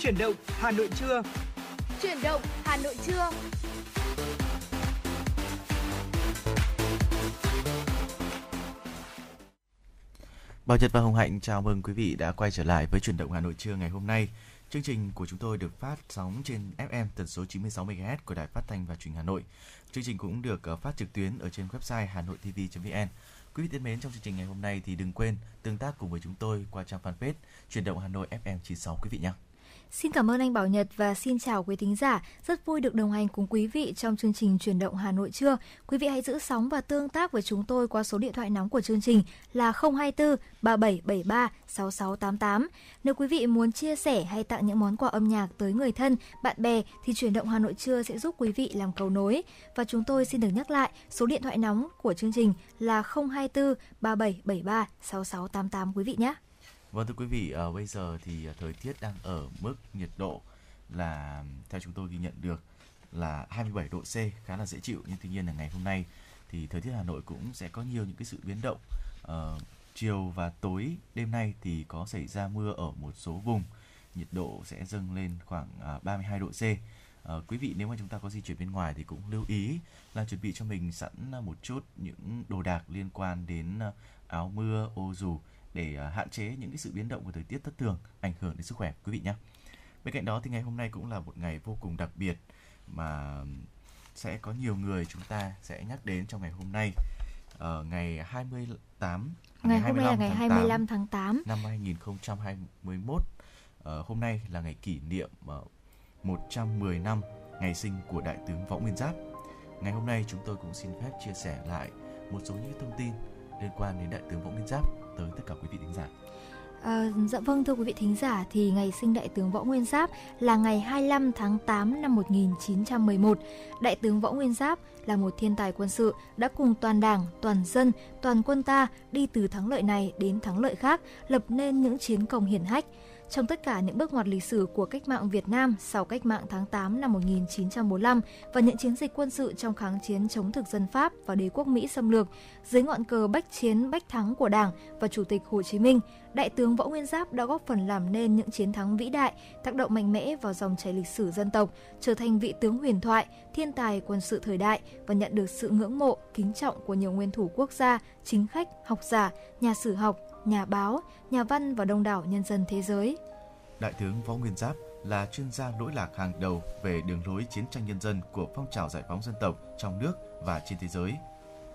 Chuyển động Hà Nội trưa. Chuyển động Hà Nội trưa. Bảo Nhật và Hồng Hạnh chào mừng quý vị đã quay trở lại với chuyển động Hà Nội trưa ngày hôm nay. Chương trình của chúng tôi được phát sóng trên FM tần số 96 MHz của Đài Phát thanh và Truyền hình Hà Nội. Chương trình cũng được ờ, phát trực tuyến ở trên website hanoitv.vn. Quý vị thân mến, trong chương trình ngày hôm nay thì đừng quên tương tác cùng với chúng tôi qua trang fanpage Chuyển động Hà Nội FM 96 quý vị nhé. Xin cảm ơn anh Bảo Nhật và xin chào quý thính giả. Rất vui được đồng hành cùng quý vị trong chương trình Chuyển động Hà Nội trưa. Quý vị hãy giữ sóng và tương tác với chúng tôi qua số điện thoại nóng của chương trình là 024 3773 6688. Nếu quý vị muốn chia sẻ hay tặng những món quà âm nhạc tới người thân, bạn bè thì Chuyển động Hà Nội trưa sẽ giúp quý vị làm cầu nối. Và chúng tôi xin được nhắc lại số điện thoại nóng của chương trình là 024 3773 6688 quý vị nhé. Vâng thưa quý vị, à, bây giờ thì ờ, thời tiết đang ở mức nhiệt độ là theo chúng tôi ghi nhận được là 27 độ C khá là dễ chịu nhưng tuy nhiên là ngày hôm nay thì thời tiết Hà Nội cũng sẽ có nhiều những cái sự biến động. À, chiều và tối đêm nay thì có xảy ra mưa ở một số vùng. Nhiệt độ sẽ dâng lên khoảng à, 32 độ C. À, quý vị nếu mà chúng ta có di chuyển bên ngoài thì cũng lưu ý là chuẩn bị cho mình sẵn một chút những đồ đạc liên quan đến áo mưa, ô dù để à, hạn chế những cái sự biến động của thời tiết thất thường ảnh hưởng đến sức khỏe quý vị nhé. Bên cạnh đó thì ngày hôm nay cũng là một ngày vô cùng đặc biệt mà sẽ có nhiều người chúng ta sẽ nhắc đến trong ngày hôm nay ở ngày 28 ngày, ngày hôm nay là ngày 25 tháng 8 năm 2021 uh, hôm nay là ngày kỷ niệm uh, 110 năm ngày sinh của đại tướng Võ Nguyên Giáp. Ngày hôm nay chúng tôi cũng xin phép chia sẻ lại một số những thông tin liên quan đến đại tướng Võ Nguyên Giáp tới tất cả quý vị thính giả. À, dạ vâng thưa quý vị thính giả thì ngày sinh đại tướng Võ Nguyên Giáp là ngày 25 tháng 8 năm 1911. Đại tướng Võ Nguyên Giáp là một thiên tài quân sự đã cùng toàn đảng, toàn dân, toàn quân ta đi từ thắng lợi này đến thắng lợi khác, lập nên những chiến công hiển hách. Trong tất cả những bước ngoặt lịch sử của cách mạng Việt Nam sau cách mạng tháng 8 năm 1945 và những chiến dịch quân sự trong kháng chiến chống thực dân Pháp và đế quốc Mỹ xâm lược, dưới ngọn cờ bách chiến bách thắng của Đảng và Chủ tịch Hồ Chí Minh, Đại tướng Võ Nguyên Giáp đã góp phần làm nên những chiến thắng vĩ đại, tác động mạnh mẽ vào dòng chảy lịch sử dân tộc, trở thành vị tướng huyền thoại, thiên tài quân sự thời đại và nhận được sự ngưỡng mộ, kính trọng của nhiều nguyên thủ quốc gia, chính khách, học giả, nhà sử học, nhà báo, nhà văn và đông đảo nhân dân thế giới. Đại tướng Võ Nguyên Giáp là chuyên gia lỗi lạc hàng đầu về đường lối chiến tranh nhân dân của phong trào giải phóng dân tộc trong nước và trên thế giới.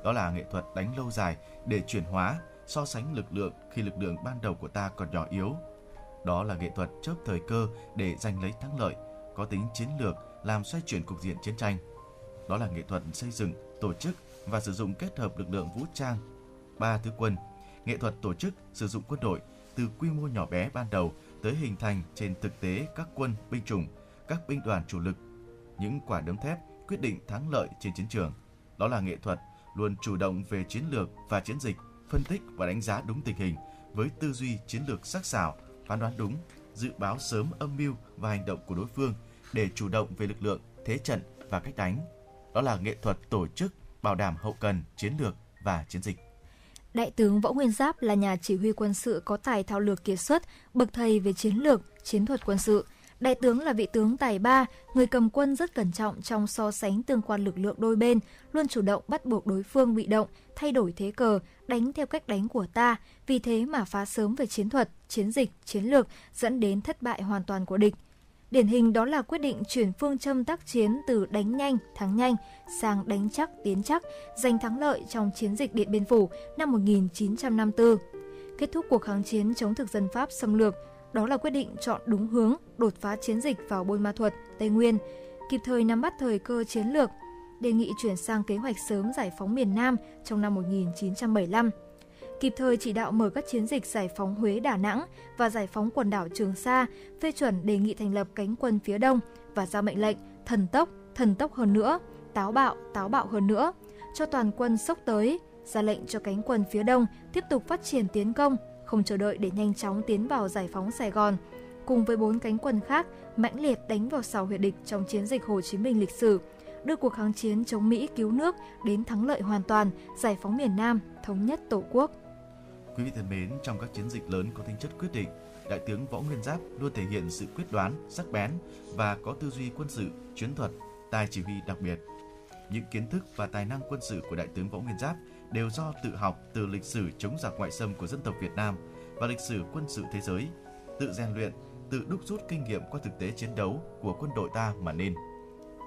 Đó là nghệ thuật đánh lâu dài để chuyển hóa, so sánh lực lượng khi lực lượng ban đầu của ta còn nhỏ yếu. Đó là nghệ thuật chớp thời cơ để giành lấy thắng lợi, có tính chiến lược làm xoay chuyển cục diện chiến tranh. Đó là nghệ thuật xây dựng, tổ chức và sử dụng kết hợp lực lượng vũ trang, ba thứ quân nghệ thuật tổ chức sử dụng quân đội từ quy mô nhỏ bé ban đầu tới hình thành trên thực tế các quân, binh chủng, các binh đoàn chủ lực, những quả đấm thép quyết định thắng lợi trên chiến trường. Đó là nghệ thuật luôn chủ động về chiến lược và chiến dịch, phân tích và đánh giá đúng tình hình với tư duy chiến lược sắc sảo, phán đoán đúng, dự báo sớm âm mưu và hành động của đối phương để chủ động về lực lượng, thế trận và cách đánh. Đó là nghệ thuật tổ chức, bảo đảm hậu cần, chiến lược và chiến dịch. Đại tướng Võ Nguyên Giáp là nhà chỉ huy quân sự có tài thao lược kiệt xuất, bậc thầy về chiến lược, chiến thuật quân sự. Đại tướng là vị tướng tài ba, người cầm quân rất cẩn trọng trong so sánh tương quan lực lượng đôi bên, luôn chủ động bắt buộc đối phương bị động, thay đổi thế cờ, đánh theo cách đánh của ta, vì thế mà phá sớm về chiến thuật, chiến dịch, chiến lược, dẫn đến thất bại hoàn toàn của địch. Điển hình đó là quyết định chuyển phương châm tác chiến từ đánh nhanh, thắng nhanh sang đánh chắc, tiến chắc, giành thắng lợi trong chiến dịch Điện Biên Phủ năm 1954. Kết thúc cuộc kháng chiến chống thực dân Pháp xâm lược, đó là quyết định chọn đúng hướng, đột phá chiến dịch vào Buôn Ma Thuột, Tây Nguyên, kịp thời nắm bắt thời cơ chiến lược, đề nghị chuyển sang kế hoạch sớm giải phóng miền Nam trong năm 1975 kịp thời chỉ đạo mở các chiến dịch giải phóng Huế Đà Nẵng và giải phóng quần đảo Trường Sa, phê chuẩn đề nghị thành lập cánh quân phía Đông và ra mệnh lệnh thần tốc, thần tốc hơn nữa, táo bạo, táo bạo hơn nữa, cho toàn quân sốc tới, ra lệnh cho cánh quân phía Đông tiếp tục phát triển tiến công, không chờ đợi để nhanh chóng tiến vào giải phóng Sài Gòn, cùng với bốn cánh quân khác mãnh liệt đánh vào sào huyệt địch trong chiến dịch Hồ Chí Minh lịch sử, đưa cuộc kháng chiến chống Mỹ cứu nước đến thắng lợi hoàn toàn, giải phóng miền Nam, thống nhất Tổ quốc. Quý vị thân mến, trong các chiến dịch lớn có tính chất quyết định, Đại tướng Võ Nguyên Giáp luôn thể hiện sự quyết đoán, sắc bén và có tư duy quân sự, chiến thuật, tài chỉ huy đặc biệt. Những kiến thức và tài năng quân sự của Đại tướng Võ Nguyên Giáp đều do tự học từ lịch sử chống giặc ngoại xâm của dân tộc Việt Nam và lịch sử quân sự thế giới, tự rèn luyện, tự đúc rút kinh nghiệm qua thực tế chiến đấu của quân đội ta mà nên.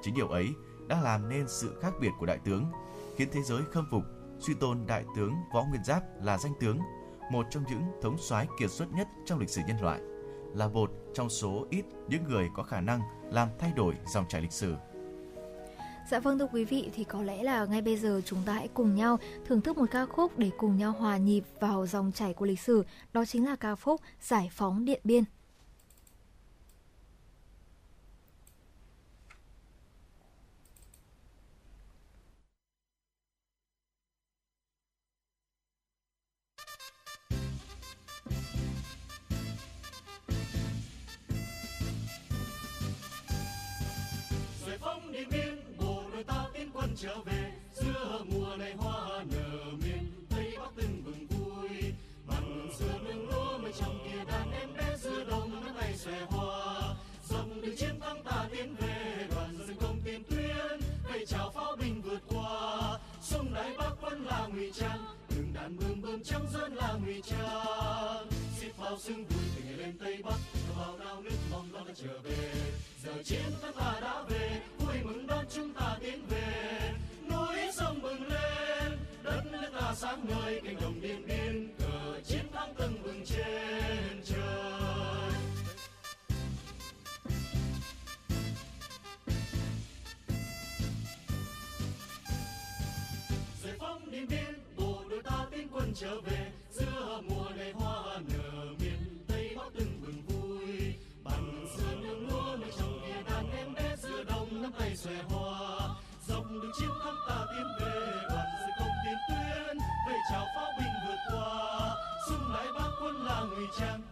Chính điều ấy đã làm nên sự khác biệt của đại tướng, khiến thế giới khâm phục, suy tôn đại tướng Võ Nguyên Giáp là danh tướng, một trong những thống soái kiệt xuất nhất trong lịch sử nhân loại, là một trong số ít những người có khả năng làm thay đổi dòng chảy lịch sử. Dạ vâng thưa quý vị thì có lẽ là ngay bây giờ chúng ta hãy cùng nhau thưởng thức một ca khúc để cùng nhau hòa nhịp vào dòng chảy của lịch sử, đó chính là ca khúc Giải phóng Điện Biên. Trở về giữa mùa này hoa nở miền tây bắc tưng bừng vui. Bằng xưa nương lúa mới trong kia đàn em bé giữa đông nắm này xòe hoa. Dòng đường chiến thắng ta tiến về, đoàn dân công tiền tuyến, cây chào pháo binh vượt qua. Sông đại bắc vẫn là ngụy trang từng đàn bươm bươm trắng dân là ngụy trang. Xếp vào sương vui từ ngày lên tây bắc vào nao nước mong lo đã trở về. Giờ chiến thắng ta đã về, vui mừng đón chúng ta tiến về. Núi sông bừng lên, đất nước ta sáng ngời, cánh đồng điện biên cờ chiến thắng từng bừng trên. Trở về giữa mùa này hoa nở miền tây bắc tưng bừng vui. Bằng xưa nương lúa nơi trong kia đàn em bé giữa đông nắm tay xòe hoa. Dòng đường chiến thắng ta tiến về đoàn dân công tiền tuyến về chào pháo binh vượt qua. Sông đại bác quân là ngụy trang.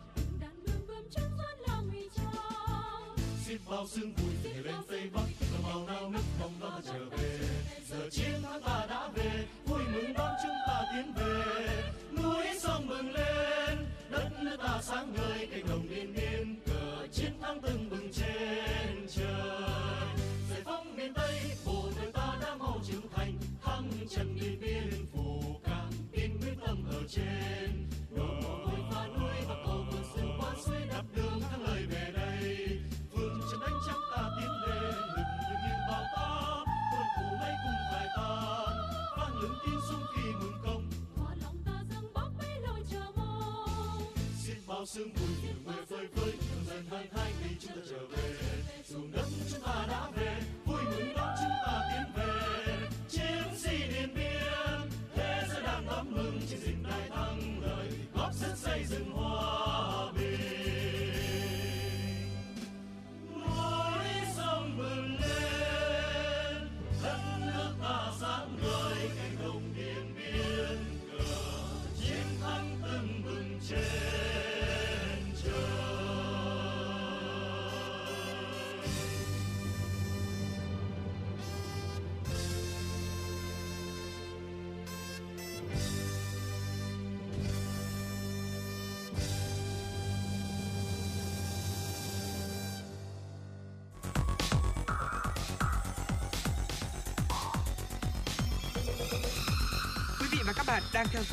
Xiết bao sương vui từ lên tây bắc cờ màu nao nước mong đó trở về trận điện biên phủ cảng tin quyết tâm ở trên. Đổ mồ hôi pha núi và cầu vượt sương qua suối đạp đường thắng lợi về đây. Phương trận đánh trắng ta tiến lên ngực như như bao táp. Quân thủ mấy cùng phải tan vang lừng tiếng súng khi mừng công. Hòa lòng ta dâng bóc mấy lời chờ mong. Xiết bao sương mùi từ quê phơi phới dần hai hai ngày chúng ta trở về. Dùng đất chúng ta đã về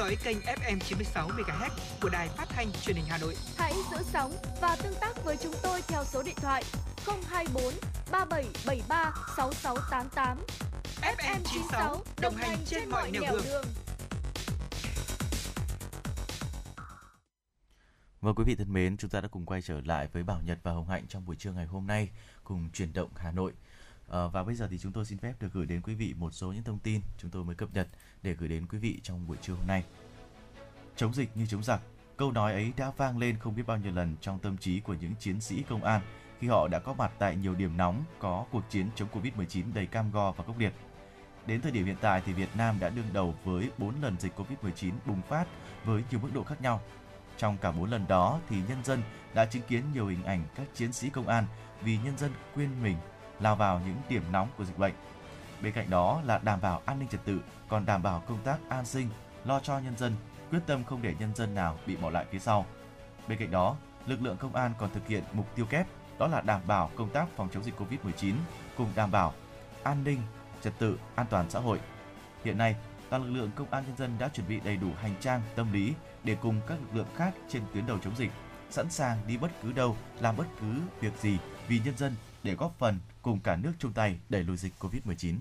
dõi kênh FM 96 MHz của đài phát thanh truyền hình Hà Nội. Hãy giữ sóng và tương tác với chúng tôi theo số điện thoại 024 3773 6688. FM 96 đồng hành trên mọi nẻo đường. Vâng quý vị thân mến, chúng ta đã cùng quay trở lại với Bảo Nhật và Hồng Hạnh trong buổi trưa ngày hôm nay cùng chuyển động Hà Nội. Ờ, và bây giờ thì chúng tôi xin phép được gửi đến quý vị một số những thông tin chúng tôi mới cập nhật để gửi đến quý vị trong buổi trưa hôm nay. Chống dịch như chống giặc, câu nói ấy đã vang lên không biết bao nhiêu lần trong tâm trí của những chiến sĩ công an khi họ đã có mặt tại nhiều điểm nóng có cuộc chiến chống Covid-19 đầy cam go và khốc liệt. Đến thời điểm hiện tại thì Việt Nam đã đương đầu với 4 lần dịch Covid-19 bùng phát với nhiều mức độ khác nhau. Trong cả 4 lần đó thì nhân dân đã chứng kiến nhiều hình ảnh các chiến sĩ công an vì nhân dân quên mình lao vào những điểm nóng của dịch bệnh. Bên cạnh đó là đảm bảo an ninh trật tự, còn đảm bảo công tác an sinh, lo cho nhân dân, quyết tâm không để nhân dân nào bị bỏ lại phía sau. Bên cạnh đó, lực lượng công an còn thực hiện mục tiêu kép đó là đảm bảo công tác phòng chống dịch Covid-19 cùng đảm bảo an ninh, trật tự, an toàn xã hội. Hiện nay, toàn lực lượng công an nhân dân đã chuẩn bị đầy đủ hành trang, tâm lý để cùng các lực lượng khác trên tuyến đầu chống dịch, sẵn sàng đi bất cứ đâu, làm bất cứ việc gì vì nhân dân để góp phần cùng cả nước chung tay đẩy lùi dịch Covid-19.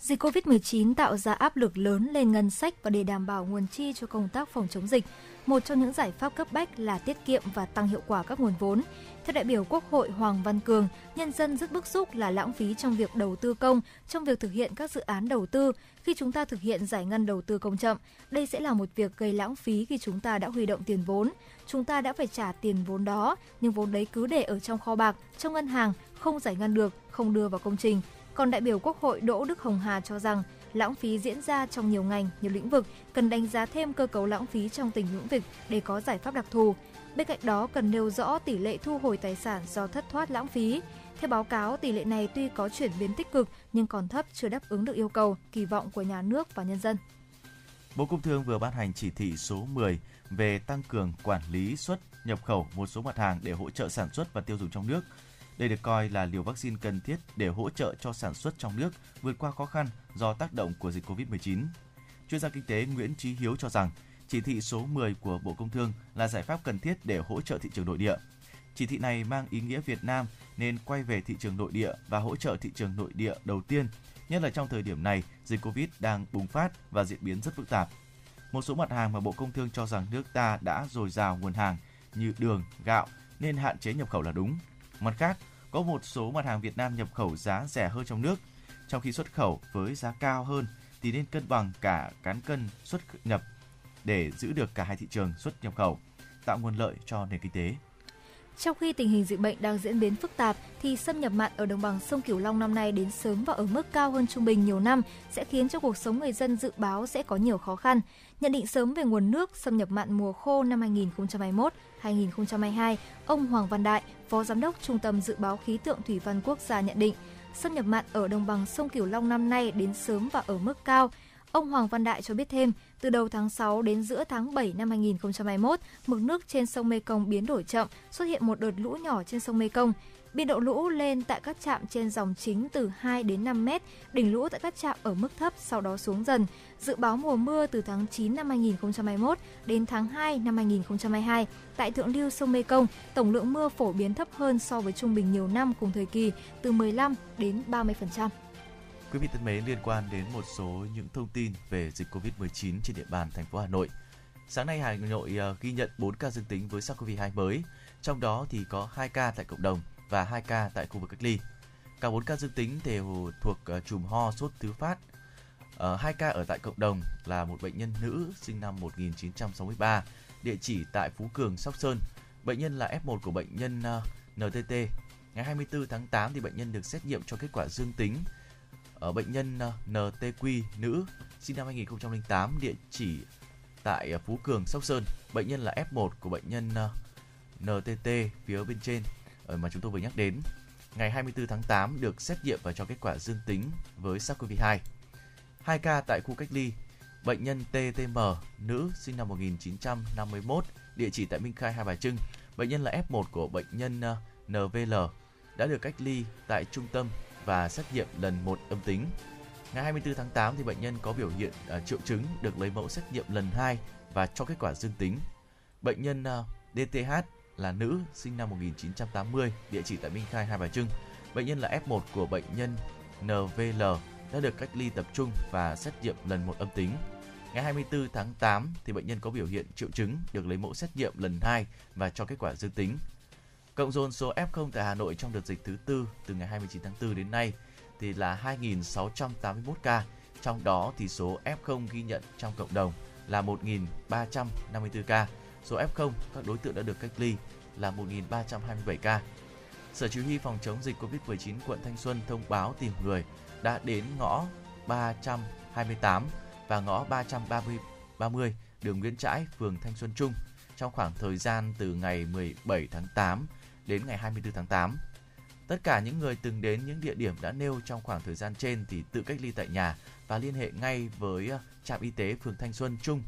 Dịch COVID-19 tạo ra áp lực lớn lên ngân sách và để đảm bảo nguồn chi cho công tác phòng chống dịch, một trong những giải pháp cấp bách là tiết kiệm và tăng hiệu quả các nguồn vốn. Theo đại biểu Quốc hội Hoàng Văn Cường, nhân dân rất bức xúc là lãng phí trong việc đầu tư công, trong việc thực hiện các dự án đầu tư. Khi chúng ta thực hiện giải ngân đầu tư công chậm, đây sẽ là một việc gây lãng phí khi chúng ta đã huy động tiền vốn. Chúng ta đã phải trả tiền vốn đó, nhưng vốn đấy cứ để ở trong kho bạc, trong ngân hàng, không giải ngân được, không đưa vào công trình. Còn đại biểu Quốc hội Đỗ Đức Hồng Hà cho rằng, lãng phí diễn ra trong nhiều ngành, nhiều lĩnh vực, cần đánh giá thêm cơ cấu lãng phí trong tình lĩnh vực để có giải pháp đặc thù. Bên cạnh đó cần nêu rõ tỷ lệ thu hồi tài sản do thất thoát lãng phí. Theo báo cáo, tỷ lệ này tuy có chuyển biến tích cực nhưng còn thấp chưa đáp ứng được yêu cầu, kỳ vọng của nhà nước và nhân dân. Bộ Công Thương vừa ban hành chỉ thị số 10 về tăng cường quản lý xuất nhập khẩu một số mặt hàng để hỗ trợ sản xuất và tiêu dùng trong nước. Đây được coi là liều vaccine cần thiết để hỗ trợ cho sản xuất trong nước vượt qua khó khăn do tác động của dịch Covid-19. Chuyên gia kinh tế Nguyễn Chí Hiếu cho rằng, chỉ thị số 10 của Bộ Công Thương là giải pháp cần thiết để hỗ trợ thị trường nội địa. Chỉ thị này mang ý nghĩa Việt Nam nên quay về thị trường nội địa và hỗ trợ thị trường nội địa đầu tiên, nhất là trong thời điểm này dịch Covid đang bùng phát và diễn biến rất phức tạp. Một số mặt hàng mà Bộ Công Thương cho rằng nước ta đã dồi dào nguồn hàng như đường, gạo nên hạn chế nhập khẩu là đúng. Mặt khác, có một số mặt hàng Việt Nam nhập khẩu giá rẻ hơn trong nước, trong khi xuất khẩu với giá cao hơn thì nên cân bằng cả cán cân xuất nhập để giữ được cả hai thị trường xuất nhập khẩu, tạo nguồn lợi cho nền kinh tế. Trong khi tình hình dịch bệnh đang diễn biến phức tạp thì xâm nhập mặn ở đồng bằng sông Cửu Long năm nay đến sớm và ở mức cao hơn trung bình nhiều năm sẽ khiến cho cuộc sống người dân dự báo sẽ có nhiều khó khăn. Nhận định sớm về nguồn nước xâm nhập mặn mùa khô năm 2021-2022, ông Hoàng Văn Đại, Phó Giám đốc Trung tâm Dự báo Khí tượng Thủy văn Quốc gia nhận định, xâm nhập mặn ở đồng bằng sông Cửu Long năm nay đến sớm và ở mức cao. Ông Hoàng Văn Đại cho biết thêm, từ đầu tháng 6 đến giữa tháng 7 năm 2021, mực nước trên sông Mekong biến đổi chậm, xuất hiện một đợt lũ nhỏ trên sông Mekong. Biên độ lũ lên tại các trạm trên dòng chính từ 2 đến 5 mét, đỉnh lũ tại các trạm ở mức thấp sau đó xuống dần. Dự báo mùa mưa từ tháng 9 năm 2021 đến tháng 2 năm 2022 tại thượng lưu sông Mekong, tổng lượng mưa phổ biến thấp hơn so với trung bình nhiều năm cùng thời kỳ từ 15 đến 30%. Quý vị thân mến, liên quan đến một số những thông tin về dịch Covid-19 trên địa bàn thành phố Hà Nội. Sáng nay Hà Nội ờ, ghi nhận 4 ca dương tính với SARS-CoV-2 mới, trong đó thì có 2 ca tại cộng đồng và 2 ca tại khu vực cách ly. Cả 4 ca dương tính đều thuộc ờ, chùm ho sốt thứ phát. Ờ, ở 2 ca ở tại cộng đồng là một bệnh nhân nữ sinh năm 1963, địa chỉ tại Phú Cường, Sóc Sơn. Bệnh nhân là F1 của bệnh nhân NTT. Ngày 24 tháng 8 thì bệnh nhân được xét nghiệm cho kết quả dương tính ở bệnh nhân ờ, NTQ nữ sinh năm 2008 địa chỉ tại ờ, Phú Cường, Sóc Sơn. Bệnh nhân là F1 của bệnh nhân ờ, NTT phía bên trên mà chúng tôi vừa nhắc đến. Ngày 24 tháng 8 được xét nghiệm và cho kết quả dương tính với SARS-CoV-2. 2 ca tại khu cách ly. Bệnh nhân TTM, nữ, sinh năm 1951, địa chỉ tại Minh Khai, Hai Bà Trưng. Bệnh nhân là F1 của bệnh nhân NVL, đã được cách ly tại trung tâm và xét nghiệm lần 1 âm tính. Ngày 24 tháng 8 thì bệnh nhân có biểu hiện uh, triệu chứng được lấy mẫu xét nghiệm lần 2 và cho kết quả dương tính. Bệnh nhân à, uh, DTH là nữ, sinh năm 1980, địa chỉ tại Minh Khai, Hai Bà Trưng. Bệnh nhân là F1 của bệnh nhân NVL đã được cách ly tập trung và xét nghiệm lần 1 âm tính. Ngày 24 tháng 8 thì bệnh nhân có biểu hiện triệu chứng được lấy mẫu xét nghiệm lần 2 và cho kết quả dương tính. Cộng dồn số F0 tại Hà Nội trong đợt dịch thứ tư từ ngày 29 tháng 4 đến nay thì là 2.681 ca. Trong đó thì số F0 ghi nhận trong cộng đồng là 1.354 ca. Số F0 các đối tượng đã được cách ly là 1.327 ca. Sở Chỉ huy phòng chống dịch COVID-19 quận Thanh Xuân thông báo tìm người đã đến ngõ 328 và ngõ 330 30 đường Nguyễn Trãi, phường Thanh Xuân Trung trong khoảng thời gian từ ngày 17 tháng 8 đến ngày 24 tháng 8. Tất cả những người từng đến những địa điểm đã nêu trong khoảng thời gian trên thì tự cách ly tại nhà và liên hệ ngay với ờ, trạm y tế phường Thanh Xuân Trung.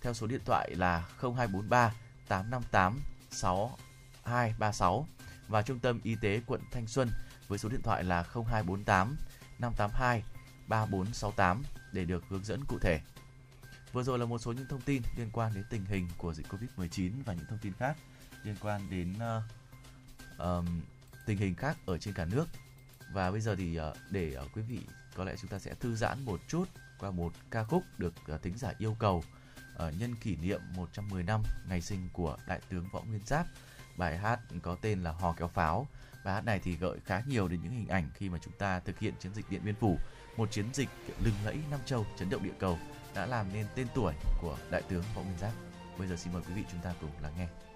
theo số điện thoại là 0243 858 6236 và Trung tâm Y tế quận Thanh Xuân với số điện thoại là 0248 582 3468 để được hướng dẫn cụ thể. Vừa rồi là một số những thông tin liên quan đến tình hình của dịch Covid-19 và những thông tin khác liên quan đến uh, um, tình hình khác ở trên cả nước. Và bây giờ thì uh, để uh, quý vị có lẽ chúng ta sẽ thư giãn một chút qua một ca khúc được uh, thính giả yêu cầu uh, nhân kỷ niệm 110 năm ngày sinh của Đại tướng Võ Nguyên Giáp. Bài hát có tên là Hò kéo pháo. Bài hát này thì gợi khá nhiều đến những hình ảnh khi mà chúng ta thực hiện chiến dịch Điện Biên Phủ, một chiến dịch lừng lẫy Nam Châu, chấn động địa cầu đã làm nên tên tuổi của Đại tướng Võ Nguyên Giáp. Bây giờ xin mời quý vị chúng ta cùng lắng nghe.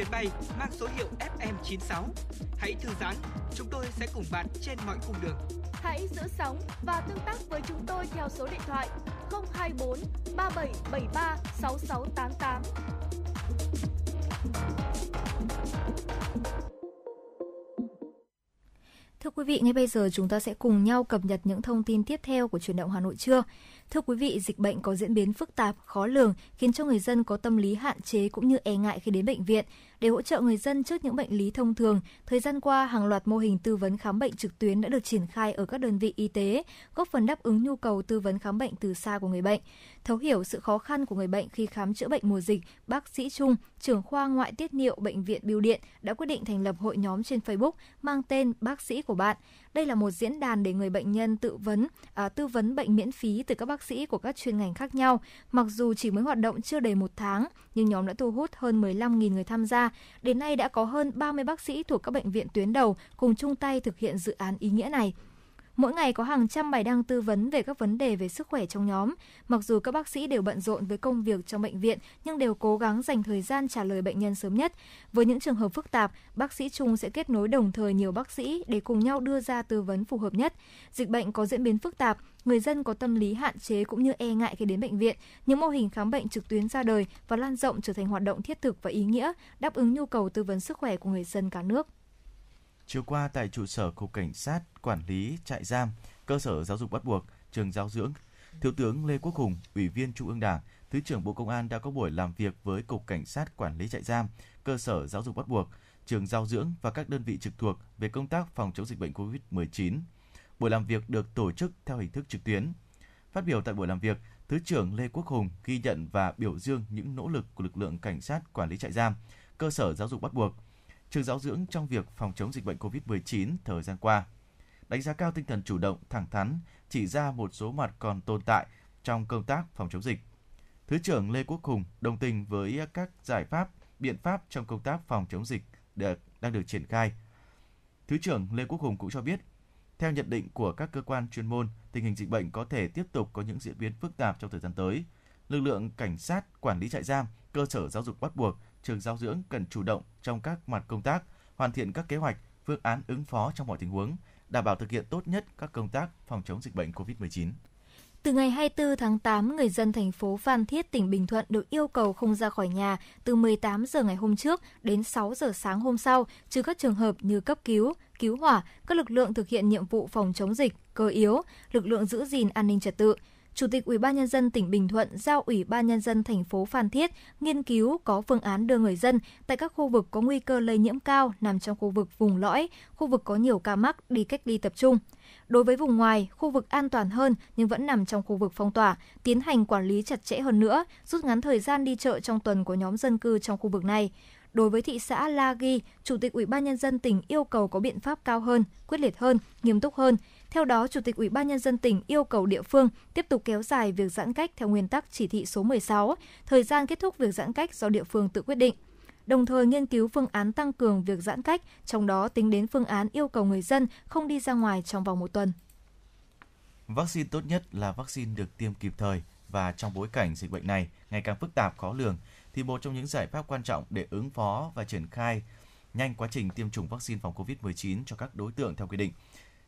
Chuyến bay mang số hiệu FM96. Hãy thư giãn, chúng tôi sẽ cùng bạn trên mọi cung đường. Hãy giữ sóng và tương tác với chúng tôi theo số điện thoại 024 3773 6688. Thưa Thưa quý vị, ngay bây giờ chúng ta sẽ cùng nhau cập nhật những thông tin tiếp theo của truyền động Hà Nội trưa. Thưa quý vị, dịch bệnh có diễn biến phức tạp, khó lường, khiến cho người dân có tâm lý hạn chế cũng như e ngại khi đến bệnh viện. Để hỗ trợ người dân trước những bệnh lý thông thường, thời gian qua hàng loạt mô hình tư vấn khám bệnh trực tuyến đã được triển khai ở các đơn vị y tế, góp phần đáp ứng nhu cầu tư vấn khám bệnh từ xa của người bệnh. Thấu hiểu sự khó khăn của người bệnh khi khám chữa bệnh mùa dịch, bác sĩ Trung, trưởng khoa ngoại tiết niệu bệnh viện Bưu Điện đã quyết định thành lập hội nhóm trên Facebook mang tên Bác sĩ của bạn. Đây là một diễn đàn để người bệnh nhân tự vấn, à, tư vấn bệnh miễn phí từ các bác sĩ của các chuyên ngành khác nhau. Mặc dù chỉ mới hoạt động chưa đầy một tháng, nhưng nhóm đã thu hút hơn 15.000 người tham gia. Đến nay đã có hơn 30 bác sĩ thuộc các bệnh viện tuyến đầu cùng chung tay thực hiện dự án ý nghĩa này. Mỗi ngày có hàng trăm bài đăng tư vấn về các vấn đề về sức khỏe trong nhóm. Mặc dù các bác sĩ đều bận rộn với công việc trong bệnh viện, nhưng đều cố gắng dành thời gian trả lời bệnh nhân sớm nhất. Với những trường hợp phức tạp, bác sĩ chung sẽ kết nối đồng thời nhiều bác sĩ để cùng nhau đưa ra tư vấn phù hợp nhất. Dịch bệnh có diễn biến phức tạp, người dân có tâm lý hạn chế cũng như e ngại khi đến bệnh viện. Những mô hình khám bệnh trực tuyến ra đời và lan rộng trở thành hoạt động thiết thực và ý nghĩa, đáp ứng nhu cầu tư vấn sức khỏe của người dân cả nước. Chiều qua tại trụ sở Cục Cảnh sát Quản lý trại giam, cơ sở giáo dục bắt buộc, trường giáo dưỡng, Thiếu tướng Lê Quốc Hùng, Ủy viên Trung ương Đảng, Thứ trưởng Bộ Công an đã có buổi làm việc với Cục Cảnh sát Quản lý trại giam, cơ sở giáo dục bắt buộc, trường giáo dưỡng và các đơn vị trực thuộc về công tác phòng chống dịch bệnh COVID-19. Buổi làm việc được tổ chức theo hình thức trực tuyến. Phát biểu tại buổi làm việc, Thứ trưởng Lê Quốc Hùng ghi nhận và biểu dương những nỗ lực của lực lượng cảnh sát quản lý trại giam, cơ sở giáo dục bắt buộc, trường giáo dưỡng trong việc phòng chống dịch bệnh COVID-19 thời gian qua. Đánh giá cao tinh thần chủ động, thẳng thắn, chỉ ra một số mặt còn tồn tại trong công tác phòng chống dịch. Thứ trưởng Lê Quốc Hùng đồng tình với các giải pháp, biện pháp trong công tác phòng chống dịch được, đang được triển khai. Thứ trưởng Lê Quốc Hùng cũng cho biết, theo nhận định của các cơ quan chuyên môn, tình hình dịch bệnh có thể tiếp tục có những diễn biến phức tạp trong thời gian tới. Lực lượng cảnh sát, quản lý trại giam, cơ sở giáo dục bắt buộc, trường giáo dưỡng cần chủ động trong các mặt công tác, hoàn thiện các kế hoạch, phương án ứng phó trong mọi tình huống, đảm bảo thực hiện tốt nhất các công tác phòng chống dịch bệnh COVID-19. Từ ngày 24 tháng 8, người dân thành phố Phan Thiết, tỉnh Bình Thuận được yêu cầu không ra khỏi nhà từ 18 giờ ngày hôm trước đến 6 giờ sáng hôm sau, trừ các trường hợp như cấp cứu, cứu hỏa, các lực lượng thực hiện nhiệm vụ phòng chống dịch, cơ yếu, lực lượng giữ gìn an ninh trật tự. Chủ tịch Ủy ban nhân dân tỉnh Bình Thuận giao Ủy ban nhân dân thành phố Phan Thiết nghiên cứu có phương án đưa người dân tại các khu vực có nguy cơ lây nhiễm cao nằm trong khu vực vùng lõi, khu vực có nhiều ca mắc đi cách ly tập trung. Đối với vùng ngoài, khu vực an toàn hơn nhưng vẫn nằm trong khu vực phong tỏa, tiến hành quản lý chặt chẽ hơn nữa, rút ngắn thời gian đi chợ trong tuần của nhóm dân cư trong khu vực này. Đối với thị xã La Ghi, Chủ tịch Ủy ban nhân dân tỉnh yêu cầu có biện pháp cao hơn, quyết liệt hơn, nghiêm túc hơn. Theo đó, Chủ tịch Ủy ban nhân dân tỉnh yêu cầu địa phương tiếp tục kéo dài việc giãn cách theo nguyên tắc chỉ thị số 16, thời gian kết thúc việc giãn cách do địa phương tự quyết định đồng thời nghiên cứu phương án tăng cường việc giãn cách, trong đó tính đến phương án yêu cầu người dân không đi ra ngoài trong vòng một tuần. Vaccine tốt nhất là vaccine được tiêm kịp thời và trong bối cảnh dịch bệnh này ngày càng phức tạp khó lường thì một trong những giải pháp quan trọng để ứng phó và triển khai nhanh quá trình tiêm chủng vaccine phòng COVID-19 cho các đối tượng theo quy định.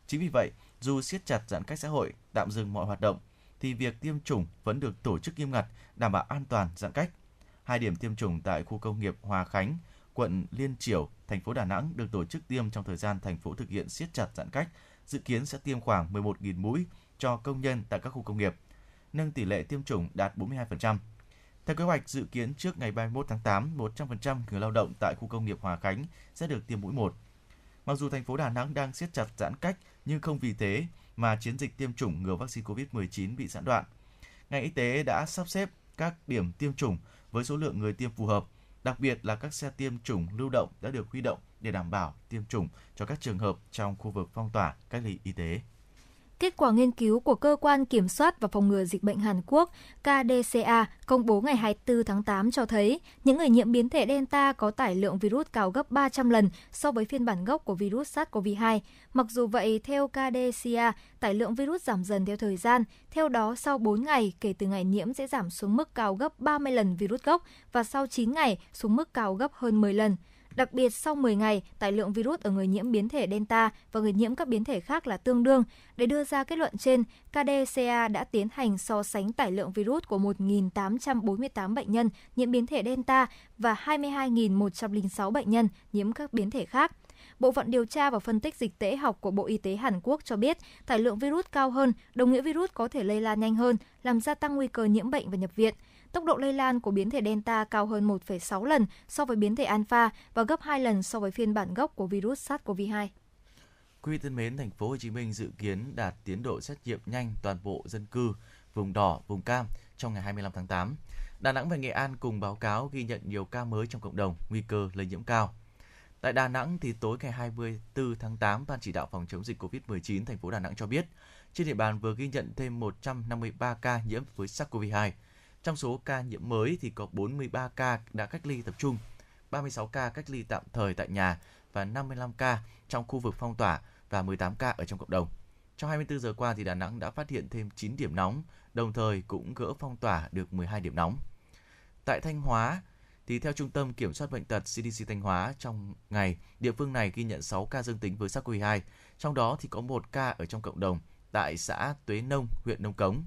Chính vì vậy, dù siết chặt giãn cách xã hội, tạm dừng mọi hoạt động, thì việc tiêm chủng vẫn được tổ chức nghiêm ngặt, đảm bảo an toàn, giãn cách. Hai điểm tiêm chủng tại khu công nghiệp Hòa Khánh, quận Liên Triểu, thành phố Đà Nẵng được tổ chức tiêm trong thời gian thành phố thực hiện siết chặt giãn cách, dự kiến sẽ tiêm khoảng 11.000 mũi cho công nhân tại các khu công nghiệp, nâng tỷ lệ tiêm chủng đạt 42%. Theo kế hoạch dự kiến trước ngày 31 tháng 8, 100% người lao động tại khu công nghiệp Hòa Khánh sẽ được tiêm mũi 1. Mặc dù thành phố Đà Nẵng đang siết chặt giãn cách nhưng không vì thế mà chiến dịch tiêm chủng ngừa vaccine COVID-19 bị gián đoạn. Ngành y tế đã sắp xếp các điểm tiêm chủng với số lượng người tiêm phù hợp, đặc biệt là các xe tiêm chủng lưu động đã được huy động để đảm bảo tiêm chủng cho các trường hợp trong khu vực phong tỏa cách ly y tế. Kết quả nghiên cứu của Cơ quan Kiểm soát và Phòng ngừa Dịch bệnh Hàn Quốc KDCA công bố ngày 24 tháng 8 cho thấy những người nhiễm biến thể Delta có tải lượng virus cao gấp 300 lần so với phiên bản gốc của virus SARS-CoV-2. Mặc dù vậy, theo KDCA, tải lượng virus giảm dần theo thời gian. Theo đó, sau 4 ngày kể từ ngày nhiễm sẽ giảm xuống mức cao gấp 30 lần virus gốc và sau 9 ngày xuống mức cao gấp hơn 10 lần. Đặc biệt sau 10 ngày, tải lượng virus ở người nhiễm biến thể Delta và người nhiễm các biến thể khác là tương đương. Để đưa ra kết luận trên, KDCA đã tiến hành so sánh tải lượng virus của 1.848 bệnh nhân nhiễm biến thể Delta và 22.106 bệnh nhân nhiễm các biến thể khác. Bộ phận điều tra và phân tích dịch tễ học của Bộ Y tế Hàn Quốc cho biết tải lượng virus cao hơn, đồng nghĩa virus có thể lây lan nhanh hơn, làm gia tăng nguy cơ nhiễm bệnh và nhập viện. Tốc độ lây lan của biến thể Delta cao hơn 1,6 lần so với biến thể Alpha và gấp 2 lần so với phiên bản gốc của virus SARS-CoV-2. Quý thân mến, thành phố Hồ Chí Minh dự kiến đạt tiến độ xét nghiệm nhanh toàn bộ dân cư vùng đỏ, vùng cam trong ngày 25 tháng 8. Đà Nẵng và Nghệ An cùng báo cáo ghi nhận nhiều ca mới trong cộng đồng, nguy cơ lây nhiễm cao. Tại Đà Nẵng thì tối ngày 24 tháng 8, Ban chỉ đạo phòng chống dịch COVID-19 thành phố Đà Nẵng cho biết, trên địa bàn vừa ghi nhận thêm 153 ca nhiễm với SARS-CoV-2. Trong số ca nhiễm mới thì có 43 ca đã cách ly tập trung, 36 ca cách ly tạm thời tại nhà và 55 ca trong khu vực phong tỏa và 18 ca ở trong cộng đồng. Trong 24 giờ qua thì Đà Nẵng đã phát hiện thêm 9 điểm nóng, đồng thời cũng gỡ phong tỏa được 12 điểm nóng. Tại Thanh Hóa, thì theo Trung tâm Kiểm soát Bệnh tật CDC Thanh Hóa, trong ngày, địa phương này ghi nhận 6 ca dương tính với SARS-CoV-2, trong đó thì có 1 ca ở trong cộng đồng tại xã Tuế Nông, huyện Nông Cống.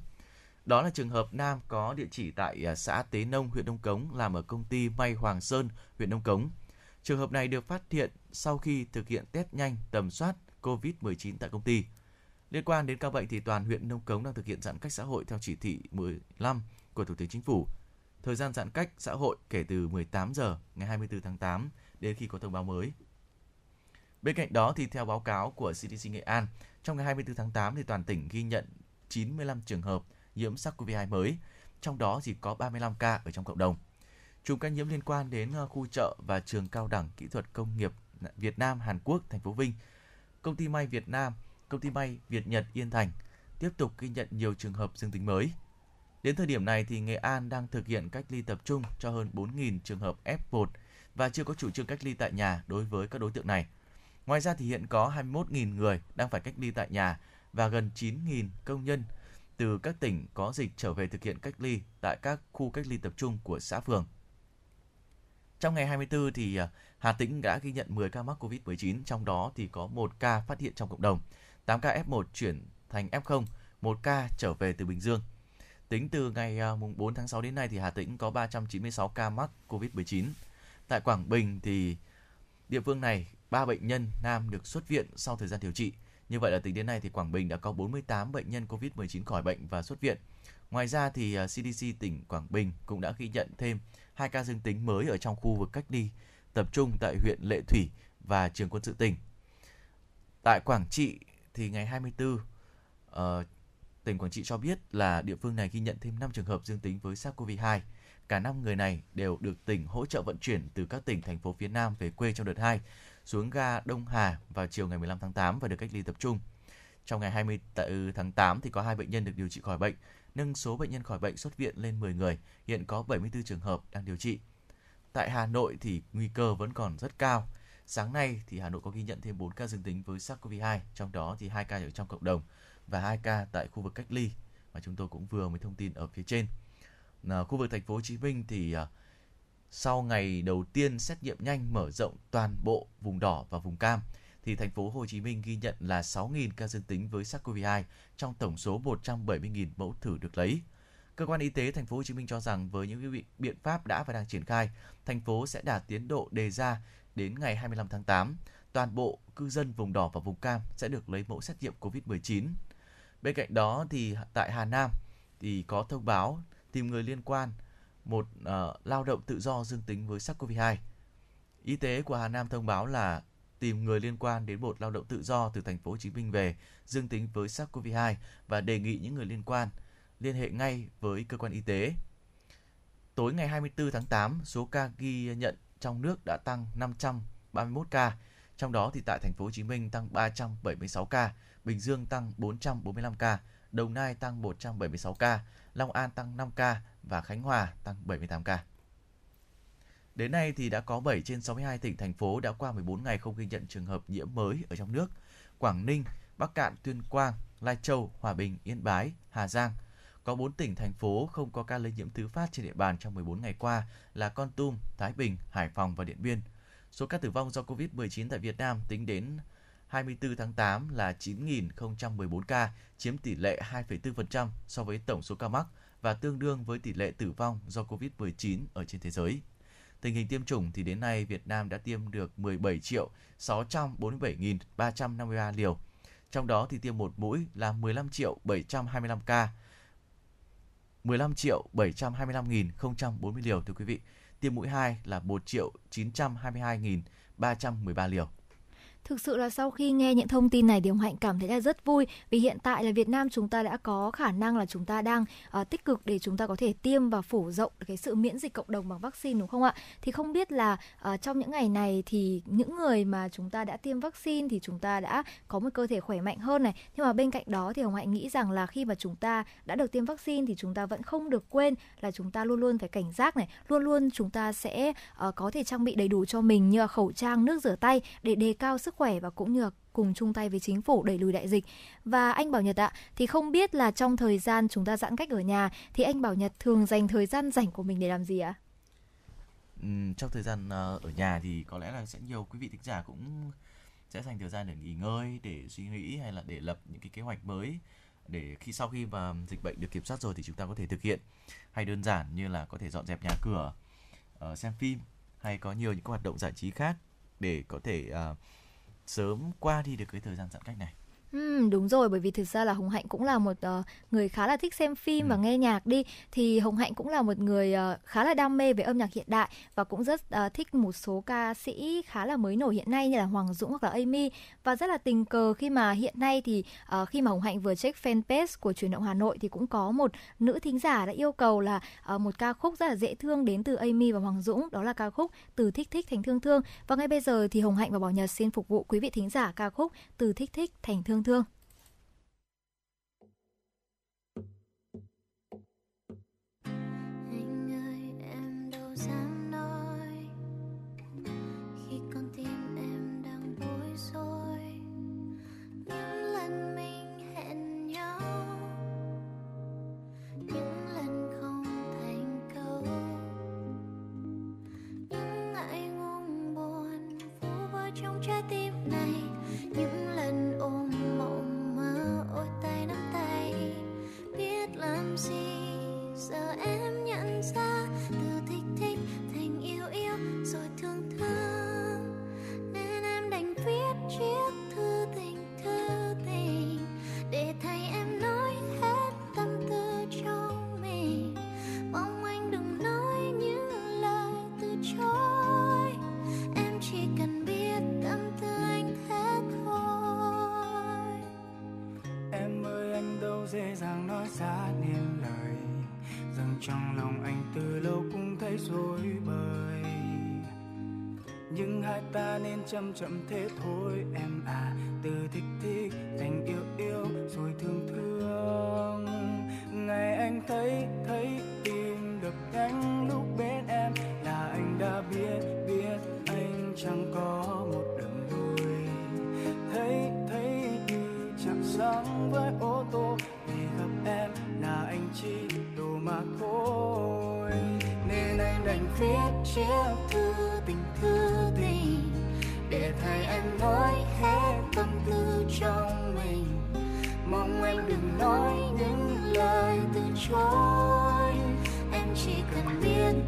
Đó là trường hợp nam có địa chỉ tại à, xã Tế Nông, huyện Đông Cống, làm ở công ty May Hoàng Sơn, huyện Đông Cống. Trường hợp này được phát hiện sau khi thực hiện test nhanh tầm soát COVID-19 tại công ty. Liên quan đến ca bệnh thì toàn huyện Nông Cống đang thực hiện giãn cách xã hội theo chỉ thị 15 của Thủ tướng Chính phủ. Thời gian giãn cách xã hội kể từ 18 giờ ngày 24 tháng 8 đến khi có thông báo mới. Bên cạnh đó thì theo báo cáo của CDC Nghệ An, trong ngày 24 tháng 8 thì toàn tỉnh ghi nhận 95 trường hợp nhiễm SARS-CoV-2 mới, trong đó chỉ có 35 ca ở trong cộng đồng. Chùm ca nhiễm liên quan đến ờ, khu chợ và trường cao đẳng kỹ thuật công nghiệp Việt Nam Hàn Quốc thành phố Vinh, công ty may Việt Nam, công ty may Việt Nhật Yên Thành tiếp tục ghi nhận nhiều trường hợp dương tính mới. Đến thời điểm này thì Nghệ An đang thực hiện cách ly tập trung cho hơn 4.000 trường hợp F1 và chưa có chủ trương cách ly tại nhà đối với các đối tượng này. Ngoài ra thì hiện có 21.000 người đang phải cách ly tại nhà và gần 9.000 công nhân từ các tỉnh có dịch trở về thực hiện cách ly tại các khu cách ly tập trung của xã phường. Trong ngày 24 thì à, Hà Tĩnh đã ghi nhận 10 ca mắc COVID-19, trong đó thì có 1 ca phát hiện trong cộng đồng, 8 ca F1 chuyển thành F0, 1 ca trở về từ Bình Dương. Tính từ ngày à, 4 tháng 6 đến nay thì Hà Tĩnh có 396 ca mắc COVID-19. Tại Quảng Bình thì địa phương này 3 bệnh nhân nam được xuất viện sau thời gian điều trị. Như vậy là tính đến nay thì Quảng Bình đã có 48 bệnh nhân COVID-19 khỏi bệnh và xuất viện. Ngoài ra thì à, CDC tỉnh Quảng Bình cũng đã ghi nhận thêm hai ca dương tính mới ở trong khu vực cách ly tập trung tại huyện Lệ Thủy và trường quân sự tỉnh. Tại Quảng Trị thì ngày 24 uh, ờ, tỉnh Quảng Trị cho biết là địa phương này ghi nhận thêm 5 trường hợp dương tính với SARS-CoV-2. Cả 5 người này đều được tỉnh hỗ trợ vận chuyển từ các tỉnh thành phố phía Nam về quê trong đợt 2 xuống ga Đông Hà vào chiều ngày 15 tháng 8 và được cách ly tập trung. Trong ngày 20 tháng 8 thì có hai bệnh nhân được điều trị khỏi bệnh, nâng số bệnh nhân khỏi bệnh xuất viện lên 10 người, hiện có 74 trường hợp đang điều trị. Tại Hà Nội thì nguy cơ vẫn còn rất cao. Sáng nay thì Hà Nội có ghi nhận thêm 4 ca dương tính với SARS-CoV-2, trong đó thì 2 ca ở trong cộng đồng và 2 ca tại khu vực cách ly mà chúng tôi cũng vừa mới thông tin ở phía trên. À, khu vực thành phố Hồ Chí Minh thì à, sau ngày đầu tiên xét nghiệm nhanh mở rộng toàn bộ vùng đỏ và vùng cam thì thành phố Hồ Chí Minh ghi nhận là 6.000 ca dương tính với SARS-CoV-2 trong tổng số 170.000 mẫu thử được lấy. Cơ quan y tế thành phố Hồ Chí Minh cho rằng với những biện pháp đã và đang triển khai, thành phố sẽ đạt tiến độ đề ra đến ngày 25 tháng 8. Toàn bộ cư dân vùng đỏ và vùng cam sẽ được lấy mẫu xét nghiệm COVID-19. Bên cạnh đó thì tại Hà Nam thì có thông báo tìm người liên quan một uh, lao động tự do dương tính với SARS-CoV-2. Y tế của Hà Nam thông báo là tìm người liên quan đến một lao động tự do từ thành phố Hồ Chí Minh về dương tính với SARS-CoV-2 và đề nghị những người liên quan liên hệ ngay với cơ quan y tế. Tối ngày 24 tháng 8, số ca ghi nhận trong nước đã tăng 531 ca, trong đó thì tại thành phố Hồ Chí Minh tăng 376 ca, Bình Dương tăng 445 ca, Đồng Nai tăng 176 ca, Long An tăng 5 ca và Khánh Hòa tăng 78 ca. Đến nay thì đã có 7 trên 62 tỉnh thành phố đã qua 14 ngày không ghi nhận trường hợp nhiễm mới ở trong nước. Quảng Ninh, Bắc Cạn, Tuyên Quang, Lai Châu, Hòa Bình, Yên Bái, Hà Giang. Có 4 tỉnh thành phố không có ca lây nhiễm thứ phát trên địa bàn trong 14 ngày qua là Con Tum, Thái Bình, Hải Phòng và Điện Biên. Số ca tử vong do Covid-19 tại Việt Nam tính đến 24 tháng 8 là 9.014 ca, chiếm tỷ lệ 2,4% so với tổng số ca mắc và tương đương với tỷ lệ tử vong do Covid-19 ở trên thế giới. Tình hình tiêm chủng thì đến nay Việt Nam đã tiêm được 17 triệu 647.353 liều. Trong đó thì tiêm một mũi là 15 triệu 725 ca. 15 triệu 725.040 liều thưa quý vị. Tiêm mũi 2 là 1 triệu 922.313 liều. Thực sự là sau khi nghe những thông tin này thì ông Hạnh cảm thấy là rất vui vì hiện tại là Việt Nam chúng ta đã có khả năng là chúng ta đang uh, tích cực để chúng ta có thể tiêm và phủ rộng cái sự miễn dịch cộng đồng bằng vaccine đúng không ạ? Thì không biết là uh, trong những ngày này thì những người mà chúng ta đã tiêm vaccine thì chúng ta đã có một cơ thể khỏe mạnh hơn này. Nhưng mà bên cạnh đó thì Hồng Hạnh nghĩ rằng là khi mà chúng ta đã được tiêm vaccine thì chúng ta vẫn không được quên là chúng ta luôn luôn phải cảnh giác này, luôn luôn chúng ta sẽ uh, có thể trang bị đầy đủ cho mình như là khẩu trang, nước rửa tay để đề cao sức khỏe và cũng như là cùng chung tay với chính phủ đẩy lùi đại dịch. Và anh Bảo Nhật ạ, thì không biết là trong thời gian chúng ta giãn cách ở nhà thì anh Bảo Nhật thường dành thời gian rảnh của mình để làm gì ạ? Ừ, trong thời gian ờ, ở nhà thì có lẽ là sẽ nhiều quý vị thính giả cũng sẽ dành thời gian để nghỉ ngơi, để suy nghĩ hay là để lập những cái kế hoạch mới để khi sau khi mà dịch bệnh được kiểm soát rồi thì chúng ta có thể thực hiện hay đơn giản như là có thể dọn dẹp nhà cửa, uh, xem phim hay có nhiều những cái hoạt động giải trí khác để có thể uh, sớm qua đi được cái thời gian giãn cách này. Ừ, đúng rồi bởi vì thực ra là Hồng Hạnh cũng là một uh, người khá là thích xem phim ừ. và nghe nhạc đi. Thì Hồng Hạnh cũng là một người uh, khá là đam mê về âm nhạc hiện đại và cũng rất uh, thích một số ca sĩ khá là mới nổi hiện nay như là Hoàng Dũng hoặc là Amy. Và rất là tình cờ khi mà hiện nay thì uh, khi mà Hồng Hạnh vừa check fanpage của truyền động Hà Nội thì cũng có một nữ thính giả đã yêu cầu là uh, một ca khúc rất là dễ thương đến từ Amy và Hoàng Dũng. Đó là ca khúc từ thích thích thành thương thương. Và ngay bây giờ thì Hồng Hạnh và Bảo Nhật xin phục vụ quý vị thính giả ca khúc từ thích thích thành thương thương. Chậm chậm thế thôi em à. Từ thích thích thành yêu yêu, rồi thương thương.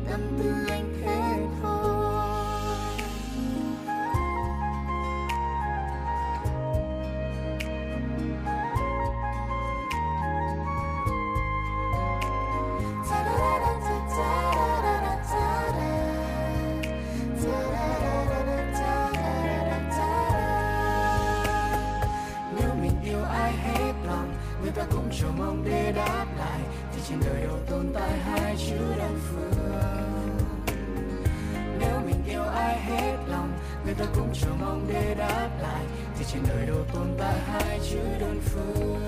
Biết tâm trên đời đâu tồn tại hai chữ đơn phương.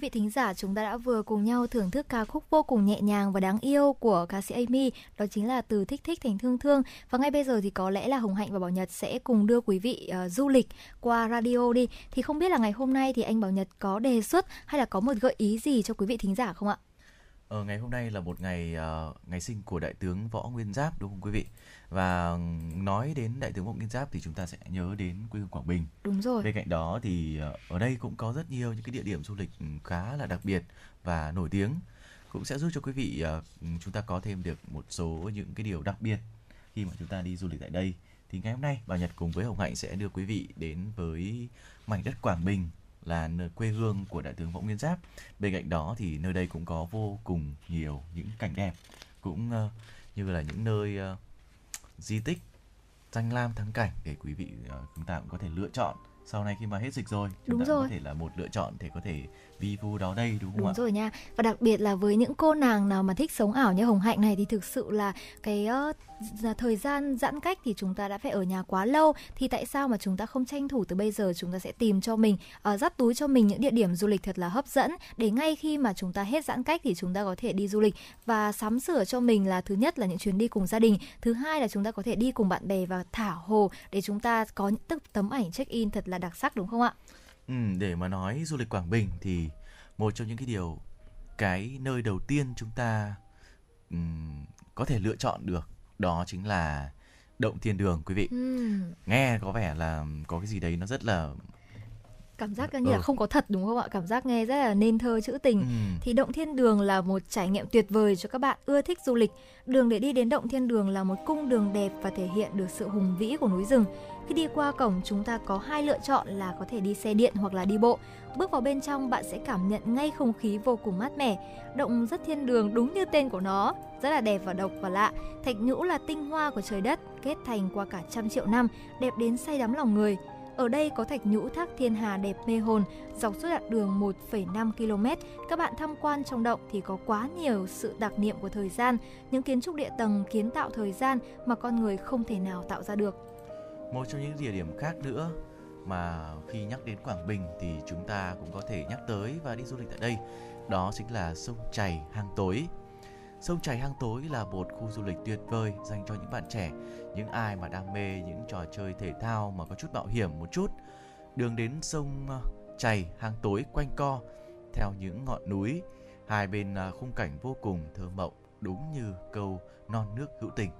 Vị thính giả, chúng ta đã vừa cùng nhau thưởng thức ca khúc vô cùng nhẹ nhàng và đáng yêu của ca sĩ Amy, đó chính là từ thích thích thành thương thương. Và ngay bây giờ thì có lẽ là Hồng Hạnh và Bảo Nhật sẽ cùng đưa quý vị uh, du lịch qua radio đi. Thì không biết là ngày hôm nay thì anh Bảo Nhật có đề xuất hay là có một gợi ý gì cho quý vị thính giả không ạ? Ờ, ngày hôm nay là một ngày uh, ngày sinh của đại tướng Võ Nguyên Giáp đúng không quý vị? Và nói đến đại tướng Võ Nguyên Giáp thì chúng ta sẽ nhớ đến quê hương Quảng Bình. Đúng rồi. Bên cạnh đó thì uh, ở đây cũng có rất nhiều những cái địa điểm du lịch khá là đặc biệt và nổi tiếng cũng sẽ giúp cho quý vị uh, chúng ta có thêm được một số những cái điều đặc biệt khi mà chúng ta đi du lịch tại đây. Thì ngày hôm nay Bảo Nhật cùng với Hồng Hạnh sẽ đưa quý vị đến với mảnh đất Quảng Bình là nơi quê hương của đại tướng Võ Nguyên Giáp. Bên cạnh đó thì nơi đây cũng có vô cùng nhiều những cảnh đẹp, cũng uh, như là những nơi uh, di tích danh lam thắng cảnh để quý vị uh, chúng ta cũng có thể lựa chọn sau này khi mà hết dịch rồi chúng Đúng ta rồi. có thể là một lựa chọn để có thể vi vu đó đây đúng không Đúng ạ? rồi nha. Và đặc biệt là với những cô nàng nào mà thích sống ảo như Hồng Hạnh này thì thực sự là cái uh, thời gian giãn cách thì chúng ta đã phải ở nhà quá lâu thì tại sao mà chúng ta không tranh thủ từ bây giờ chúng ta sẽ tìm cho mình uh, dắt túi cho mình những địa điểm du lịch thật là hấp dẫn để ngay khi mà chúng ta hết giãn cách thì chúng ta có thể đi du lịch và sắm sửa cho mình là thứ nhất là những chuyến đi cùng gia đình, thứ hai là chúng ta có thể đi cùng bạn bè và thả hồ để chúng ta có những tấm ảnh check in thật là đặc sắc đúng không ạ? Ừ, để mà nói du lịch Quảng Bình thì một trong những cái điều cái nơi đầu tiên chúng ta ừm, có thể lựa chọn được đó chính là động thiên đường quý vị. Ừm, nghe có vẻ là có cái gì đấy nó rất là cảm giác như là Ừ. không có thật đúng không ạ? Cảm giác nghe rất là nên thơ trữ tình. ừm, thì Động Thiên Đường là một trải nghiệm tuyệt vời cho các bạn ưa thích du lịch. Đường để đi đến Động Thiên Đường là một cung đường đẹp và thể hiện được sự hùng vĩ của núi rừng. Khi đi qua cổng chúng ta có hai lựa chọn là có thể đi xe điện hoặc là đi bộ. Bước vào bên trong bạn sẽ cảm nhận ngay không khí vô cùng mát mẻ. Động rất thiên đường đúng như tên của nó, rất là đẹp và độc và lạ. Thạch nhũ là tinh hoa của trời đất, kết thành qua cả trăm triệu năm, đẹp đến say đắm lòng người. Ở đây có thạch nhũ thác thiên hà đẹp mê hồn, dọc suốt đoạn đường 1,5 km các bạn tham quan trong động thì có quá nhiều sự đặc niệm của thời gian, những kiến trúc địa tầng kiến tạo thời gian mà con người không thể nào tạo ra được. một trong những địa điểm khác nữa mà khi nhắc đến Quảng Bình thì chúng ta cũng có thể nhắc tới và đi du lịch tại đây đó chính là sông chảy hang tối sông chảy hang tối là một khu du lịch tuyệt vời dành cho những bạn trẻ, những ai mà đam mê những trò chơi thể thao mà có chút mạo hiểm một chút. Đường đến sông ờ, chảy hang tối quanh co theo những ngọn núi, hai bên ờ, khung cảnh vô cùng thơ mộng, đúng như câu non nước hữu tình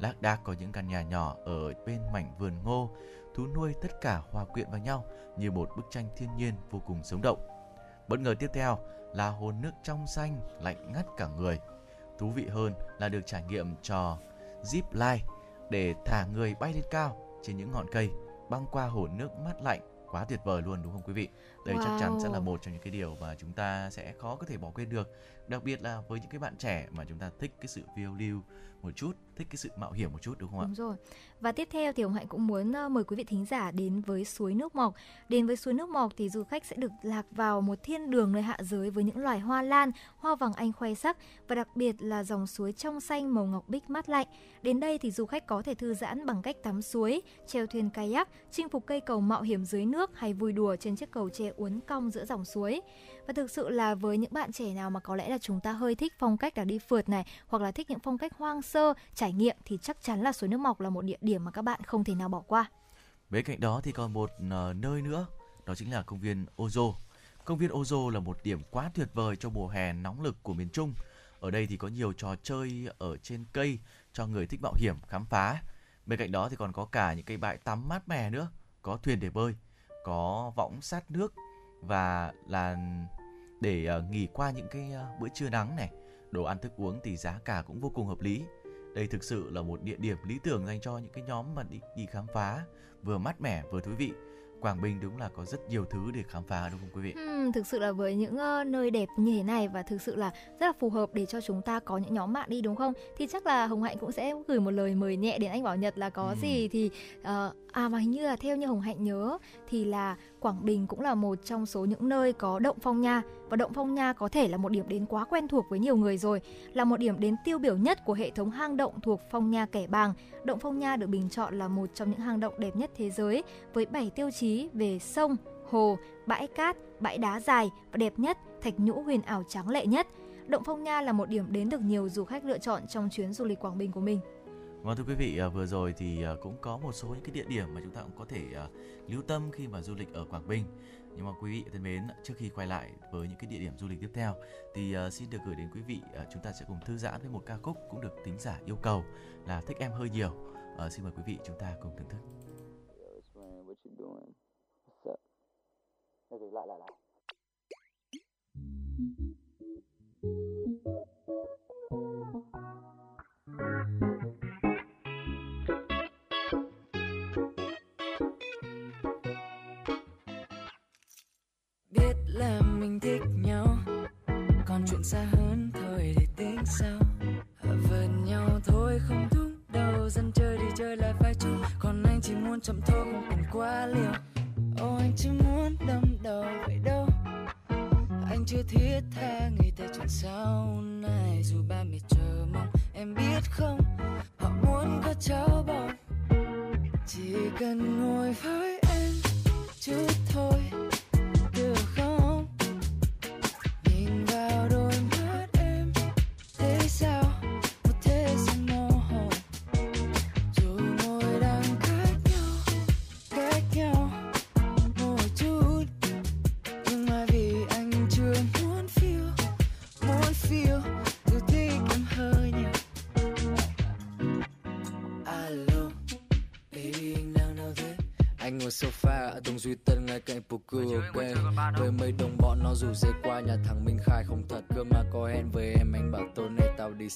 lác đác có những căn nhà nhỏ ở bên mảnh vườn ngô, thú nuôi tất cả hòa quyện vào nhau như một bức tranh thiên nhiên vô cùng sống động. Bất ngờ tiếp theo là hồ nước trong xanh lạnh ngắt cả người thú vị hơn là được trải nghiệm trò zip line để thả người bay lên cao trên những ngọn cây băng qua hồ nước mát lạnh. Quá tuyệt vời luôn đúng không quý vị? Đây chắc chắn sẽ là Wow. một trong những cái điều mà chúng ta sẽ khó có thể bỏ quên được đặc biệt là với những cái bạn trẻ mà chúng ta thích cái sự phiêu lưu một chút thích cái sự mạo hiểm một chút đúng không ạ Đúng rồi. Và tiếp theo thì Hồng Hạnh cũng muốn ờ, mời quý vị thính giả đến với suối nước mọc. Đến với suối nước mọc thì du khách sẽ được lạc vào một thiên đường nơi hạ giới với những loài hoa lan, hoa vàng anh khoe sắc và đặc biệt là dòng suối trong xanh màu ngọc bích mát lạnh. Đến đây thì du khách có thể thư giãn bằng cách tắm suối, chèo thuyền kayak, chinh phục cây cầu mạo hiểm dưới nước hay vui đùa trên chiếc cầu tre uốn cong giữa dòng suối. Và thực sự là với những bạn trẻ nào mà có lẽ là chúng ta hơi thích phong cách là đi phượt này hoặc là thích những phong cách hoang sơ, trải nghiệm thì chắc chắn là suối nước mọc là một địa điểm mà các bạn không thể nào bỏ qua. Bên cạnh đó thì còn một uh, nơi nữa, đó chính là công viên Ozo. Công viên Ozo là một điểm quá tuyệt vời cho mùa hè nóng lực của miền Trung. Ở đây thì có nhiều trò chơi ở trên cây cho người thích mạo hiểm khám phá. Bên cạnh đó thì còn có cả những cái bãi tắm mát mẻ nữa, có thuyền để bơi, có võng sát nước và là để uh, nghỉ qua những cái uh, bữa trưa nắng này. Đồ ăn thức uống thì giá cả cũng vô cùng hợp lý. Đây thực sự là một địa điểm lý tưởng dành cho những cái nhóm mà đi đi khám phá, vừa mát mẻ vừa thú vị. Quảng Bình đúng là có rất nhiều thứ để khám phá đúng không quý vị? Ừm, thực sự là với những uh, nơi đẹp như thế này và thực sự là rất là phù hợp để cho chúng ta có những nhóm bạn đi đúng không? Thì chắc là Hồng Hạnh cũng sẽ gửi một lời mời nhẹ đến anh Bảo Nhật là có ừ. gì thì uh, à mà hình như là theo như Hồng Hạnh nhớ thì là Quảng Bình cũng là một trong số những nơi có động Phong Nha và động Phong Nha có thể là một điểm đến quá quen thuộc với nhiều người rồi, là một điểm đến tiêu biểu nhất của hệ thống hang động thuộc Phong Nha Kẻ Bàng. Động Phong Nha được bình chọn là một trong những hang động đẹp nhất thế giới với 7 tiêu chí về sông, hồ, bãi cát, bãi đá dài và đẹp nhất, thạch nhũ huyền ảo trắng lệ nhất. Động Phong Nha là một điểm đến được nhiều du khách lựa chọn trong chuyến du lịch Quảng Bình của mình. Vâng thưa quý vị, à, vừa rồi thì à, cũng có một số những cái địa điểm mà chúng ta cũng có thể à, lưu tâm khi mà du lịch ở Quảng Bình. Nhưng mà quý vị thân mến, trước khi quay lại với những cái địa điểm du lịch tiếp theo thì xin được gửi đến quý vị chúng ta sẽ cùng thư giãn với một ca khúc cũng được tính giả yêu cầu là thích em hơi nhiều. xin mời quý vị chúng ta cùng thưởng thức. Đây rồi, lại lại lại. Biết là mình thích nhau còn chuyện xa hơn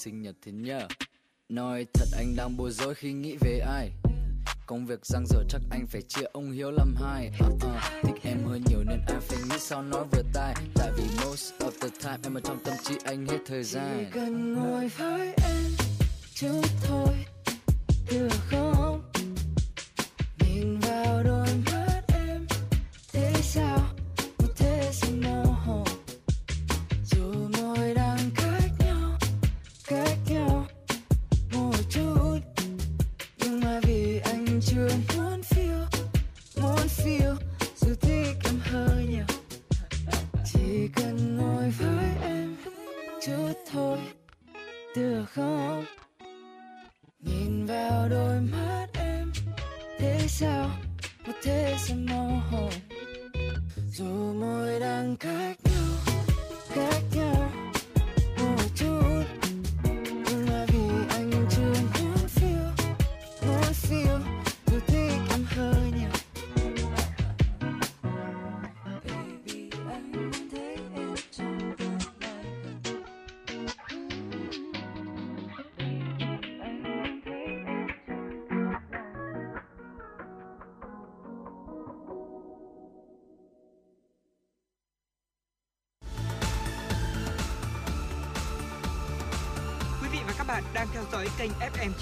sinh nhật thế nhá nói thật anh đang bối rối khi nghĩ về ai. Công việc răng dở chắc anh phải chia ông Hiếu làm hai. Uh, uh, Thích em hơi nhiều nên anh phải nghĩ sao nói vừa tai. Tại vì most of the time em ở trong tâm trí anh hết thời gian. Chỉ cần ngồi với em chút thôi Được không?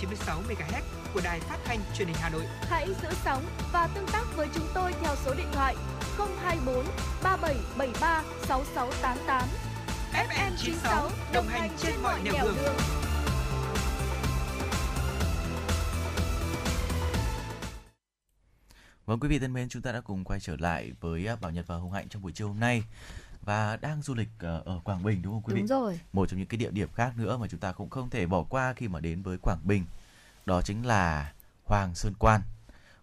96 MHz của đài phát thanh truyền hình Hà Nội. Hãy giữ sóng và tương tác với chúng tôi theo số điện thoại 024 3773 6688. FM 96 đồng hành trên mọi nẻo đường. đường. Vâng quý vị thân mến, chúng ta đã cùng quay trở lại với à, Bảo Nhật và Hồng Hạnh trong buổi chiều hôm nay và đang du lịch ờ, ở Quảng Bình đúng không quý vị? Đúng rồi. Một trong những cái địa điểm khác nữa mà chúng ta cũng không thể bỏ qua khi mà đến với Quảng Bình đó chính là Hoàng Sơn Quan.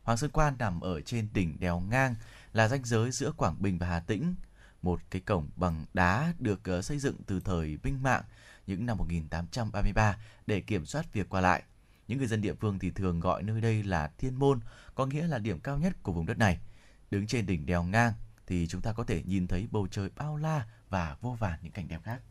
Hoàng Sơn Quan nằm ở trên đỉnh đèo ngang là ranh giới giữa Quảng Bình và Hà Tĩnh. Một cái cổng bằng đá được uh, xây dựng từ thời Minh Mạng những năm 1833 để kiểm soát việc qua lại. Những người dân địa phương thì thường gọi nơi đây là Thiên Môn, có nghĩa là điểm cao nhất của vùng đất này. Đứng trên đỉnh đèo ngang thì chúng ta có thể nhìn thấy bầu trời bao la và vô vàn những cảnh đẹp khác.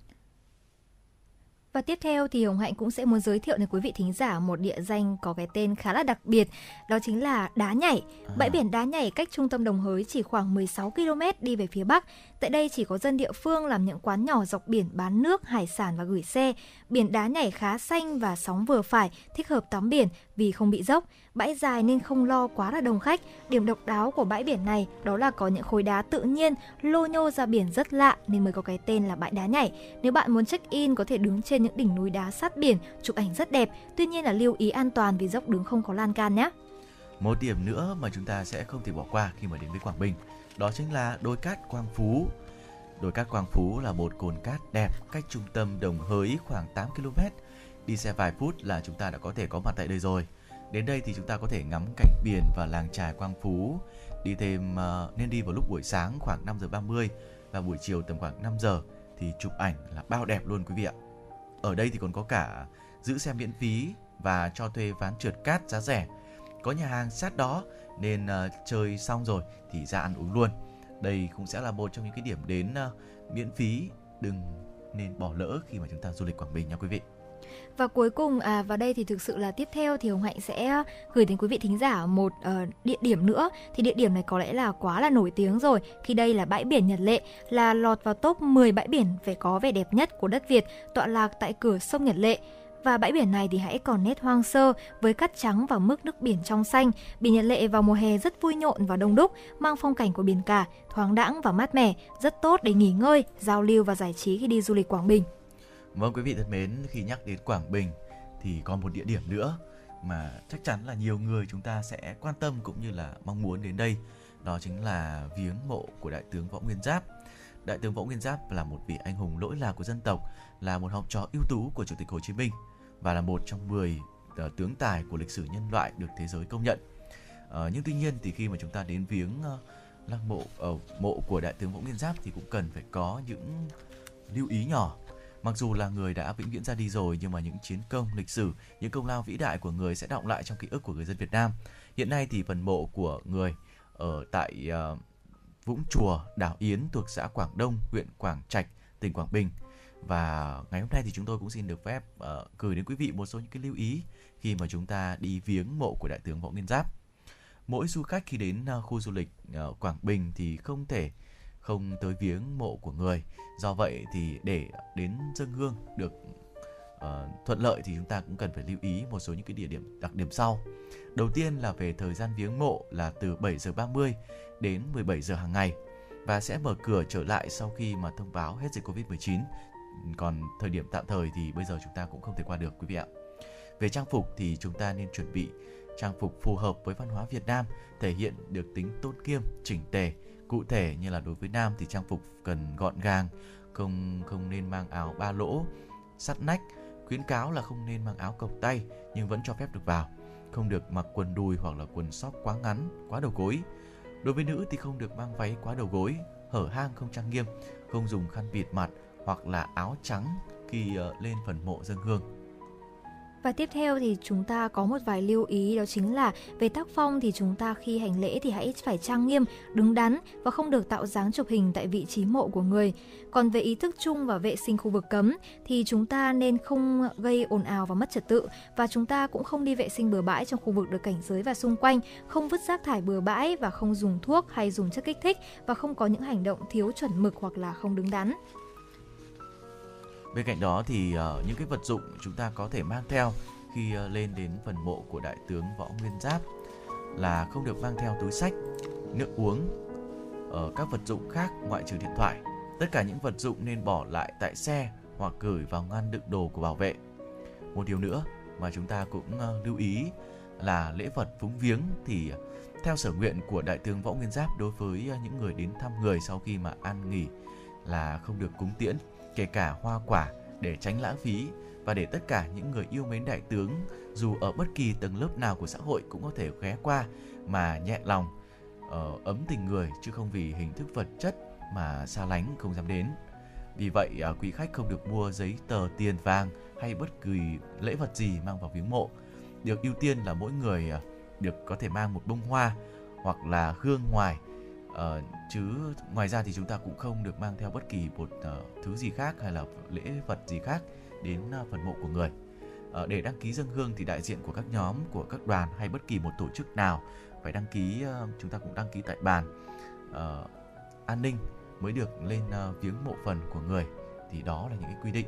Và tiếp theo thì Hồng Hạnh cũng sẽ muốn giới thiệu đến quý vị thính giả một địa danh có cái tên khá là đặc biệt, đó chính là Đá Nhảy. À. Bãi biển Đá Nhảy cách trung tâm Đồng Hới chỉ khoảng 16 km đi về phía bắc. Tại đây chỉ có dân địa phương làm những quán nhỏ dọc biển bán nước, hải sản và gửi xe. Biển Đá Nhảy khá xanh và sóng vừa phải, thích hợp tắm biển vì không bị dốc. Bãi dài nên không lo quá là đông khách. Điểm độc đáo của bãi biển này đó là có những khối đá tự nhiên lô nhô ra biển rất lạ nên mới có cái tên là bãi đá nhảy. Nếu bạn muốn check in có thể đứng trên những đỉnh núi đá sát biển, chụp ảnh rất đẹp. Tuy nhiên là lưu ý an toàn vì dốc đứng không có lan can nhé. Một điểm nữa mà chúng ta sẽ không thể bỏ qua khi mà đến với Quảng Bình, đó chính là đồi cát Quang Phú. Đồi cát Quang Phú là một cồn cát đẹp cách trung tâm Đồng Hới khoảng 8 km. Đi xe vài phút là chúng ta đã có thể có mặt tại đây rồi. Đến đây thì chúng ta có thể ngắm cảnh biển và làng trài Quang Phú. Đi thêm uh, nên đi vào lúc buổi sáng khoảng 5 giờ 30 và buổi chiều tầm khoảng 5 giờ thì chụp ảnh là bao đẹp luôn quý vị ạ. Ở đây thì còn có cả giữ xe miễn phí và cho thuê ván trượt cát giá rẻ. Có nhà hàng sát đó nên uh, chơi xong rồi thì ra ăn uống luôn. Đây cũng sẽ là một trong những cái điểm đến uh, miễn phí đừng nên bỏ lỡ khi mà chúng ta du lịch Quảng Bình nha quý vị. Và cuối cùng à vào đây thì thực sự là tiếp theo thì Hồng Hạnh sẽ gửi đến quý vị thính giả một uh, địa điểm nữa thì địa điểm này có lẽ là quá là nổi tiếng rồi khi đây là bãi biển Nhật Lệ là lọt vào top 10 bãi biển phải có vẻ đẹp nhất của đất Việt tọa lạc tại cửa sông Nhật Lệ. Và bãi biển này thì hãy còn nét hoang sơ với cát trắng và mức nước biển trong xanh. Biển Nhật Lệ vào mùa hè rất vui nhộn và đông đúc, mang phong cảnh của biển cả, thoáng đãng và mát mẻ, rất tốt để nghỉ ngơi, giao lưu và giải trí khi đi du lịch Quảng Bình. Vâng quý vị thân mến, khi nhắc đến Quảng Bình thì còn một địa điểm nữa mà chắc chắn là nhiều người chúng ta sẽ quan tâm cũng như là mong muốn đến đây. Đó chính là viếng mộ của Đại tướng Võ Nguyên Giáp. Đại tướng Võ Nguyên Giáp là một vị anh hùng lỗi lạc của dân tộc, là một học trò ưu tú của Chủ tịch Hồ Chí Minh và là một trong 10 ờ, tướng tài của lịch sử nhân loại được thế giới công nhận. À, nhưng tuy nhiên thì khi mà chúng ta đến viếng ờ, lăng mộ ở mộ của Đại tướng Võ Nguyên Giáp thì cũng cần phải có những lưu ý nhỏ Mặc dù là người đã vĩnh viễn ra đi rồi nhưng mà những chiến công lịch sử, những công lao vĩ đại của người sẽ động lại trong ký ức của người dân Việt Nam. Hiện nay thì phần mộ của người ở tại uh, Vũng Chùa, đảo Yến thuộc xã Quảng Đông, huyện Quảng Trạch, tỉnh Quảng Bình. Và ngày hôm nay thì chúng tôi cũng xin được phép uh, gửi đến quý vị một số những cái lưu ý khi mà chúng ta đi viếng mộ của đại tướng Võ Nguyên Giáp. Mỗi du khách khi đến uh, khu du lịch uh, Quảng Bình thì không thể không tới viếng mộ của người. Do vậy thì để đến dân hương được uh, thuận lợi thì chúng ta cũng cần phải lưu ý một số những cái địa điểm đặc điểm sau. Đầu tiên là về thời gian viếng mộ là từ 7 giờ 30 đến 17 giờ hàng ngày và sẽ mở cửa trở lại sau khi mà thông báo hết dịch Covid-19. Còn thời điểm tạm thời thì bây giờ chúng ta cũng không thể qua được quý vị ạ. Về trang phục thì chúng ta nên chuẩn bị trang phục phù hợp với văn hóa Việt Nam, thể hiện được tính tôn nghiêm, chỉnh tề, Cụ thể như là đối với nam thì trang phục cần gọn gàng, không không nên mang áo ba lỗ, sắt nách, khuyến cáo là không nên mang áo cộc tay nhưng vẫn cho phép được vào, không được mặc quần đùi hoặc là quần sóc quá ngắn, quá đầu gối. Đối với nữ thì không được mang váy quá đầu gối, hở hang không trang nghiêm, không dùng khăn bịt mặt hoặc là áo trắng khi ờ, lên phần mộ dân hương. Và tiếp theo thì chúng ta có một vài lưu ý đó chính là về tác phong thì chúng ta khi hành lễ thì hãy phải trang nghiêm, đứng đắn và không được tạo dáng chụp hình tại vị trí mộ của người. Còn về ý thức chung và vệ sinh khu vực cấm thì chúng ta nên không gây ồn ào và mất trật tự và chúng ta cũng không đi vệ sinh bừa bãi trong khu vực được cảnh giới và xung quanh, không vứt rác thải bừa bãi và không dùng thuốc hay dùng chất kích thích và không có những hành động thiếu chuẩn mực hoặc là không đứng đắn. Bên cạnh đó thì uh, những cái vật dụng chúng ta có thể mang theo khi uh, lên đến phần mộ của đại tướng Võ Nguyên Giáp là không được mang theo túi sách, nước uống, ở uh, các vật dụng khác ngoại trừ điện thoại. Tất cả những vật dụng nên bỏ lại tại xe hoặc gửi vào ngăn đựng đồ của bảo vệ. Một điều nữa mà chúng ta cũng uh, lưu ý là lễ vật phúng viếng thì theo sở nguyện của đại tướng Võ Nguyên Giáp đối với những người đến thăm người sau khi mà an nghỉ là không được cúng tiễn kể cả hoa quả để tránh lãng phí và để tất cả những người yêu mến đại tướng dù ở bất kỳ tầng lớp nào của xã hội cũng có thể ghé qua mà nhẹ lòng uh, ấm tình người chứ không vì hình thức vật chất mà xa lánh không dám đến. Vì vậy à, quý khách không được mua giấy tờ tiền vàng hay bất kỳ lễ vật gì mang vào viếng mộ. Được ưu tiên là mỗi người à, được có thể mang một bông hoa hoặc là hương ngoài uh, chứ ngoài ra thì chúng ta cũng không được mang theo bất kỳ một uh, thứ gì khác hay là lễ vật gì khác đến uh, phần mộ của người. uh, để đăng ký dân hương thì đại diện của các nhóm, của các đoàn hay bất kỳ một tổ chức nào phải đăng ký uh, chúng ta cũng đăng ký tại bàn uh, an ninh mới được lên uh, viếng mộ phần của người. Thì đó là những cái quy định.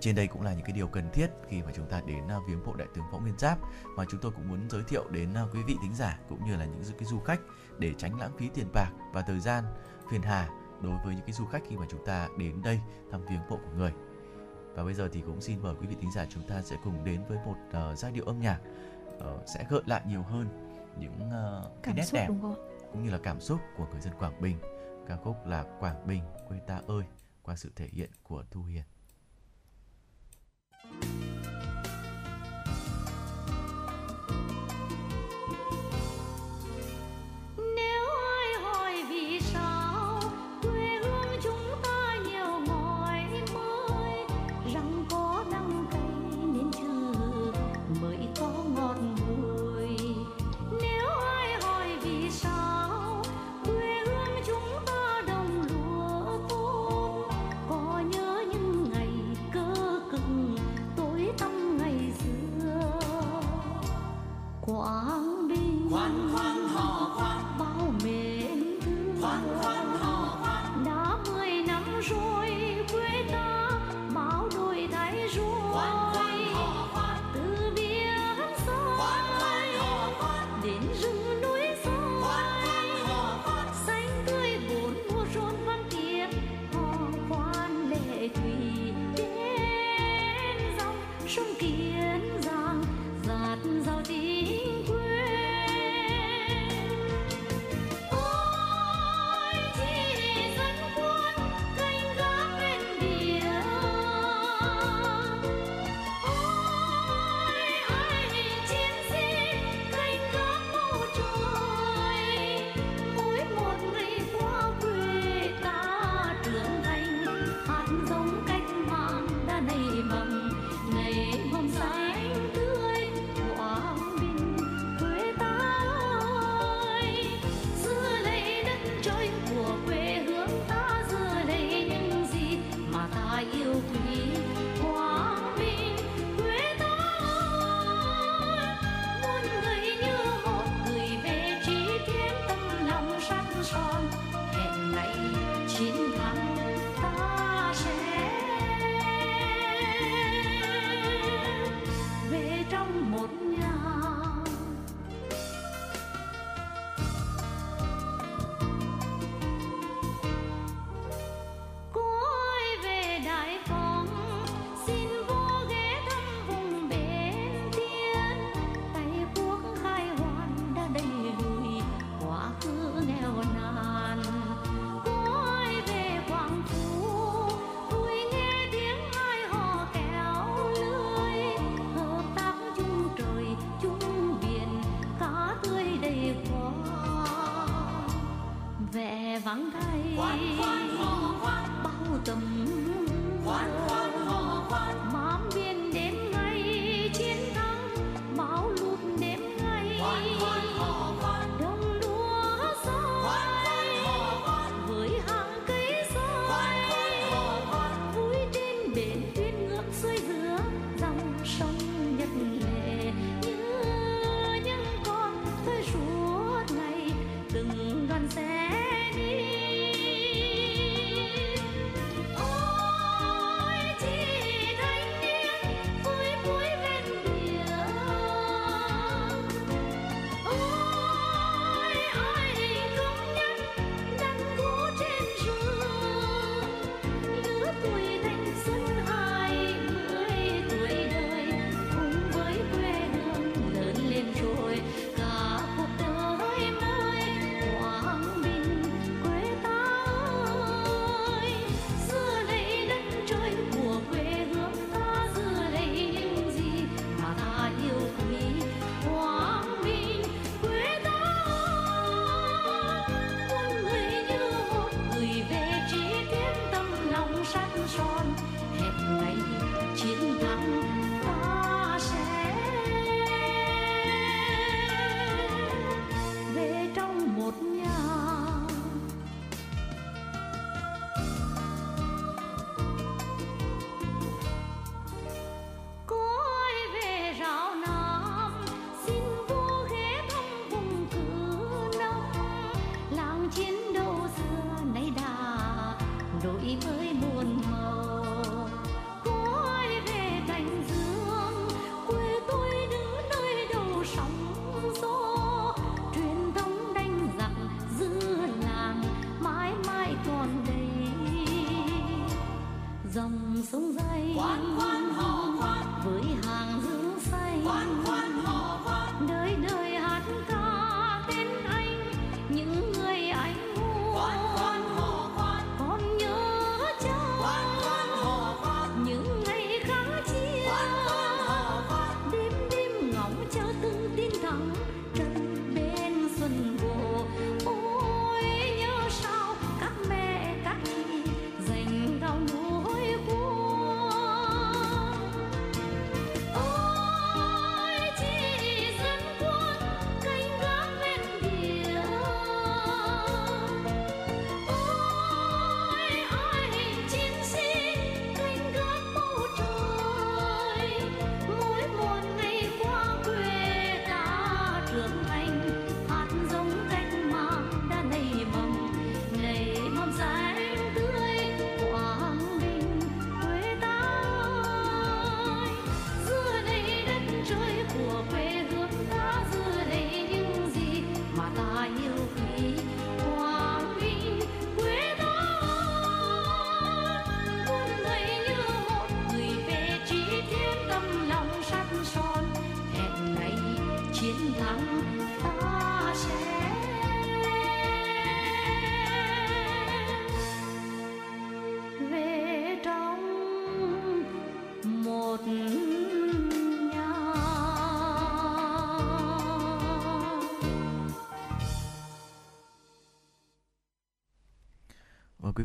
Trên đây cũng là những cái điều cần thiết khi mà chúng ta đến viếng mộ đại tướng võ nguyên giáp mà chúng tôi cũng muốn giới thiệu đến quý vị thính giả cũng như là những cái du khách để tránh lãng phí tiền bạc và thời gian phiền hà đối với những cái du khách khi mà chúng ta đến đây thăm viếng mộ của người và bây giờ thì cũng xin mời quý vị thính giả chúng ta sẽ cùng đến với một uh, giai điệu âm nhạc uh, sẽ gợi lại nhiều hơn những uh, cái nét đẹp cũng như là cảm xúc của người dân Quảng Bình. Ca khúc là Quảng Bình quê ta ơi qua sự thể hiện của Thu Hiền.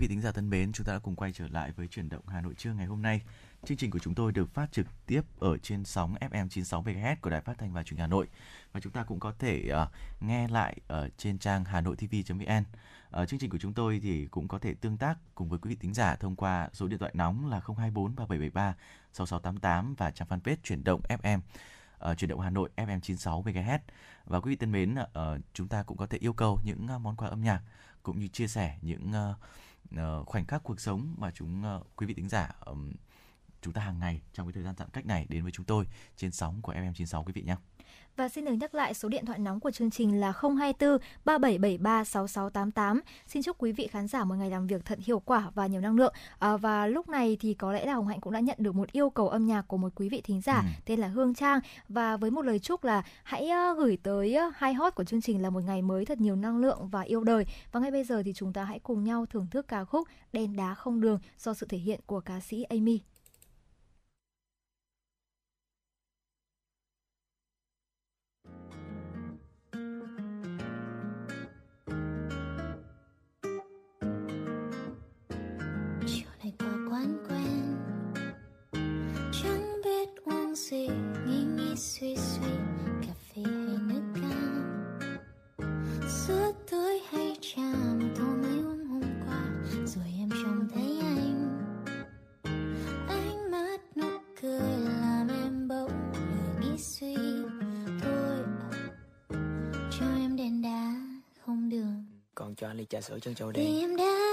Vị thính giả thân mến, chúng ta đã cùng quay trở lại với chuyển động Hà Nội trưa ngày hôm nay. Chương trình của chúng tôi được phát trực tiếp ở trên sóng FM 96 MHz của Đài Phát thanh và Truyền hình Hà Nội và chúng ta cũng có thể uh, nghe lại ở trên trang hanoitv.vn. Ở chương trình của chúng tôi thì cũng có thể tương tác cùng với quý vị thính giả thông qua số điện thoại nóng là 024 3773 6688 và trang fanpage chuyển động FM uh, ờ, chuyển động Hà Nội FM 96 MHz. Và quý vị thân mến, uh, chúng ta cũng có thể yêu cầu những uh, món quà âm nhạc cũng như chia sẻ những uh, Ờ, khoảnh khắc cuộc sống mà chúng ờ, quý vị thính giả chúng ta hàng ngày trong cái thời gian giãn cách này đến với chúng tôi trên sóng của FM96 quý vị nhé. Và xin được nhắc lại số điện thoại nóng của chương trình là 024 3773 6688. Xin chúc quý vị khán giả một ngày làm việc thật hiệu quả và nhiều năng lượng. À, và lúc này thì có lẽ là Hồng Hạnh cũng đã nhận được một yêu cầu âm nhạc của một quý vị thính giả Ừ. tên là Hương Trang và với một lời chúc là hãy ờ, gửi tới ờ, hai hot của chương trình là một ngày mới thật nhiều năng lượng và yêu đời. Và ngay bây giờ thì chúng ta hãy cùng nhau thưởng thức ca khúc Đen đá không đường do sự thể hiện của ca sĩ Amy. Quán quen chẳng biết uống gì nghĩ nghĩ suy suy cà phê hay nước cam. Sữa tươi hay trà một tô mới uống hôm qua rồi em trông thấy anh. Ánh mắt nụ cười làm em bỗng lười nghĩ suy. Thôi cho em đèn đá không đường Còn cho anh ly trà sữa chân châu đen em đã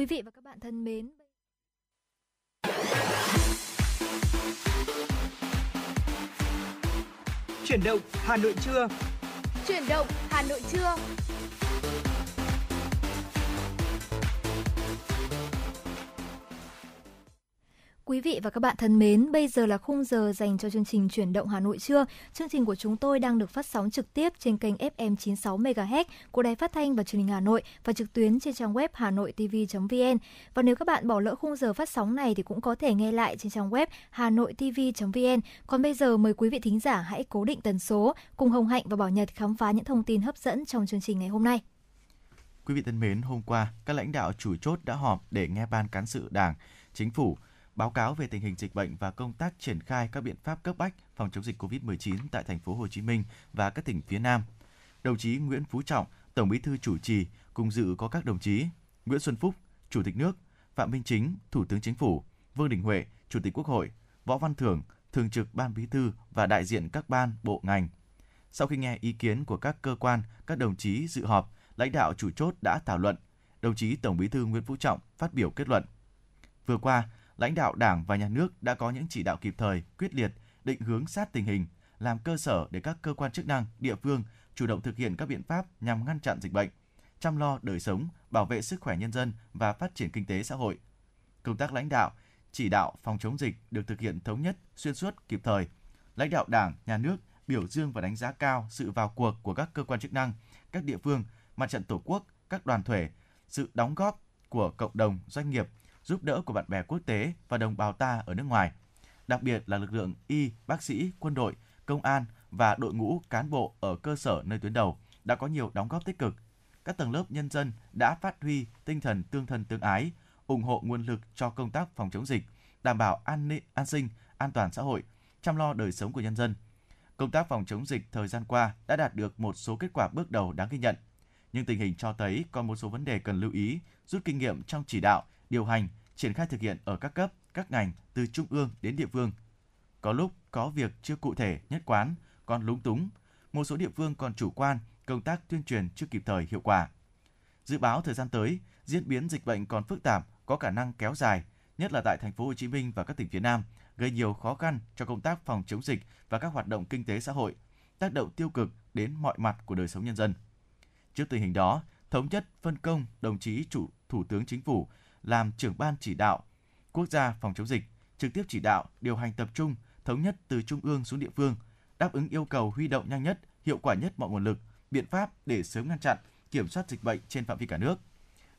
Quý vị và các bạn thân mến, Chuyển động Hà Nội trưa. Chuyển động Hà Nội trưa. Quý vị và các bạn thân mến, bây giờ là khung giờ dành cho chương trình Chuyển động Hà Nội trưa. Chương trình của chúng tôi đang được phát sóng trực tiếp trên kênh FM 96 MHz của Đài Phát thanh và Truyền hình Hà Nội và trực tuyến trên trang web hanoitv.vn. Và nếu các bạn bỏ lỡ khung giờ phát sóng này thì cũng có thể nghe lại trên trang web hanoitv.vn. Còn bây giờ mời quý vị thính giả hãy cố định tần số cùng Hồng Hạnh và Bảo Nhật khám phá những thông tin hấp dẫn trong chương trình ngày hôm nay. Quý vị thân mến, hôm qua, các lãnh đạo chủ chốt đã họp để nghe Ban Cán sự Đảng, Chính phủ báo cáo về tình hình dịch bệnh và công tác triển khai các biện pháp cấp bách phòng chống dịch COVID-19 tại thành phố Hồ Chí Minh và các tỉnh phía Nam. Đồng chí Nguyễn Phú Trọng, Tổng Bí thư chủ trì, cùng dự có các đồng chí Nguyễn Xuân Phúc, Chủ tịch nước, Phạm Minh Chính, Thủ tướng Chính phủ, Vương Đình Huệ, Chủ tịch Quốc hội, Võ Văn Thưởng, Thường trực Ban Bí thư và đại diện các ban, bộ ngành. Sau khi nghe ý kiến của các cơ quan, các đồng chí dự họp, lãnh đạo chủ chốt đã thảo luận. Đồng chí Tổng Bí thư Nguyễn Phú Trọng phát biểu kết luận. Vừa qua, lãnh đạo Đảng và Nhà nước đã có những chỉ đạo kịp thời, quyết liệt, định hướng sát tình hình, làm cơ sở để các cơ quan chức năng, địa phương chủ động thực hiện các biện pháp nhằm ngăn chặn dịch bệnh, chăm lo đời sống, bảo vệ sức khỏe nhân dân và phát triển kinh tế xã hội. Công tác lãnh đạo, chỉ đạo phòng chống dịch được thực hiện thống nhất, xuyên suốt, kịp thời. Lãnh đạo Đảng, Nhà nước biểu dương và đánh giá cao sự vào cuộc của các cơ quan chức năng, các địa phương, mặt trận Tổ quốc, các đoàn thể, sự đóng góp của cộng đồng, doanh nghiệp, giúp đỡ của bạn bè quốc tế và đồng bào ta ở nước ngoài, đặc biệt là lực lượng y, bác sĩ, quân đội, công an và đội ngũ cán bộ ở cơ sở nơi tuyến đầu đã có nhiều đóng góp tích cực. Các tầng lớp nhân dân đã phát huy tinh thần tương thân tương ái, ủng hộ nguồn lực cho công tác phòng chống dịch, đảm bảo an ninh, an sinh, an toàn xã hội, chăm lo đời sống của nhân dân. Công tác phòng chống dịch thời gian qua đã đạt được một số kết quả bước đầu đáng ghi nhận. Nhưng tình hình cho thấy còn một số vấn đề cần lưu ý, rút kinh nghiệm trong chỉ đạo, điều hành, triển khai thực hiện ở các cấp, các ngành từ trung ương đến địa phương. Có lúc có việc chưa cụ thể, nhất quán, còn lúng túng. Một số địa phương còn chủ quan, công tác tuyên truyền chưa kịp thời hiệu quả. Dự báo thời gian tới, diễn biến dịch bệnh còn phức tạp, có khả năng kéo dài, nhất là tại thành phố Hồ Chí Minh và các tỉnh phía Nam, gây nhiều khó khăn cho công tác phòng chống dịch và các hoạt động kinh tế xã hội, tác động tiêu cực đến mọi mặt của đời sống nhân dân. Trước tình hình đó, thống nhất phân công đồng chí chủ Thủ tướng Chính phủ làm trưởng ban chỉ đạo quốc gia phòng chống dịch, trực tiếp chỉ đạo điều hành tập trung, thống nhất từ trung ương xuống địa phương, đáp ứng yêu cầu huy động nhanh nhất, hiệu quả nhất mọi nguồn lực, biện pháp để sớm ngăn chặn, kiểm soát dịch bệnh trên phạm vi cả nước.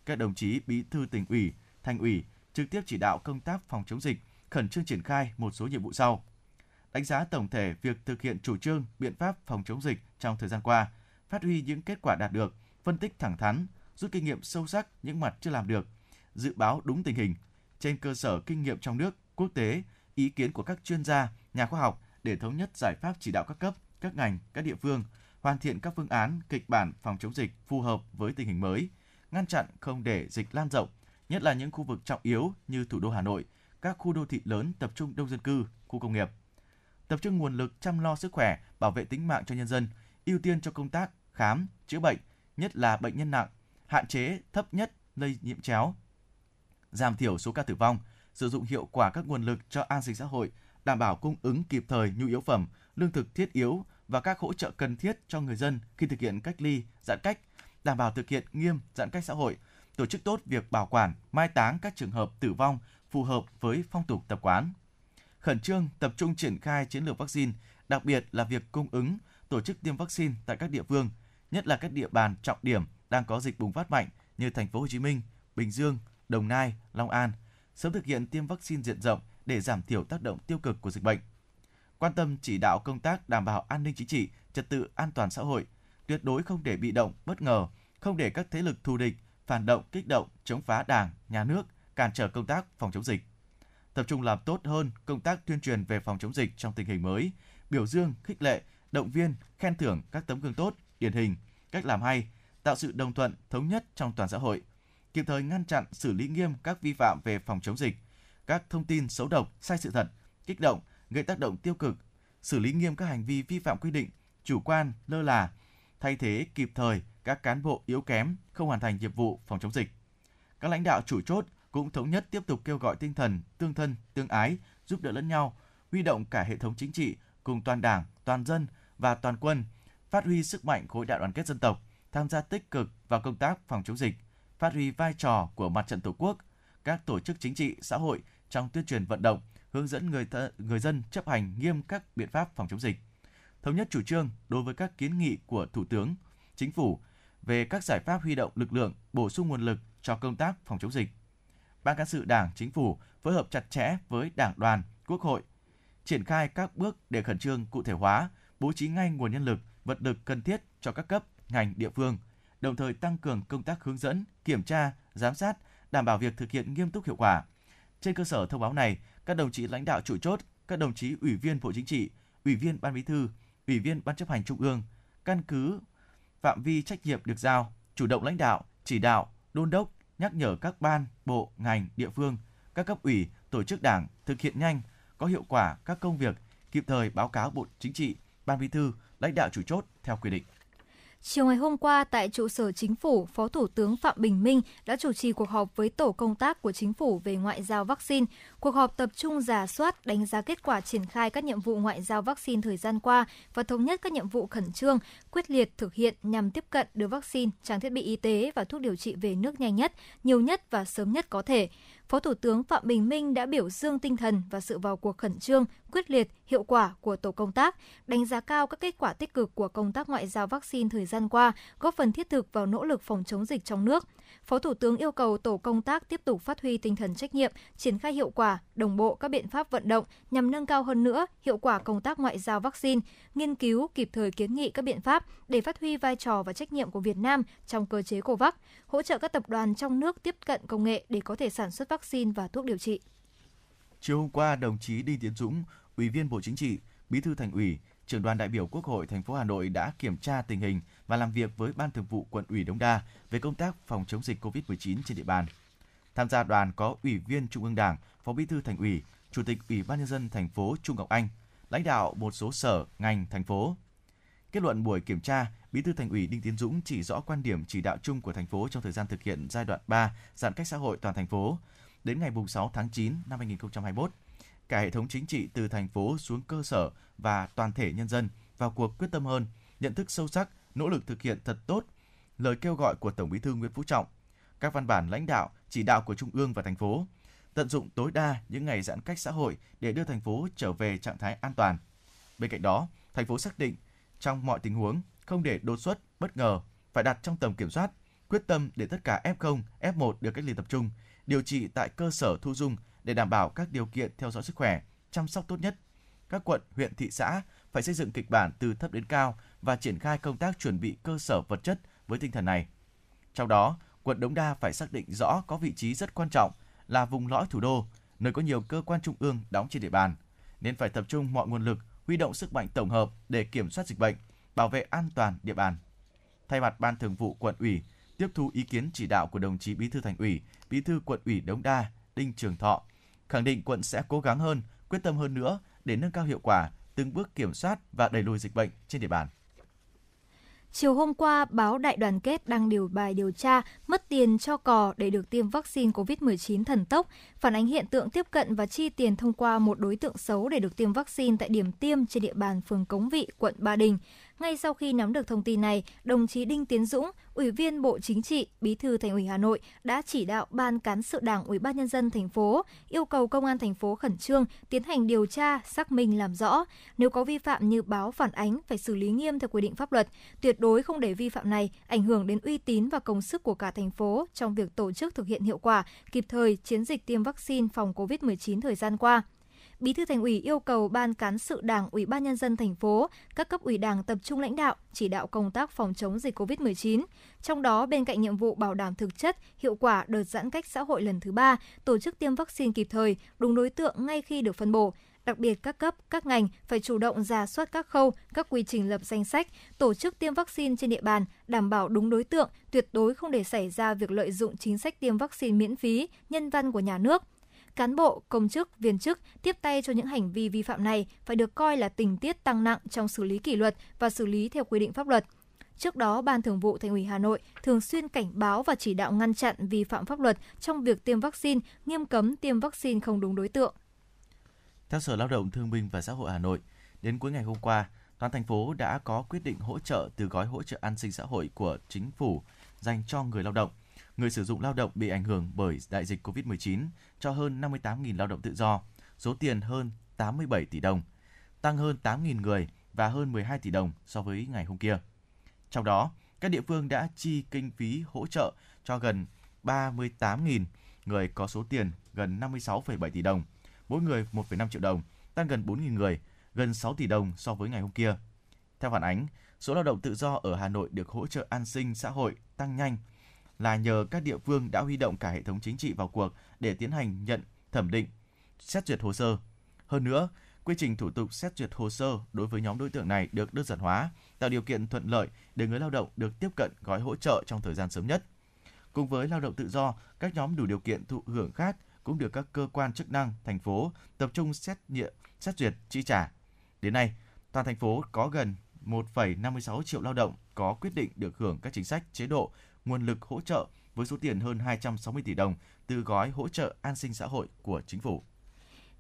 Các đồng chí bí thư tỉnh ủy, thành ủy trực tiếp chỉ đạo công tác phòng chống dịch, khẩn trương triển khai một số nhiệm vụ sau. Đánh giá tổng thể việc thực hiện chủ trương, biện pháp phòng chống dịch trong thời gian qua, phát huy những kết quả đạt được, phân tích thẳng thắn, rút kinh nghiệm sâu sắc những mặt chưa làm được, dự báo đúng tình hình trên cơ sở kinh nghiệm trong nước, quốc tế, ý kiến của các chuyên gia, nhà khoa học để thống nhất giải pháp chỉ đạo các cấp, các ngành, các địa phương hoàn thiện các phương án, kịch bản phòng chống dịch phù hợp với tình hình mới, ngăn chặn không để dịch lan rộng, nhất là những khu vực trọng yếu như thủ đô Hà Nội, các khu đô thị lớn tập trung đông dân cư, khu công nghiệp. Tập trung nguồn lực chăm lo sức khỏe, bảo vệ tính mạng cho nhân dân, ưu tiên cho công tác khám, chữa bệnh, nhất là bệnh nhân nặng, hạn chế thấp nhất lây nhiễm chéo, giảm thiểu số ca tử vong, sử dụng hiệu quả các nguồn lực cho an sinh xã hội, đảm bảo cung ứng kịp thời nhu yếu phẩm, lương thực thiết yếu và các hỗ trợ cần thiết cho người dân khi thực hiện cách ly, giãn cách, đảm bảo thực hiện nghiêm giãn cách xã hội, tổ chức tốt việc bảo quản, mai táng các trường hợp tử vong phù hợp với phong tục tập quán. Khẩn trương tập trung triển khai chiến lược vaccine, đặc biệt là việc cung ứng, tổ chức tiêm vaccine tại các địa phương, nhất là các địa bàn trọng điểm đang có dịch bùng phát mạnh như thành phố Hồ Chí Minh, Bình Dương, Đồng Nai, Long An sớm thực hiện tiêm vaccine diện rộng để giảm thiểu tác động tiêu cực của dịch bệnh. Quan tâm chỉ đạo công tác đảm bảo an ninh chính trị, trật tự an toàn xã hội, tuyệt đối không để bị động, bất ngờ, không để các thế lực thù địch, phản động, kích động, chống phá Đảng, nhà nước, cản trở công tác phòng chống dịch. Tập trung làm tốt hơn công tác tuyên truyền về phòng chống dịch trong tình hình mới, biểu dương, khích lệ, động viên, khen thưởng các tấm gương tốt, điển hình, cách làm hay, tạo sự đồng thuận, thống nhất trong toàn xã hội, kịp thời ngăn chặn xử lý nghiêm các vi phạm về phòng chống dịch, các thông tin xấu độc, sai sự thật, kích động, gây tác động tiêu cực, xử lý nghiêm các hành vi vi phạm quy định, chủ quan, lơ là, thay thế kịp thời các cán bộ yếu kém không hoàn thành nhiệm vụ phòng chống dịch. Các lãnh đạo chủ chốt cũng thống nhất tiếp tục kêu gọi tinh thần tương thân, tương ái, giúp đỡ lẫn nhau, huy động cả hệ thống chính trị cùng toàn Đảng, toàn dân và toàn quân, phát huy sức mạnh khối đại đoàn kết dân tộc, tham gia tích cực vào công tác phòng chống dịch, phát huy vai trò của mặt trận Tổ quốc, các tổ chức chính trị, xã hội trong tuyên truyền vận động, hướng dẫn người th- người dân chấp hành nghiêm các biện pháp phòng chống dịch. Thống nhất chủ trương đối với các kiến nghị của Thủ tướng, Chính phủ về các giải pháp huy động lực lượng, bổ sung nguồn lực cho công tác phòng chống dịch. Ban cán sự Đảng, Chính phủ phối hợp chặt chẽ với Đảng đoàn, Quốc hội, triển khai các bước để khẩn trương cụ thể hóa, bố trí ngay nguồn nhân lực, vật lực cần thiết cho các cấp, ngành, địa phương, đồng thời tăng cường công tác hướng dẫn, kiểm tra, giám sát, đảm bảo việc thực hiện nghiêm túc hiệu quả. Trên cơ sở thông báo này, các đồng chí lãnh đạo chủ chốt, các đồng chí ủy viên Bộ Chính trị, ủy viên Ban Bí thư, ủy viên Ban chấp hành Trung ương, căn cứ phạm vi trách nhiệm được giao, chủ động lãnh đạo, chỉ đạo, đôn đốc, nhắc nhở các ban, bộ, ngành, địa phương, các cấp ủy, tổ chức đảng thực hiện nhanh, có hiệu quả các công việc, kịp thời báo cáo Bộ Chính trị, Ban Bí thư, lãnh đạo chủ chốt theo quy định. Chiều ngày hôm qua tại trụ sở Chính phủ, Phó Thủ tướng Phạm Bình Minh đã chủ trì cuộc họp với tổ công tác của Chính phủ về ngoại giao vaccine. Cuộc họp tập trung giả soát, đánh giá kết quả triển khai các nhiệm vụ ngoại giao vaccine thời gian qua và thống nhất các nhiệm vụ khẩn trương, quyết liệt thực hiện nhằm tiếp cận đưa vaccine, trang thiết bị y tế và thuốc điều trị về nước nhanh nhất, nhiều nhất và sớm nhất có thể. Phó Thủ tướng Phạm Bình Minh đã biểu dương tinh thần và sự vào cuộc khẩn trương, quyết liệt, hiệu quả của tổ công tác, đánh giá cao các kết quả tích cực của công tác ngoại giao vaccine thời gian qua, góp phần thiết thực vào nỗ lực phòng chống dịch trong nước. Phó Thủ tướng yêu cầu tổ công tác tiếp tục phát huy tinh thần trách nhiệm, triển khai hiệu quả, đồng bộ các biện pháp vận động nhằm nâng cao hơn nữa hiệu quả công tác ngoại giao vaccine, nghiên cứu kịp thời kiến nghị các biện pháp để phát huy vai trò và trách nhiệm của Việt Nam trong cơ chế COVAX, hỗ trợ các tập đoàn trong nước tiếp cận công nghệ để có thể sản xuất vaccine và thuốc điều trị. Chiều hôm qua, đồng chí Đinh Tiến Dũng, Ủy viên Bộ Chính trị, Bí thư Thành ủy, trưởng đoàn đại biểu Quốc hội thành phố Hà Nội đã kiểm tra tình hình và làm việc với Ban Thường vụ Quận ủy Đống Đa về công tác phòng chống dịch COVID-19 trên địa bàn. Tham gia đoàn có Ủy viên Trung ương Đảng, Phó Bí thư Thành ủy, Chủ tịch Ủy ban nhân dân thành phố Trung Ngọc Anh, lãnh đạo một số sở, ngành thành phố. Kết luận buổi kiểm tra, Bí thư Thành ủy Đinh Tiến Dũng chỉ rõ quan điểm chỉ đạo chung của thành phố trong thời gian thực hiện giai đoạn 3 giãn cách xã hội toàn thành phố đến ngày 6 tháng 9 năm 2021 cả hệ thống chính trị từ thành phố xuống cơ sở và toàn thể nhân dân vào cuộc quyết tâm hơn, nhận thức sâu sắc, nỗ lực thực hiện thật tốt lời kêu gọi của Tổng Bí thư Nguyễn Phú Trọng, các văn bản lãnh đạo, chỉ đạo của Trung ương và thành phố, tận dụng tối đa những ngày giãn cách xã hội để đưa thành phố trở về trạng thái an toàn. Bên cạnh đó, thành phố xác định trong mọi tình huống không để đột xuất, bất ngờ, phải đặt trong tầm kiểm soát, quyết tâm để tất cả F0, F1 được cách ly tập trung, điều trị tại cơ sở thu dung để đảm bảo các điều kiện theo dõi sức khỏe, chăm sóc tốt nhất. Các quận, huyện, thị xã phải xây dựng kịch bản từ thấp đến cao và triển khai công tác chuẩn bị cơ sở vật chất với tinh thần này. Trong đó, quận Đống Đa phải xác định rõ có vị trí rất quan trọng là vùng lõi thủ đô, nơi có nhiều cơ quan trung ương đóng trên địa bàn, nên phải tập trung mọi nguồn lực, huy động sức mạnh tổng hợp để kiểm soát dịch bệnh, bảo vệ an toàn địa bàn. Thay mặt Ban Thường vụ quận ủy, tiếp thu ý kiến chỉ đạo của đồng chí Bí thư Thành ủy, Bí thư quận ủy Đống Đa, Đinh Trường Thọ, khẳng định quận sẽ cố gắng hơn, quyết tâm hơn nữa để nâng cao hiệu quả, từng bước kiểm soát và đẩy lùi dịch bệnh trên địa bàn. Chiều hôm qua, báo Đại đoàn kết đăng điều bài điều tra mất tiền cho cò để được tiêm vaccine COVID-19 thần tốc, phản ánh hiện tượng tiếp cận và chi tiền thông qua một đối tượng xấu để được tiêm vaccine tại điểm tiêm trên địa bàn phường Cống Vị, quận Ba Đình. Ngay sau khi nắm được thông tin này, đồng chí Đinh Tiến Dũng, Ủy viên Bộ Chính trị, Bí thư Thành ủy Hà Nội đã chỉ đạo Ban cán sự Đảng Ủy ban nhân dân thành phố yêu cầu công an thành phố khẩn trương tiến hành điều tra, xác minh làm rõ, nếu có vi phạm như báo phản ánh phải xử lý nghiêm theo quy định pháp luật, tuyệt đối không để vi phạm này ảnh hưởng đến uy tín và công sức của cả thành phố trong việc tổ chức thực hiện hiệu quả, kịp thời chiến dịch tiêm vaccine phòng COVID-19 thời gian qua. Bí thư Thành ủy yêu cầu Ban cán sự Đảng, Ủy ban nhân dân thành phố, các cấp ủy Đảng tập trung lãnh đạo, chỉ đạo công tác phòng chống dịch COVID-19. Trong đó, bên cạnh nhiệm vụ bảo đảm thực chất, hiệu quả đợt giãn cách xã hội lần thứ ba, tổ chức tiêm vaccine kịp thời, đúng đối tượng ngay khi được phân bổ. Đặc biệt các cấp, các ngành phải chủ động ra soát các khâu, các quy trình lập danh sách, tổ chức tiêm vaccine trên địa bàn, đảm bảo đúng đối tượng, tuyệt đối không để xảy ra việc lợi dụng chính sách tiêm vaccine miễn phí, nhân văn của nhà nước, cán bộ, công chức, viên chức tiếp tay cho những hành vi vi phạm này phải được coi là tình tiết tăng nặng trong xử lý kỷ luật và xử lý theo quy định pháp luật. Trước đó, Ban Thường vụ Thành ủy Hà Nội thường xuyên cảnh báo và chỉ đạo ngăn chặn vi phạm pháp luật trong việc tiêm vaccine, nghiêm cấm tiêm vaccine không đúng đối tượng. Theo Sở Lao động Thương binh và Xã hội Hà Nội, đến cuối ngày hôm qua, toàn thành phố đã có quyết định hỗ trợ từ gói hỗ trợ an sinh xã hội của chính phủ dành cho người lao động, người sử dụng lao động bị ảnh hưởng bởi đại dịch COVID-19 cho hơn 58.000 lao động tự do, số tiền hơn 87 tỷ đồng, tăng hơn 8.000 người và hơn 12 tỷ đồng so với ngày hôm kia. Trong đó, các địa phương đã chi kinh phí hỗ trợ cho gần 38.000 người có số tiền gần 56,7 tỷ đồng, mỗi người 1,5 triệu đồng, tăng gần 4.000 người, gần 6 tỷ đồng so với ngày hôm kia. Theo phản ánh, số lao động tự do ở Hà Nội được hỗ trợ an sinh xã hội tăng nhanh là nhờ các địa phương đã huy động cả hệ thống chính trị vào cuộc để tiến hành nhận, thẩm định, xét duyệt hồ sơ. Hơn nữa, quy trình thủ tục xét duyệt hồ sơ đối với nhóm đối tượng này được đơn giản hóa, tạo điều kiện thuận lợi để người lao động được tiếp cận gói hỗ trợ trong thời gian sớm nhất. Cùng với lao động tự do, các nhóm đủ điều kiện thụ hưởng khác cũng được các cơ quan chức năng thành phố tập trung xét nghiệm, xét duyệt chi trả. Đến nay, toàn thành phố có gần 1,56 triệu lao động có quyết định được hưởng các chính sách, chế độ, nguồn lực hỗ trợ với số tiền hơn 260 tỷ đồng từ gói hỗ trợ an sinh xã hội của chính phủ.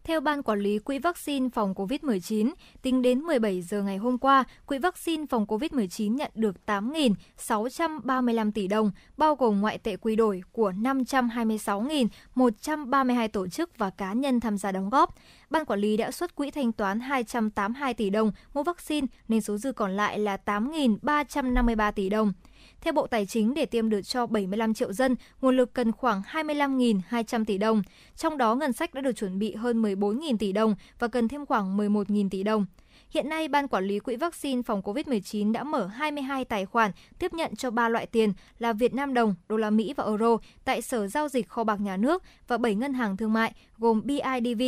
Theo Ban Quản lý Quỹ vaccine phòng COVID-19, tính đến 17 giờ ngày hôm qua, Quỹ vaccine phòng COVID-19 nhận được 8.635 tỷ đồng, bao gồm ngoại tệ quy đổi của 526.132 tổ chức và cá nhân tham gia đóng góp. Ban Quản lý đã xuất quỹ thanh toán 282 tỷ đồng mua vaccine nên số dư còn lại là 8.353 tỷ đồng. Theo Bộ Tài chính, để tiêm được cho 75 triệu dân, nguồn lực cần khoảng 25.200 tỷ đồng. Trong đó, ngân sách đã được chuẩn bị hơn 14.000 tỷ đồng và cần thêm khoảng 11.000 tỷ đồng. Hiện nay, Ban Quản lý Quỹ vaccine phòng COVID-19 đã mở 22 tài khoản tiếp nhận cho 3 loại tiền là Việt Nam đồng, đô la Mỹ và euro tại Sở Giao dịch Kho bạc Nhà nước và 7 ngân hàng thương mại gồm BIDV,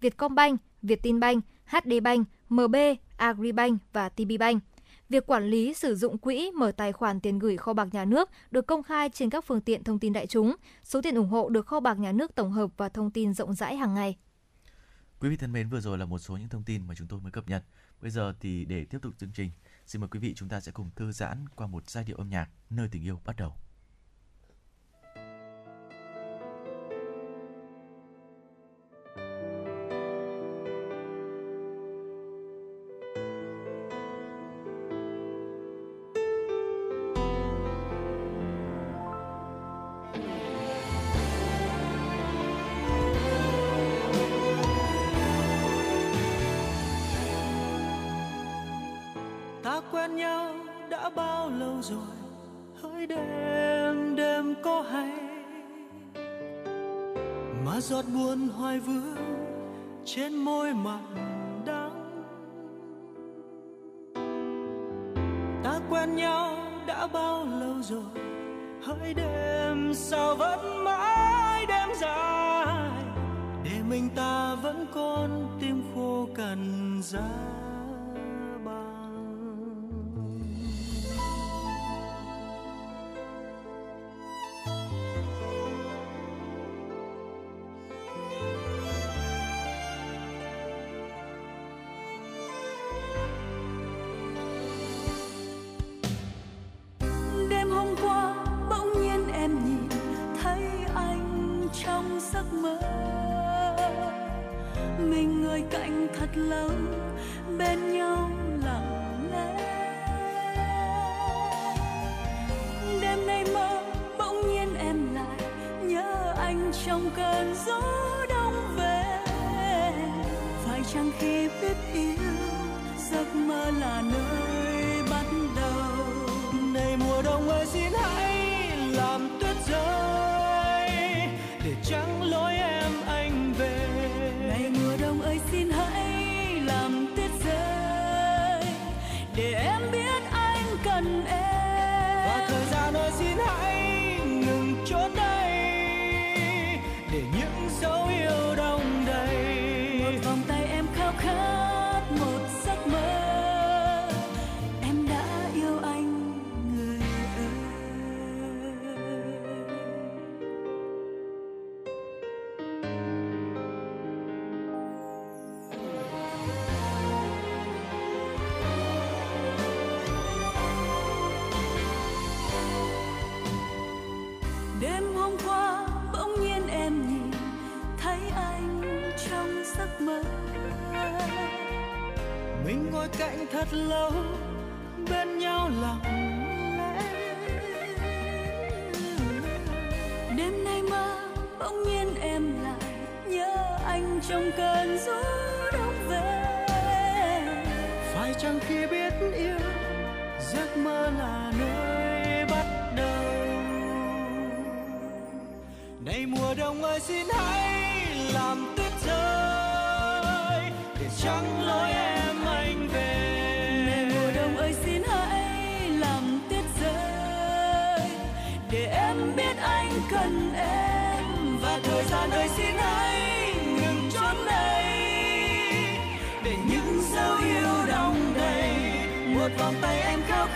Vietcombank, Vietinbank, HDBank, MB, Agribank và TPBank. Việc quản lý sử dụng quỹ mở tài khoản tiền gửi kho bạc nhà nước được công khai trên các phương tiện thông tin đại chúng. Số tiền ủng hộ được kho bạc nhà nước tổng hợp và thông tin rộng rãi hàng ngày. Quý vị thân mến, vừa rồi là một số những thông tin mà chúng tôi mới cập nhật. Bây giờ thì để tiếp tục chương trình, xin mời quý vị chúng ta sẽ cùng thư giãn qua một giai điệu âm nhạc nơi tình yêu bắt đầu. Bao lâu rồi hỡi đêm sao vẫn mãi đêm dài để mình ta vẫn còn tim khô cằn dài. Ngồi cạnh thật lâu, bên nhau lặng lẽ. Đêm nay mơ, bỗng nhiên em lại nhớ anh trong cơn gió đông về. Phải chăng khi biết yêu, giấc mơ là nơi bắt đầu? Này mùa đông ơi, xin hãy làm tuyết rơi, để trắng lối và đời xin hãy ngừng chốn đây. Để những dấu yêu đong đầy, một vòng tay em khao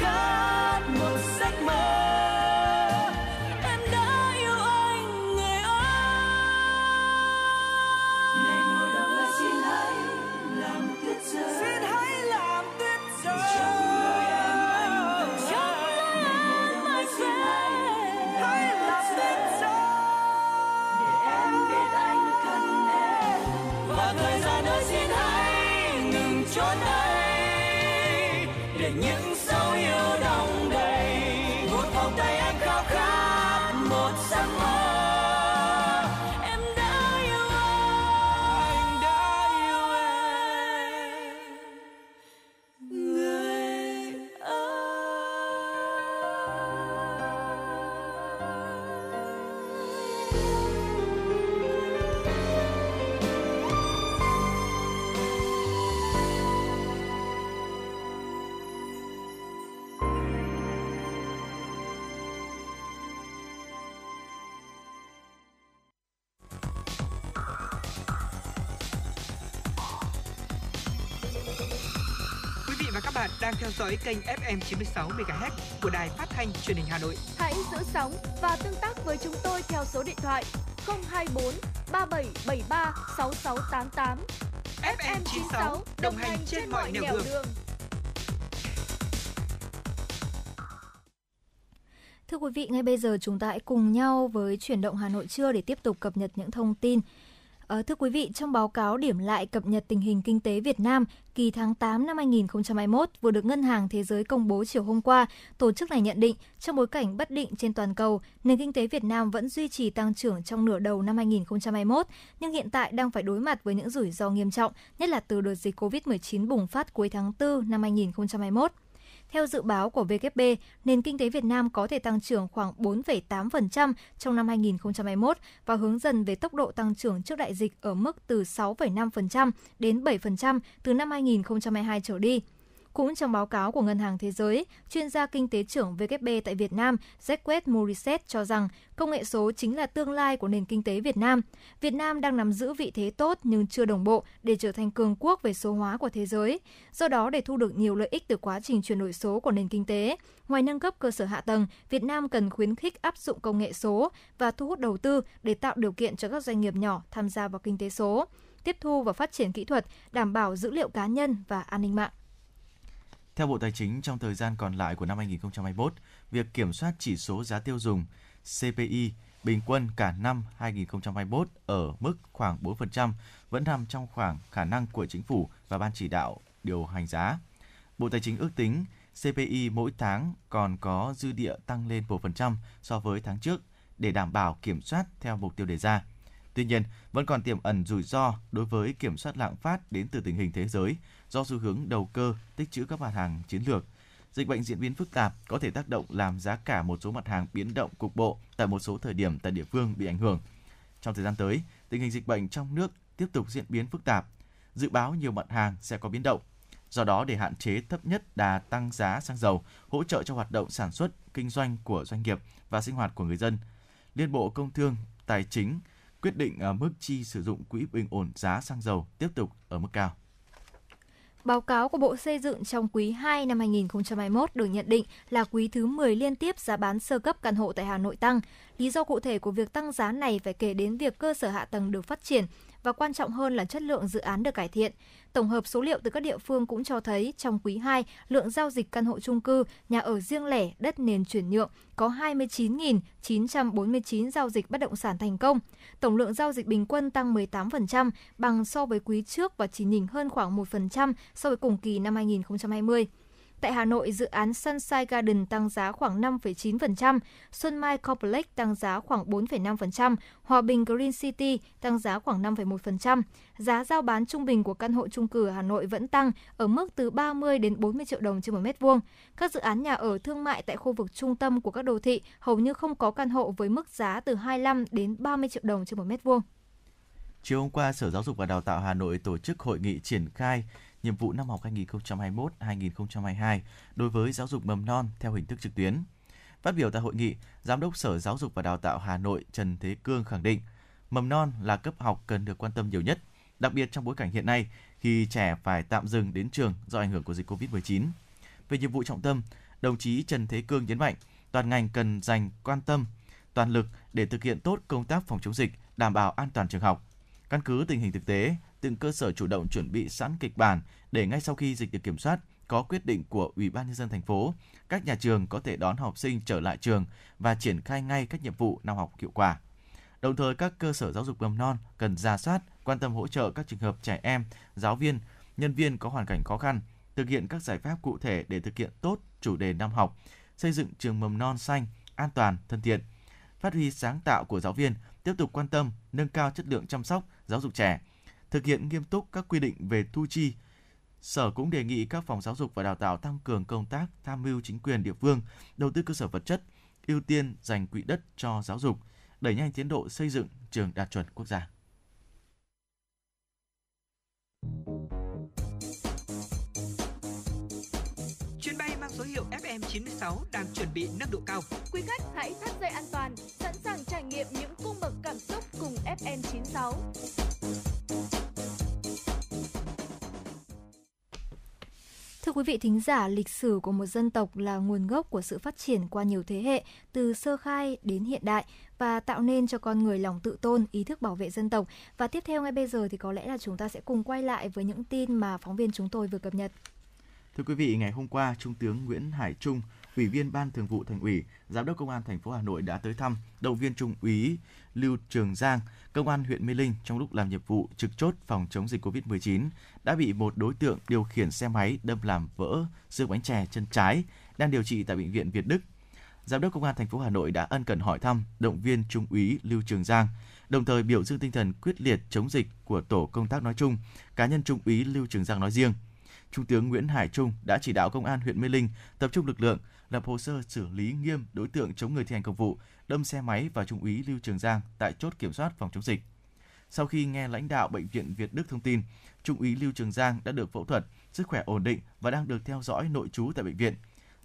kênh FM 96 MHz của đài phát thanh truyền hình Hà Nội. Hãy giữ sóng và tương tác với chúng tôi theo số điện thoại 024 3773 6688. FM 96 đồng hành trên mọi nẻo đường. Thưa quý vị, ngay bây giờ chúng ta hãy cùng nhau với chuyển động Hà Nội trưa để tiếp tục cập nhật những thông tin. Ờ, thưa quý vị, trong báo cáo điểm lại cập nhật tình hình kinh tế Việt Nam kỳ tháng 8 năm 2021 vừa được Ngân hàng Thế giới công bố chiều hôm qua, tổ chức này nhận định trong bối cảnh bất định trên toàn cầu, nền kinh tế Việt Nam vẫn duy trì tăng trưởng trong nửa đầu năm 2021, nhưng hiện tại đang phải đối mặt với những rủi ro nghiêm trọng, nhất là từ đợt dịch COVID-19 bùng phát cuối tháng 4 năm 2021. Theo dự báo của WB, nền kinh tế Việt Nam có thể tăng trưởng khoảng 4,8% trong năm 2021 và hướng dần về tốc độ tăng trưởng trước đại dịch ở mức từ 6,5% đến 7% từ năm 2022 trở đi. Cũng trong báo cáo của Ngân hàng Thế giới, chuyên gia kinh tế trưởng WB tại Việt Nam Jacques Morissette cho rằng công nghệ số chính là tương lai của nền kinh tế Việt Nam. Việt Nam đang nắm giữ vị thế tốt nhưng chưa đồng bộ để trở thành cường quốc về số hóa của thế giới. Do đó, để thu được nhiều lợi ích từ quá trình chuyển đổi số của nền kinh tế, ngoài nâng cấp cơ sở hạ tầng, Việt Nam cần khuyến khích áp dụng công nghệ số và thu hút đầu tư để tạo điều kiện cho các doanh nghiệp nhỏ tham gia vào kinh tế số tiếp thu và phát triển kỹ thuật, đảm bảo dữ liệu cá nhân và an ninh mạng. Theo Bộ Tài chính, trong thời gian còn lại của năm 2021, việc kiểm soát chỉ số giá tiêu dùng CPI bình quân cả năm 2021 ở mức khoảng 4% vẫn nằm trong khoảng khả năng của chính phủ và ban chỉ đạo điều hành giá. Bộ Tài chính ước tính CPI mỗi tháng còn có dư địa tăng lên 1% so với tháng trước để đảm bảo kiểm soát theo mục tiêu đề ra. Tuy nhiên, vẫn còn tiềm ẩn rủi ro đối với kiểm soát lạm phát đến từ tình hình thế giới do xu hướng đầu cơ, tích trữ các mặt hàng chiến lược. Dịch bệnh diễn biến phức tạp có thể tác động làm giá cả một số mặt hàng biến động cục bộ tại một số thời điểm tại địa phương bị ảnh hưởng. Trong thời gian tới, tình hình dịch bệnh trong nước tiếp tục diễn biến phức tạp, dự báo nhiều mặt hàng sẽ có biến động. Do đó, để hạn chế thấp nhất đà tăng giá xăng dầu, hỗ trợ cho hoạt động sản xuất, kinh doanh của doanh nghiệp và sinh hoạt của người dân, Liên Bộ Công Thương, Tài chính quyết định ờ, mức chi sử dụng quỹ bình ổn giá xăng dầu tiếp tục ở mức cao. Báo cáo của Bộ Xây dựng trong quý 2 năm 2021 được nhận định là quý thứ 10 liên tiếp giá bán sơ cấp căn hộ tại Hà Nội tăng. Lý do cụ thể của việc tăng giá này phải kể đến việc cơ sở hạ tầng được phát triển và quan trọng hơn là chất lượng dự án được cải thiện. Tổng hợp số liệu từ các địa phương cũng cho thấy trong quý 2, lượng giao dịch căn hộ chung cư, nhà ở riêng lẻ, đất nền chuyển nhượng có 29.949 giao dịch bất động sản thành công. Tổng lượng giao dịch bình quân tăng 18%, bằng so với quý trước và chỉ nhỉnh hơn khoảng 1% so với cùng kỳ năm 2020. Tại Hà Nội, dự án Sunshine Garden tăng giá khoảng 5,9%, Xuân Mai Complex tăng giá khoảng 4,5%, Hòa Bình Green City tăng giá khoảng 5,1%. Giá giao bán trung bình của căn hộ chung cư ở Hà Nội vẫn tăng ở mức từ 30 đến 40 triệu đồng trên một mét vuông. Các dự án nhà ở thương mại tại khu vực trung tâm của các đô thị hầu như không có căn hộ với mức giá từ 25 đến 30 triệu đồng trên một mét vuông. Chiều hôm qua, Sở Giáo dục và Đào tạo Hà Nội tổ chức hội nghị triển khai nhiệm vụ năm học 2021-2022 đối với giáo dục mầm non theo hình thức trực tuyến. Phát biểu tại hội nghị, Giám đốc Sở Giáo dục và Đào tạo Hà Nội Trần Thế Cương khẳng định, mầm non là cấp học cần được quan tâm nhiều nhất, đặc biệt trong bối cảnh hiện nay khi trẻ phải tạm dừng đến trường do ảnh hưởng của dịch COVID-19. Về nhiệm vụ trọng tâm, đồng chí Trần Thế Cương nhấn mạnh, toàn ngành cần dành quan tâm, toàn lực để thực hiện tốt công tác phòng chống dịch, đảm bảo an toàn trường học. Căn cứ tình hình thực tế, từng cơ sở chủ động chuẩn bị sẵn kịch bản để ngay sau khi dịch được kiểm soát, có quyết định của Ủy ban nhân dân thành phố, các nhà trường có thể đón học sinh trở lại trường và triển khai ngay các nhiệm vụ năm học hiệu quả. Đồng thời các cơ sở giáo dục mầm non cần ra soát, quan tâm hỗ trợ các trường hợp trẻ em, giáo viên, nhân viên có hoàn cảnh khó khăn, thực hiện các giải pháp cụ thể để thực hiện tốt chủ đề năm học, xây dựng trường mầm non xanh, an toàn, thân thiện, phát huy sáng tạo của giáo viên, tiếp tục quan tâm, nâng cao chất lượng chăm sóc, giáo dục trẻ, thực hiện nghiêm túc các quy định về thu chi. Sở cũng đề nghị các phòng giáo dục và đào tạo tăng cường công tác tham mưu chính quyền địa phương, đầu tư cơ sở vật chất, ưu tiên dành quỹ đất cho giáo dục, đẩy nhanh tiến độ xây dựng trường đạt chuẩn quốc gia. Chuyến bay mang số hiệu FM96 đang chuẩn bị nâng độ cao. Quý khách hãy thắt dây an toàn, sẵn sàng trải nghiệm những cung bậc cảm xúc cùng FN96. Thưa quý vị thính giả, lịch sử của một dân tộc là nguồn gốc của sự phát triển qua nhiều thế hệ, từ sơ khai đến hiện đại và tạo nên cho con người lòng tự tôn, ý thức bảo vệ dân tộc. Và tiếp theo ngay bây giờ thì có lẽ là chúng ta sẽ cùng quay lại với những tin mà phóng viên chúng tôi vừa cập nhật. Thưa quý vị, ngày hôm qua, Trung tướng Nguyễn Hải Trung, Ủy viên Ban Thường vụ Thành ủy, Giám đốc Công an thành phố Hà Nội đã tới thăm động viên Trung úy Lưu Trường Giang, Công an huyện Mê Linh trong lúc làm nhiệm vụ trực chốt phòng chống dịch COVID-19 đã bị một đối tượng điều khiển xe máy đâm làm vỡ xương bánh chè chân trái, đang điều trị tại bệnh viện Việt Đức. Giám đốc Công an thành phố Hà Nội đã ân cần hỏi thăm, động viên Trung úy Lưu Trường Giang, đồng thời biểu dương tinh thần quyết liệt chống dịch của tổ công tác nói chung, cá nhân Trung úy Lưu Trường Giang nói riêng. Trung tướng Nguyễn Hải Trung đã chỉ đạo Công an huyện Mê Linh tập trung lực lượng lập hồ sơ xử lý nghiêm đối tượng chống người thi hành công vụ, đâm xe máy và Trung úy Lưu Trường Giang tại chốt kiểm soát phòng chống dịch. Sau khi nghe lãnh đạo bệnh viện Việt Đức thông tin, Trung úy Lưu Trường Giang đã được phẫu thuật, sức khỏe ổn định và đang được theo dõi nội trú tại bệnh viện.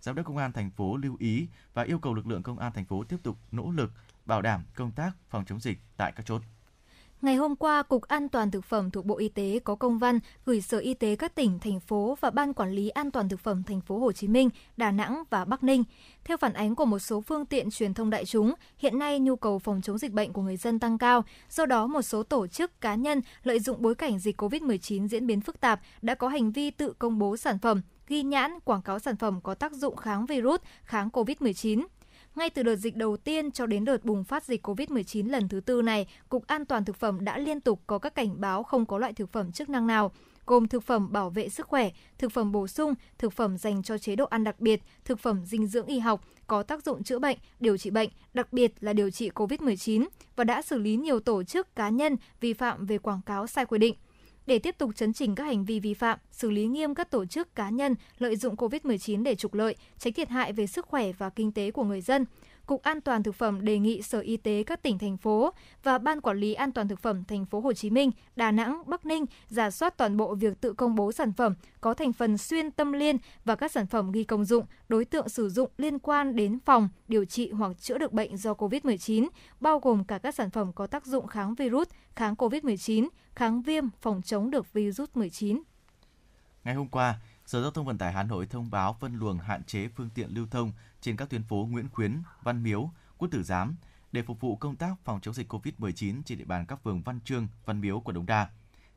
Giám đốc công an thành phố lưu ý và yêu cầu lực lượng công an thành phố tiếp tục nỗ lực bảo đảm công tác phòng chống dịch tại các chốt. Ngày hôm qua, Cục An toàn Thực phẩm thuộc Bộ Y tế có công văn gửi Sở Y tế các tỉnh, thành phố và Ban Quản lý An toàn Thực phẩm thành phố Hồ Chí Minh, Đà Nẵng và Bắc Ninh. Theo phản ánh của một số phương tiện truyền thông đại chúng, hiện nay nhu cầu phòng chống dịch bệnh của người dân tăng cao. Do đó, một số tổ chức cá nhân lợi dụng bối cảnh dịch COVID-19 diễn biến phức tạp đã có hành vi tự công bố sản phẩm, ghi nhãn quảng cáo sản phẩm có tác dụng kháng virus, kháng COVID-19. Ngay từ đợt dịch đầu tiên cho đến đợt bùng phát dịch COVID-19 lần thứ tư này, Cục An toàn Thực phẩm đã liên tục có các cảnh báo không có loại thực phẩm chức năng nào, gồm thực phẩm bảo vệ sức khỏe, thực phẩm bổ sung, thực phẩm dành cho chế độ ăn đặc biệt, thực phẩm dinh dưỡng y học, có tác dụng chữa bệnh, điều trị bệnh, đặc biệt là điều trị COVID-19 và đã xử lý nhiều tổ chức cá nhân vi phạm về quảng cáo sai quy định để tiếp tục chấn chỉnh các hành vi vi phạm, xử lý nghiêm các tổ chức cá nhân lợi dụng COVID-19 để trục lợi, tránh thiệt hại về sức khỏe và kinh tế của người dân. Cục An toàn thực phẩm đề nghị Sở Y tế các tỉnh thành phố và Ban quản lý An toàn thực phẩm thành phố Hồ Chí Minh, Đà Nẵng, Bắc Ninh giả soát toàn bộ việc tự công bố sản phẩm có thành phần xuyên tâm liên và các sản phẩm ghi công dụng, đối tượng sử dụng liên quan đến phòng, điều trị hoặc chữa được bệnh do COVID-19, bao gồm cả các sản phẩm có tác dụng kháng virus, kháng COVID-19, kháng viêm, phòng chống được virus 19. Ngày hôm qua, Sở Giao thông Vận tải Hà Nội thông báo phân luồng hạn chế phương tiện lưu thông trên các tuyến phố Nguyễn Khuyến, Văn Miếu, Quốc Tử Giám để phục vụ công tác phòng chống dịch COVID-19 trên địa bàn các phường Văn Trương, Văn Miếu, của Đống Đa.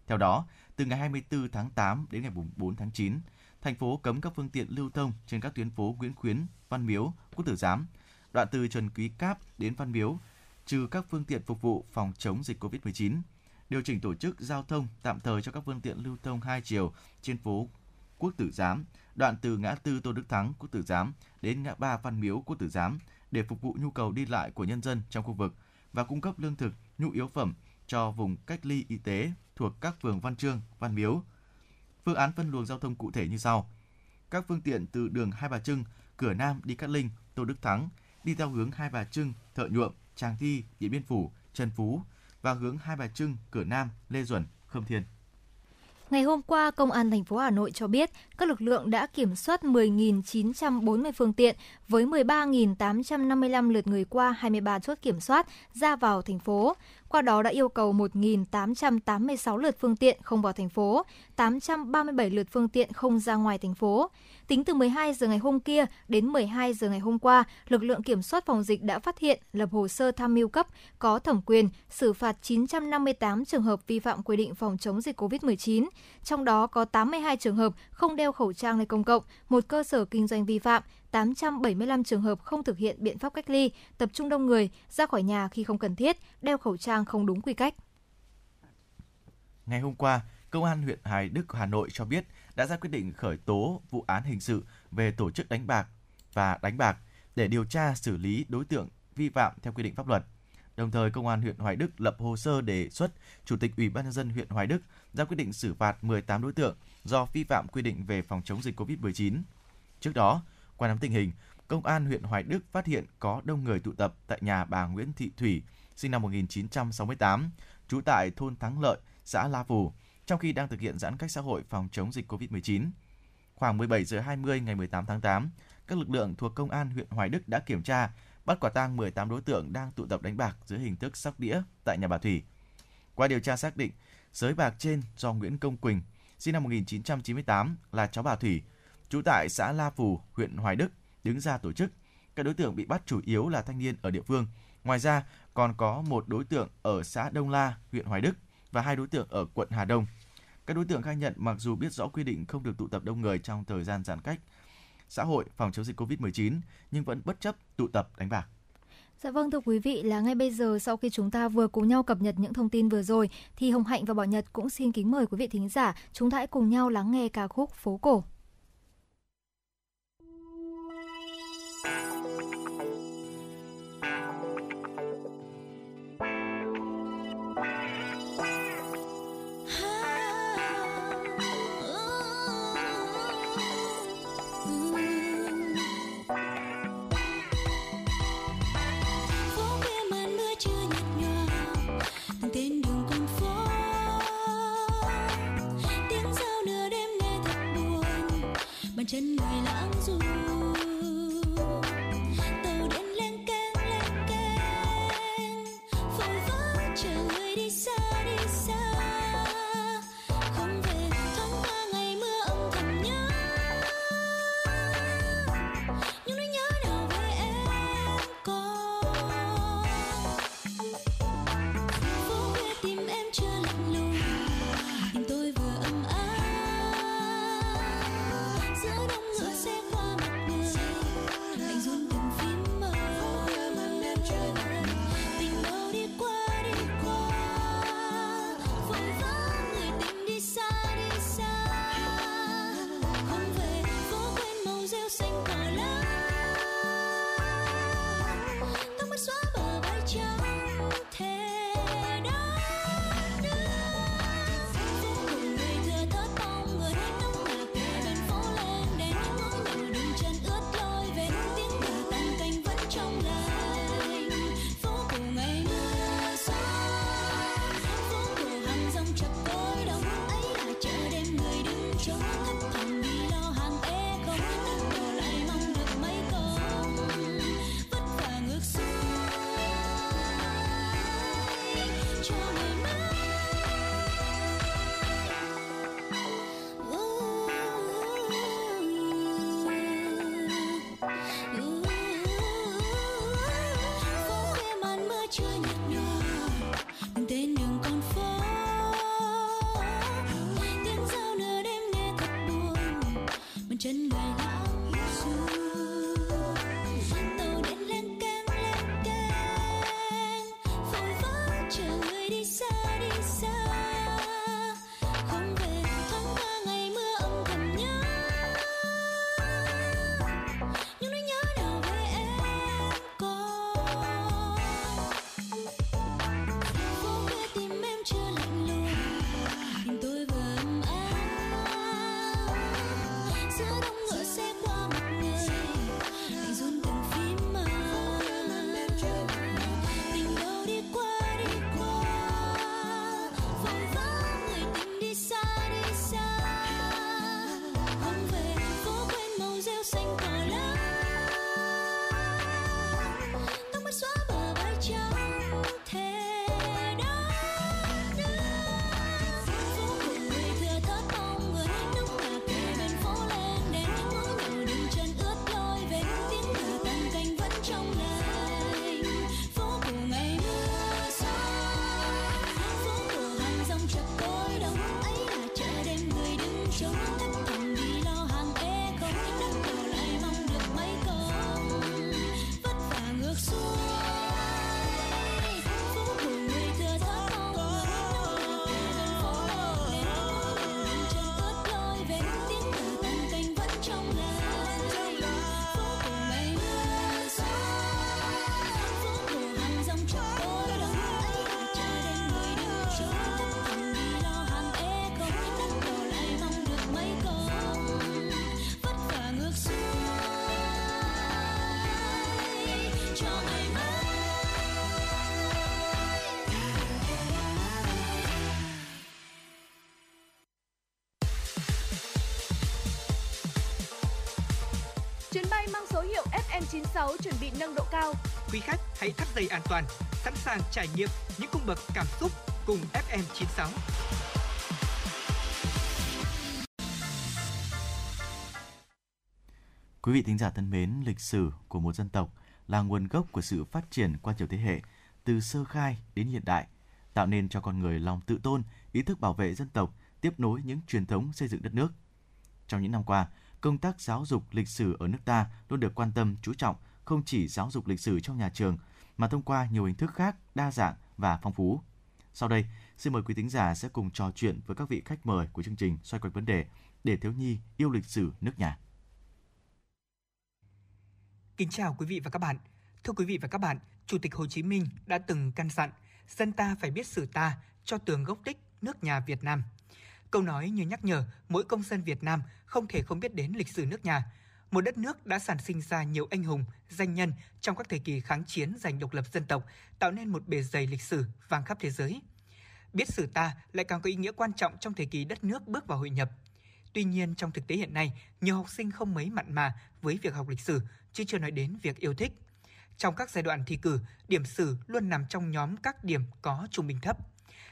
Theo đó, từ ngày 24 tháng 8 đến ngày 4 tháng 9, thành phố cấm các phương tiện lưu thông trên các tuyến phố Nguyễn Khuyến, Văn Miếu, Quốc Tử Giám, đoạn từ Trần Quý Cáp đến Văn Miếu, trừ các phương tiện phục vụ phòng chống dịch COVID-19. Điều chỉnh tổ chức giao thông tạm thời cho các phương tiện lưu thông hai chiều trên phố Quốc Tử Giám, đoạn từ ngã tư Tô Đức Thắng, Quốc Tử Giám đến ngã ba Văn Miếu, Quốc Tử Giám để phục vụ nhu cầu đi lại của nhân dân trong khu vực và cung cấp lương thực, nhu yếu phẩm cho vùng cách ly y tế thuộc các phường Văn Trương, Văn Miếu. Phương án phân luồng giao thông cụ thể như sau. Các phương tiện từ đường Hai Bà Trưng, Cửa Nam đi Cát Linh, Tô Đức Thắng đi theo hướng Hai Bà Trưng, Thợ Nhuộm, Tràng Thi, Điện Biên Phủ, Trần Phú và hướng Hai Bà Trưng, Cửa Nam, Lê Duẩn, Khâm Thiên. Ngày hôm qua, Công an thành phố Hà Nội cho biết các lực lượng đã kiểm soát 10.940 phương tiện với 13.855 lượt người qua 23 chốt kiểm soát ra vào thành phố. Qua đó đã yêu cầu 1.886 lượt phương tiện không vào thành phố, 837 lượt phương tiện không ra ngoài thành phố. Tính từ 12 giờ ngày hôm kia đến 12 giờ ngày hôm qua, lực lượng kiểm soát phòng dịch đã phát hiện, lập hồ sơ tham mưu cấp có thẩm quyền xử phạt 958 trường hợp vi phạm quy định phòng chống dịch COVID-19, trong đó có 82 trường hợp không đeo khẩu trang nơi công cộng, một cơ sở kinh doanh vi phạm, 875 trường hợp không thực hiện biện pháp cách ly, tập trung đông người, ra khỏi nhà khi không cần thiết, đeo khẩu trang không đúng quy cách. Ngày hôm qua, Công an huyện Hoài Đức, Hà Nội cho biết đã ra quyết định khởi tố vụ án hình sự về tổ chức đánh bạc và đánh bạc để điều tra xử lý đối tượng vi phạm theo quy định pháp luật. Đồng thời, Công an huyện Hoài Đức lập hồ sơ đề xuất Chủ tịch Ủy ban nhân dân huyện Hoài Đức ra quyết định xử phạt 18 đối tượng do vi phạm quy định về phòng chống dịch COVID-19. Trước đó, qua nắm tình hình, Công an huyện Hoài Đức phát hiện có đông người tụ tập tại nhà bà Nguyễn Thị Thủy, sinh năm 1968, trú tại thôn Thắng Lợi, xã La Phù, trong khi đang thực hiện giãn cách xã hội phòng chống dịch COVID-19. Khoảng 17 giờ 20 ngày 18 tháng 8, các lực lượng thuộc Công an huyện Hoài Đức đã kiểm tra, bắt quả tang 18 đối tượng đang tụ tập đánh bạc dưới hình thức sóc đĩa tại nhà bà Thủy. Qua điều tra xác định, sới bạc trên do Nguyễn Công Quỳnh, sinh năm 1998 là cháu bà Thủy, trú tại xã La Phù, huyện Hoài Đức, đứng ra tổ chức. Các đối tượng bị bắt chủ yếu là thanh niên ở địa phương. Ngoài ra, còn có một đối tượng ở xã Đông La, huyện Hoài Đức và hai đối tượng ở quận Hà Đông. Các đối tượng khai nhận mặc dù biết rõ quy định không được tụ tập đông người trong thời gian giãn cách xã hội phòng chống dịch COVID-19 nhưng vẫn bất chấp tụ tập đánh bạc. Dạ vâng thưa quý vị là ngay bây giờ sau khi chúng ta vừa cùng nhau cập nhật những thông tin vừa rồi thì Hồng Hạnh và Bảo Nhật cũng xin kính mời quý vị thính giả chúng ta hãy cùng nhau lắng nghe ca khúc Phố cổ. FM96 chuẩn bị nâng độ cao. Quý khách hãy thắt dây an toàn, sẵn sàng trải nghiệm những cung bậc cảm xúc cùng FM96. Quý vị thính giả thân mến, lịch sử của một dân tộc là nguồn gốc của sự phát triển qua nhiều thế hệ, từ sơ khai đến hiện đại, tạo nên cho con người lòng tự tôn, ý thức bảo vệ dân tộc, tiếp nối những truyền thống xây dựng đất nước. Trong những năm qua, công tác giáo dục lịch sử ở nước ta luôn được quan tâm chú trọng, không chỉ giáo dục lịch sử trong nhà trường mà thông qua nhiều hình thức khác đa dạng và phong phú. Sau đây, xin mời quý thính giả sẽ cùng trò chuyện với các vị khách mời của chương trình xoay quanh vấn đề để thiếu nhi yêu lịch sử nước nhà. Kính chào quý vị và các bạn. Thưa quý vị và các bạn, Chủ tịch Hồ Chí Minh đã từng căn dặn dân ta phải biết sử ta cho tường gốc tích nước nhà Việt Nam. Câu nói như nhắc nhở mỗi công dân Việt Nam không thể không biết đến lịch sử nước nhà, một đất nước đã sản sinh ra nhiều anh hùng, danh nhân trong các thời kỳ kháng chiến giành độc lập dân tộc, tạo nên một bề dày lịch sử vang khắp thế giới. Biết sử ta lại càng có ý nghĩa quan trọng trong thời kỳ đất nước bước vào hội nhập. Tuy nhiên, trong thực tế hiện nay, nhiều học sinh không mấy mặn mà với việc học lịch sử, chứ chưa nói đến việc yêu thích. Trong các giai đoạn thi cử, điểm sử luôn nằm trong nhóm các điểm có trung bình thấp.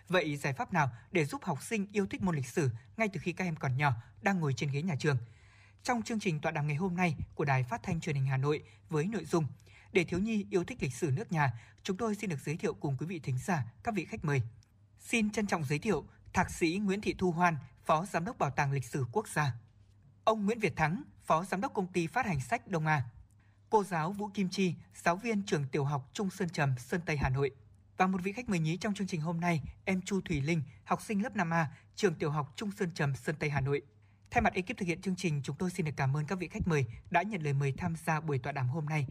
Vậy giải pháp nào để giúp học sinh yêu thích môn lịch sử ngay từ khi các em còn nhỏ, đang ngồi trên ghế nhà trường? Trong chương trình tọa đàm ngày hôm nay của Đài Phát thanh Truyền hình Hà Nội với nội dung Để thiếu nhi yêu thích lịch sử nước nhà, chúng tôi xin được giới thiệu cùng quý vị thính giả các vị khách mời. Xin trân trọng giới thiệu Thạc sĩ Nguyễn Thị Thu Hoan, Phó Giám đốc Bảo tàng Lịch sử Quốc gia. Ông Nguyễn Việt Thắng, Phó Giám đốc Công ty Phát hành sách Đông A. Cô giáo Vũ Kim Chi, giáo viên trường tiểu học Trung Sơn Trầm, Sơn Tây Hà Nội. Và một vị khách mời nhí trong chương trình hôm nay, em Chu Thủy Linh, học sinh lớp 5A, trường tiểu học Trung Sơn Trầm, Sơn Tây Hà Nội. Thay mặt ekip thực hiện chương trình, chúng tôi xin được cảm ơn các vị khách mời đã nhận lời mời tham gia buổi tọa đàm hôm nay.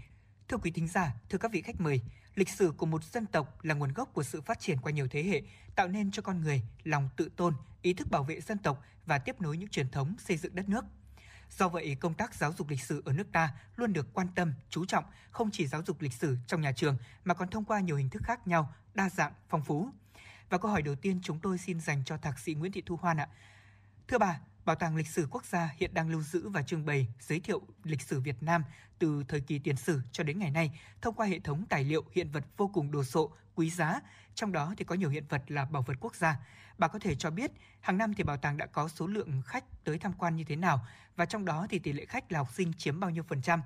Thưa quý thính giả, thưa các vị khách mời, lịch sử của một dân tộc là nguồn gốc của sự phát triển qua nhiều thế hệ, tạo nên cho con người lòng tự tôn, ý thức bảo vệ dân tộc và tiếp nối những truyền thống xây dựng đất nước. Do vậy, công tác giáo dục lịch sử ở nước ta luôn được quan tâm, chú trọng, không chỉ giáo dục lịch sử trong nhà trường mà còn thông qua nhiều hình thức khác nhau, đa dạng, phong phú. Và câu hỏi đầu tiên chúng tôi xin dành cho thạc sĩ Nguyễn Thị Thu Hoan ạ. Thưa bà, Bảo tàng Lịch sử Quốc gia hiện đang lưu giữ và trưng bày giới thiệu lịch sử Việt Nam từ thời kỳ tiền sử cho đến ngày nay thông qua hệ thống tài liệu hiện vật vô cùng đồ sộ, quý giá, trong đó thì có nhiều hiện vật là bảo vật quốc gia. Bà có thể cho biết hàng năm thì bảo tàng đã có số lượng khách tới tham quan như thế nào và trong đó thì tỷ lệ khách là học sinh chiếm bao nhiêu phần trăm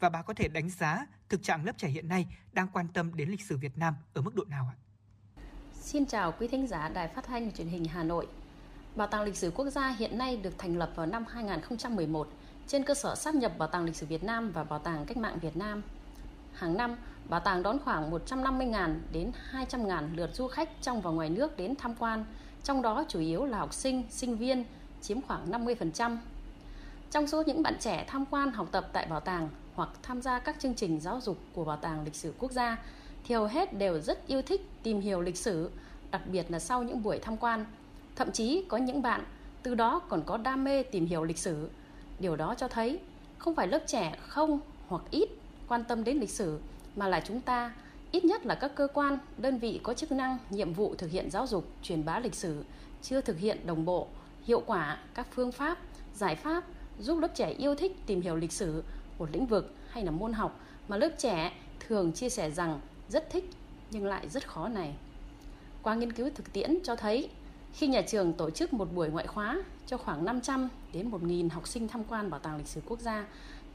và bà có thể đánh giá thực trạng lớp trẻ hiện nay đang quan tâm đến lịch sử Việt Nam ở mức độ nào ạ? Xin chào quý thính giả Đài Phát thanh Truyền hình Hà Nội. Bảo tàng Lịch sử Quốc gia hiện nay được thành lập vào năm 2011 trên cơ sở sáp nhập Bảo tàng Lịch sử Việt Nam và Bảo tàng Cách mạng Việt Nam. Hàng năm, bảo tàng đón khoảng 150.000 đến 200.000 lượt du khách trong và ngoài nước đến tham quan, trong đó chủ yếu là học sinh, sinh viên, chiếm khoảng 50%. Trong số những bạn trẻ tham quan học tập tại bảo tàng hoặc tham gia các chương trình giáo dục của Bảo tàng Lịch sử Quốc gia, thì hầu hết đều rất yêu thích tìm hiểu lịch sử, đặc biệt là sau những buổi tham quan. Thậm chí có những bạn từ đó còn có đam mê tìm hiểu lịch sử. Điều đó cho thấy không phải lớp trẻ không hoặc ít quan tâm đến lịch sử, mà là chúng ta, ít nhất là các cơ quan, đơn vị có chức năng, nhiệm vụ thực hiện giáo dục, truyền bá lịch sử, chưa thực hiện đồng bộ, hiệu quả các phương pháp, giải pháp giúp lớp trẻ yêu thích tìm hiểu lịch sử một lĩnh vực hay là môn học mà lớp trẻ thường chia sẻ rằng rất thích nhưng lại rất khó này qua nghiên cứu thực tiễn cho thấy khi nhà trường tổ chức một buổi ngoại khóa cho khoảng 500 đến 1.000 học sinh tham quan Bảo tàng Lịch sử Quốc gia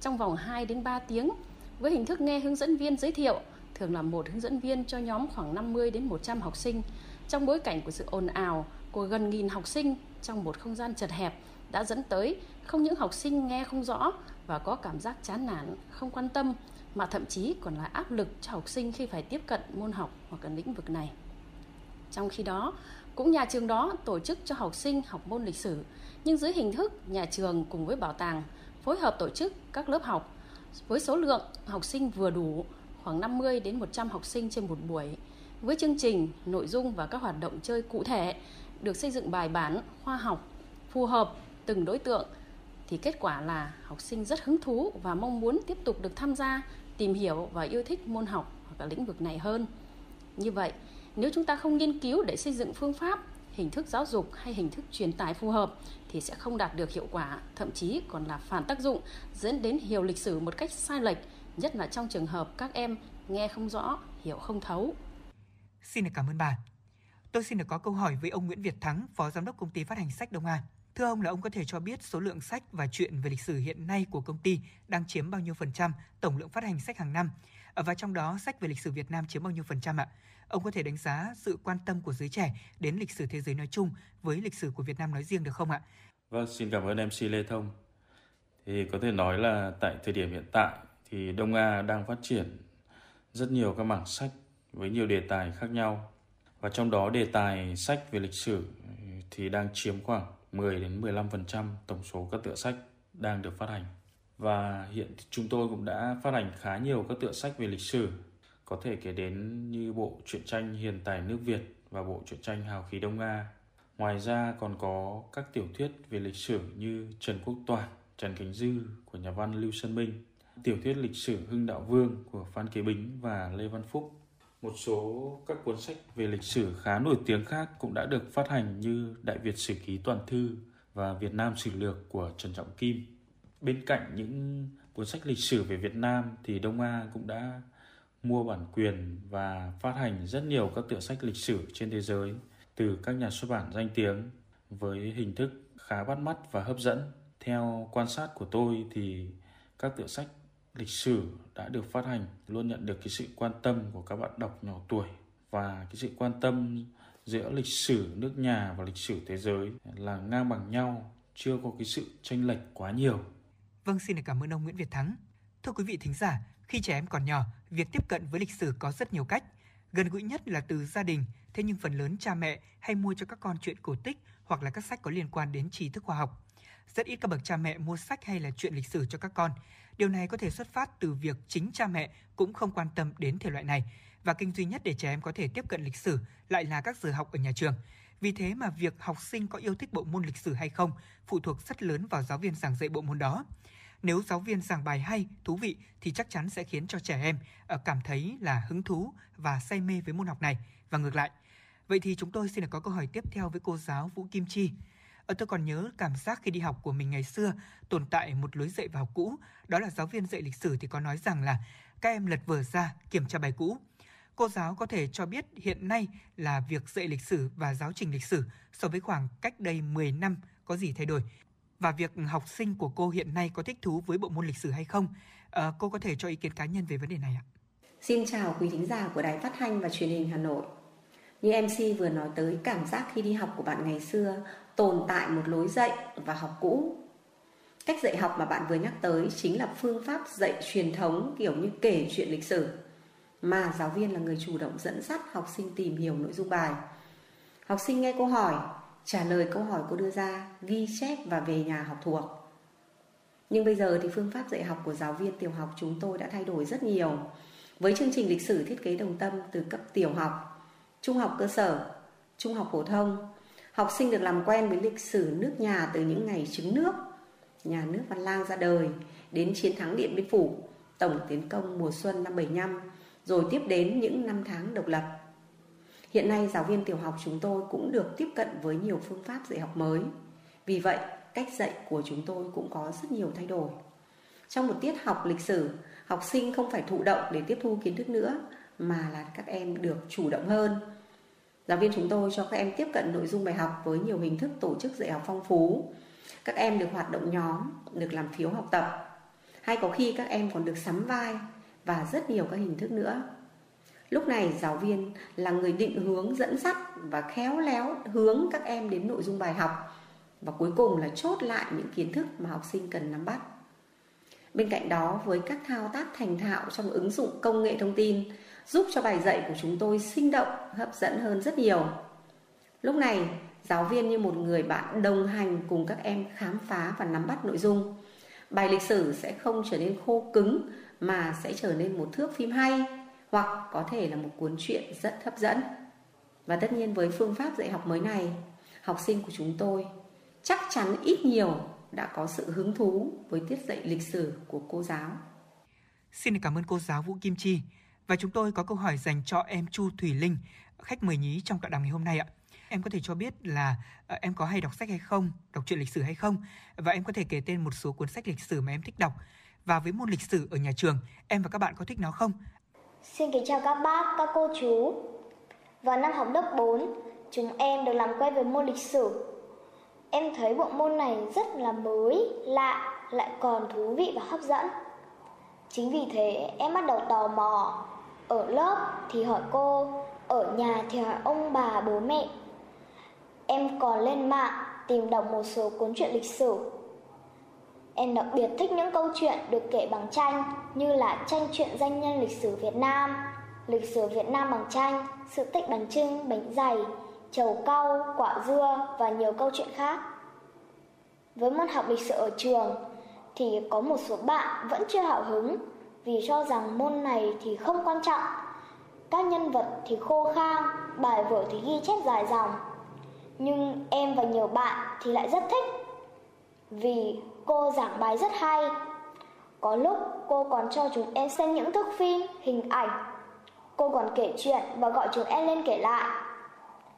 trong vòng 2 đến 3 tiếng với hình thức nghe hướng dẫn viên giới thiệu, thường là một hướng dẫn viên cho nhóm khoảng 50 đến 100 học sinh. Trong bối cảnh của sự ồn ào của gần nghìn học sinh trong một không gian chật hẹp đã dẫn tới không những học sinh nghe không rõ và có cảm giác chán nản, không quan tâm mà thậm chí còn là áp lực cho học sinh khi phải tiếp cận môn học hoặc là lĩnh vực này. Trong khi đó, cũng nhà trường đó tổ chức cho học sinh học môn lịch sử, nhưng dưới hình thức nhà trường cùng với bảo tàng phối hợp tổ chức các lớp học với số lượng học sinh vừa đủ khoảng 50 đến 100 học sinh trên một buổi với chương trình, nội dung và các hoạt động chơi cụ thể được xây dựng bài bản, khoa học, phù hợp từng đối tượng thì kết quả là học sinh rất hứng thú và mong muốn tiếp tục được tham gia, tìm hiểu và yêu thích môn học hoặc là lĩnh vực này hơn. Như vậy, nếu chúng ta không nghiên cứu để xây dựng phương pháp hình thức giáo dục hay hình thức truyền tải phù hợp thì sẽ không đạt được hiệu quả, thậm chí còn là phản tác dụng, dẫn đến hiểu lịch sử một cách sai lệch, nhất là trong trường hợp các em nghe không rõ, hiểu không thấu. Xin được cảm ơn bà. Tôi xin được có câu hỏi với ông Nguyễn Việt Thắng, Phó Giám đốc Công ty Phát hành Sách Đông An. Thưa ông là ông có thể cho biết số lượng sách và truyện về lịch sử hiện nay của công ty đang chiếm bao nhiêu phần trăm tổng lượng phát hành sách hàng năm? Ờ, và trong đó sách về lịch sử Việt Nam chiếm bao nhiêu phần trăm ạ? Ông có thể đánh giá sự quan tâm của giới trẻ đến lịch sử thế giới nói chung với lịch sử của Việt Nam nói riêng được không ạ? Vâng, xin cảm ơn MC Lê Thông. Thì có thể nói là tại thời điểm hiện tại thì Đông A đang phát triển rất nhiều các mảng sách với nhiều đề tài khác nhau. Và trong đó đề tài sách về lịch sử thì đang chiếm khoảng 10 đến 15% tổng số các tựa sách đang được phát hành. Và hiện chúng tôi cũng đã phát hành khá nhiều các tựa sách về lịch sử, có thể kể đến như bộ truyện tranh Hiền tài nước Việt và bộ truyện tranh Hào khí Đông Nga. Ngoài ra còn có các tiểu thuyết về lịch sử như Trần Quốc Toản, Trần Khánh Dư của nhà văn Lưu Xuân Minh, tiểu thuyết lịch sử Hưng Đạo Vương của Phan Kế Bính và Lê Văn Phúc. Một số các cuốn sách về lịch sử khá nổi tiếng khác cũng đã được phát hành như Đại Việt Sử Ký Toàn Thư và Việt Nam Sử Lược của Trần Trọng Kim. Bên cạnh những cuốn sách lịch sử về Việt Nam thì Đông A cũng đã mua bản quyền và phát hành rất nhiều các tựa sách lịch sử trên thế giới từ các nhà xuất bản danh tiếng với hình thức khá bắt mắt và hấp dẫn. Theo quan sát của tôi thì các tựa sách lịch sử đã được phát hành luôn nhận được cái sự quan tâm của các bạn đọc nhỏ tuổi và cái sự quan tâm giữa lịch sử nước nhà và lịch sử thế giới là ngang bằng nhau, chưa có cái sự tranh lệch quá nhiều. Vâng, xin được cảm ơn ông Nguyễn Việt Thắng. Thưa quý vị thính giả, khi trẻ em còn nhỏ, việc tiếp cận với lịch sử có rất nhiều cách. Gần gũi nhất là từ gia đình, thế nhưng phần lớn cha mẹ hay mua cho các con chuyện cổ tích hoặc là các sách có liên quan đến trí thức khoa học. Rất ít các bậc cha mẹ mua sách hay là chuyện lịch sử cho các con. Điều này có thể xuất phát từ việc chính cha mẹ cũng không quan tâm đến thể loại này và kênh duy nhất để trẻ em có thể tiếp cận lịch sử lại là các giờ học ở nhà trường. Vì thế mà việc học sinh có yêu thích bộ môn lịch sử hay không phụ thuộc rất lớn vào giáo viên giảng dạy bộ môn đó. Nếu giáo viên giảng bài hay, thú vị thì chắc chắn sẽ khiến cho trẻ em ờ, cảm thấy là hứng thú và say mê với môn học này và ngược lại. Vậy thì chúng tôi xin được có câu hỏi tiếp theo với cô giáo Vũ Kim Chi. Ở tôi còn nhớ cảm giác khi đi học của mình ngày xưa tồn tại một lối dạy vào cũ, đó là giáo viên dạy lịch sử thì có nói rằng là các em lật vở ra kiểm tra bài cũ. Cô giáo có thể cho biết hiện nay là việc dạy lịch sử và giáo trình lịch sử so với khoảng cách đây 10 năm có gì thay đổi và việc học sinh của cô hiện nay có thích thú với bộ môn lịch sử hay không. À, cô có thể cho ý kiến cá nhân về vấn đề này ạ? Xin chào quý thính giả của Đài Phát thanh và Truyền hình Hà Nội. Như MC vừa nói tới cảm giác khi đi học của bạn ngày xưa tồn tại một lối dạy và học cũ. Cách dạy học mà bạn vừa nhắc tới chính là phương pháp dạy truyền thống kiểu như kể chuyện lịch sử mà giáo viên là người chủ động dẫn dắt học sinh tìm hiểu nội dung bài. Học sinh nghe câu hỏi, trả lời câu hỏi cô đưa ra, ghi chép và về nhà học thuộc. Nhưng bây giờ thì phương pháp dạy học của giáo viên tiểu học chúng tôi đã thay đổi rất nhiều. Với chương trình lịch sử thiết kế đồng tâm từ cấp tiểu học, trung học cơ sở, trung học phổ thông, học sinh được làm quen với lịch sử nước nhà từ những ngày trứng nước, nhà nước Văn Lang ra đời, đến chiến thắng Điện Biên Phủ, tổng tiến công mùa xuân năm 75, rồi tiếp đến những năm tháng độc lập. Hiện nay giáo viên tiểu học chúng tôi cũng được tiếp cận với nhiều phương pháp dạy học mới. Vì vậy, cách dạy của chúng tôi cũng có rất nhiều thay đổi. Trong một tiết học lịch sử, học sinh không phải thụ động để tiếp thu kiến thức nữa, mà là các em được chủ động hơn. Giáo viên chúng tôi cho các em tiếp cận nội dung bài học với nhiều hình thức tổ chức dạy học phong phú. Các em được hoạt động nhóm, được làm phiếu học tập. Hay có khi các em còn được sắm vai và rất nhiều các hình thức nữa. Lúc này giáo viên là người định hướng dẫn dắt và khéo léo hướng các em đến nội dung bài học và cuối cùng là chốt lại những kiến thức mà học sinh cần nắm bắt. Bên cạnh đó với các thao tác thành thạo trong ứng dụng công nghệ thông tin giúp cho bài dạy của chúng tôi sinh động, hấp dẫn hơn rất nhiều. Lúc này, giáo viên như một người bạn đồng hành cùng các em khám phá và nắm bắt nội dung. Bài lịch sử sẽ không trở nên khô cứng mà sẽ trở nên một thước phim hay hoặc có thể là một cuốn truyện rất hấp dẫn. Và tất nhiên với phương pháp dạy học mới này, học sinh của chúng tôi chắc chắn ít nhiều đã có sự hứng thú với tiết dạy lịch sử của cô giáo. Xin cảm ơn cô giáo Vũ Kim Chi. Và chúng tôi có câu hỏi dành cho em Chu Thủy Linh, khách mời nhí trong tọa đàm ngày hôm nay ạ. em có thể cho biết là ờ, em có hay đọc sách hay không, đọc truyện lịch sử hay không và em có thể kể tên một số cuốn sách lịch sử mà em thích đọc. Và với môn lịch sử ở nhà trường, em và các bạn có thích nó không? Xin kính chào các bác, các cô chú. Vào năm học lớp 4, chúng em được làm quen với môn lịch sử. Em thấy bộ môn này rất là mới, lạ, lại còn thú vị và hấp dẫn. Chính vì thế em bắt đầu tò mò. Ở lớp thì hỏi cô, ở nhà thì hỏi ông bà bố mẹ. Em còn lên mạng tìm đọc một số cuốn truyện lịch sử. Em đặc biệt thích những câu chuyện được kể bằng tranh như là tranh truyện danh nhân lịch sử Việt Nam, lịch sử Việt Nam bằng tranh, sự tích bánh trưng, bánh dày, trầu cau, quả dưa và nhiều câu chuyện khác. Với môn học lịch sử ở trường thì có một số bạn vẫn chưa hào hứng vì cho rằng môn này thì không quan trọng. Các nhân vật thì khô khan, bài vở thì ghi chép dài dòng. Nhưng em và nhiều bạn thì lại rất thích vì cô giảng bài rất hay. Có lúc cô còn cho chúng em xem những thước phim, hình ảnh. Cô còn kể chuyện và gọi chúng em lên kể lại.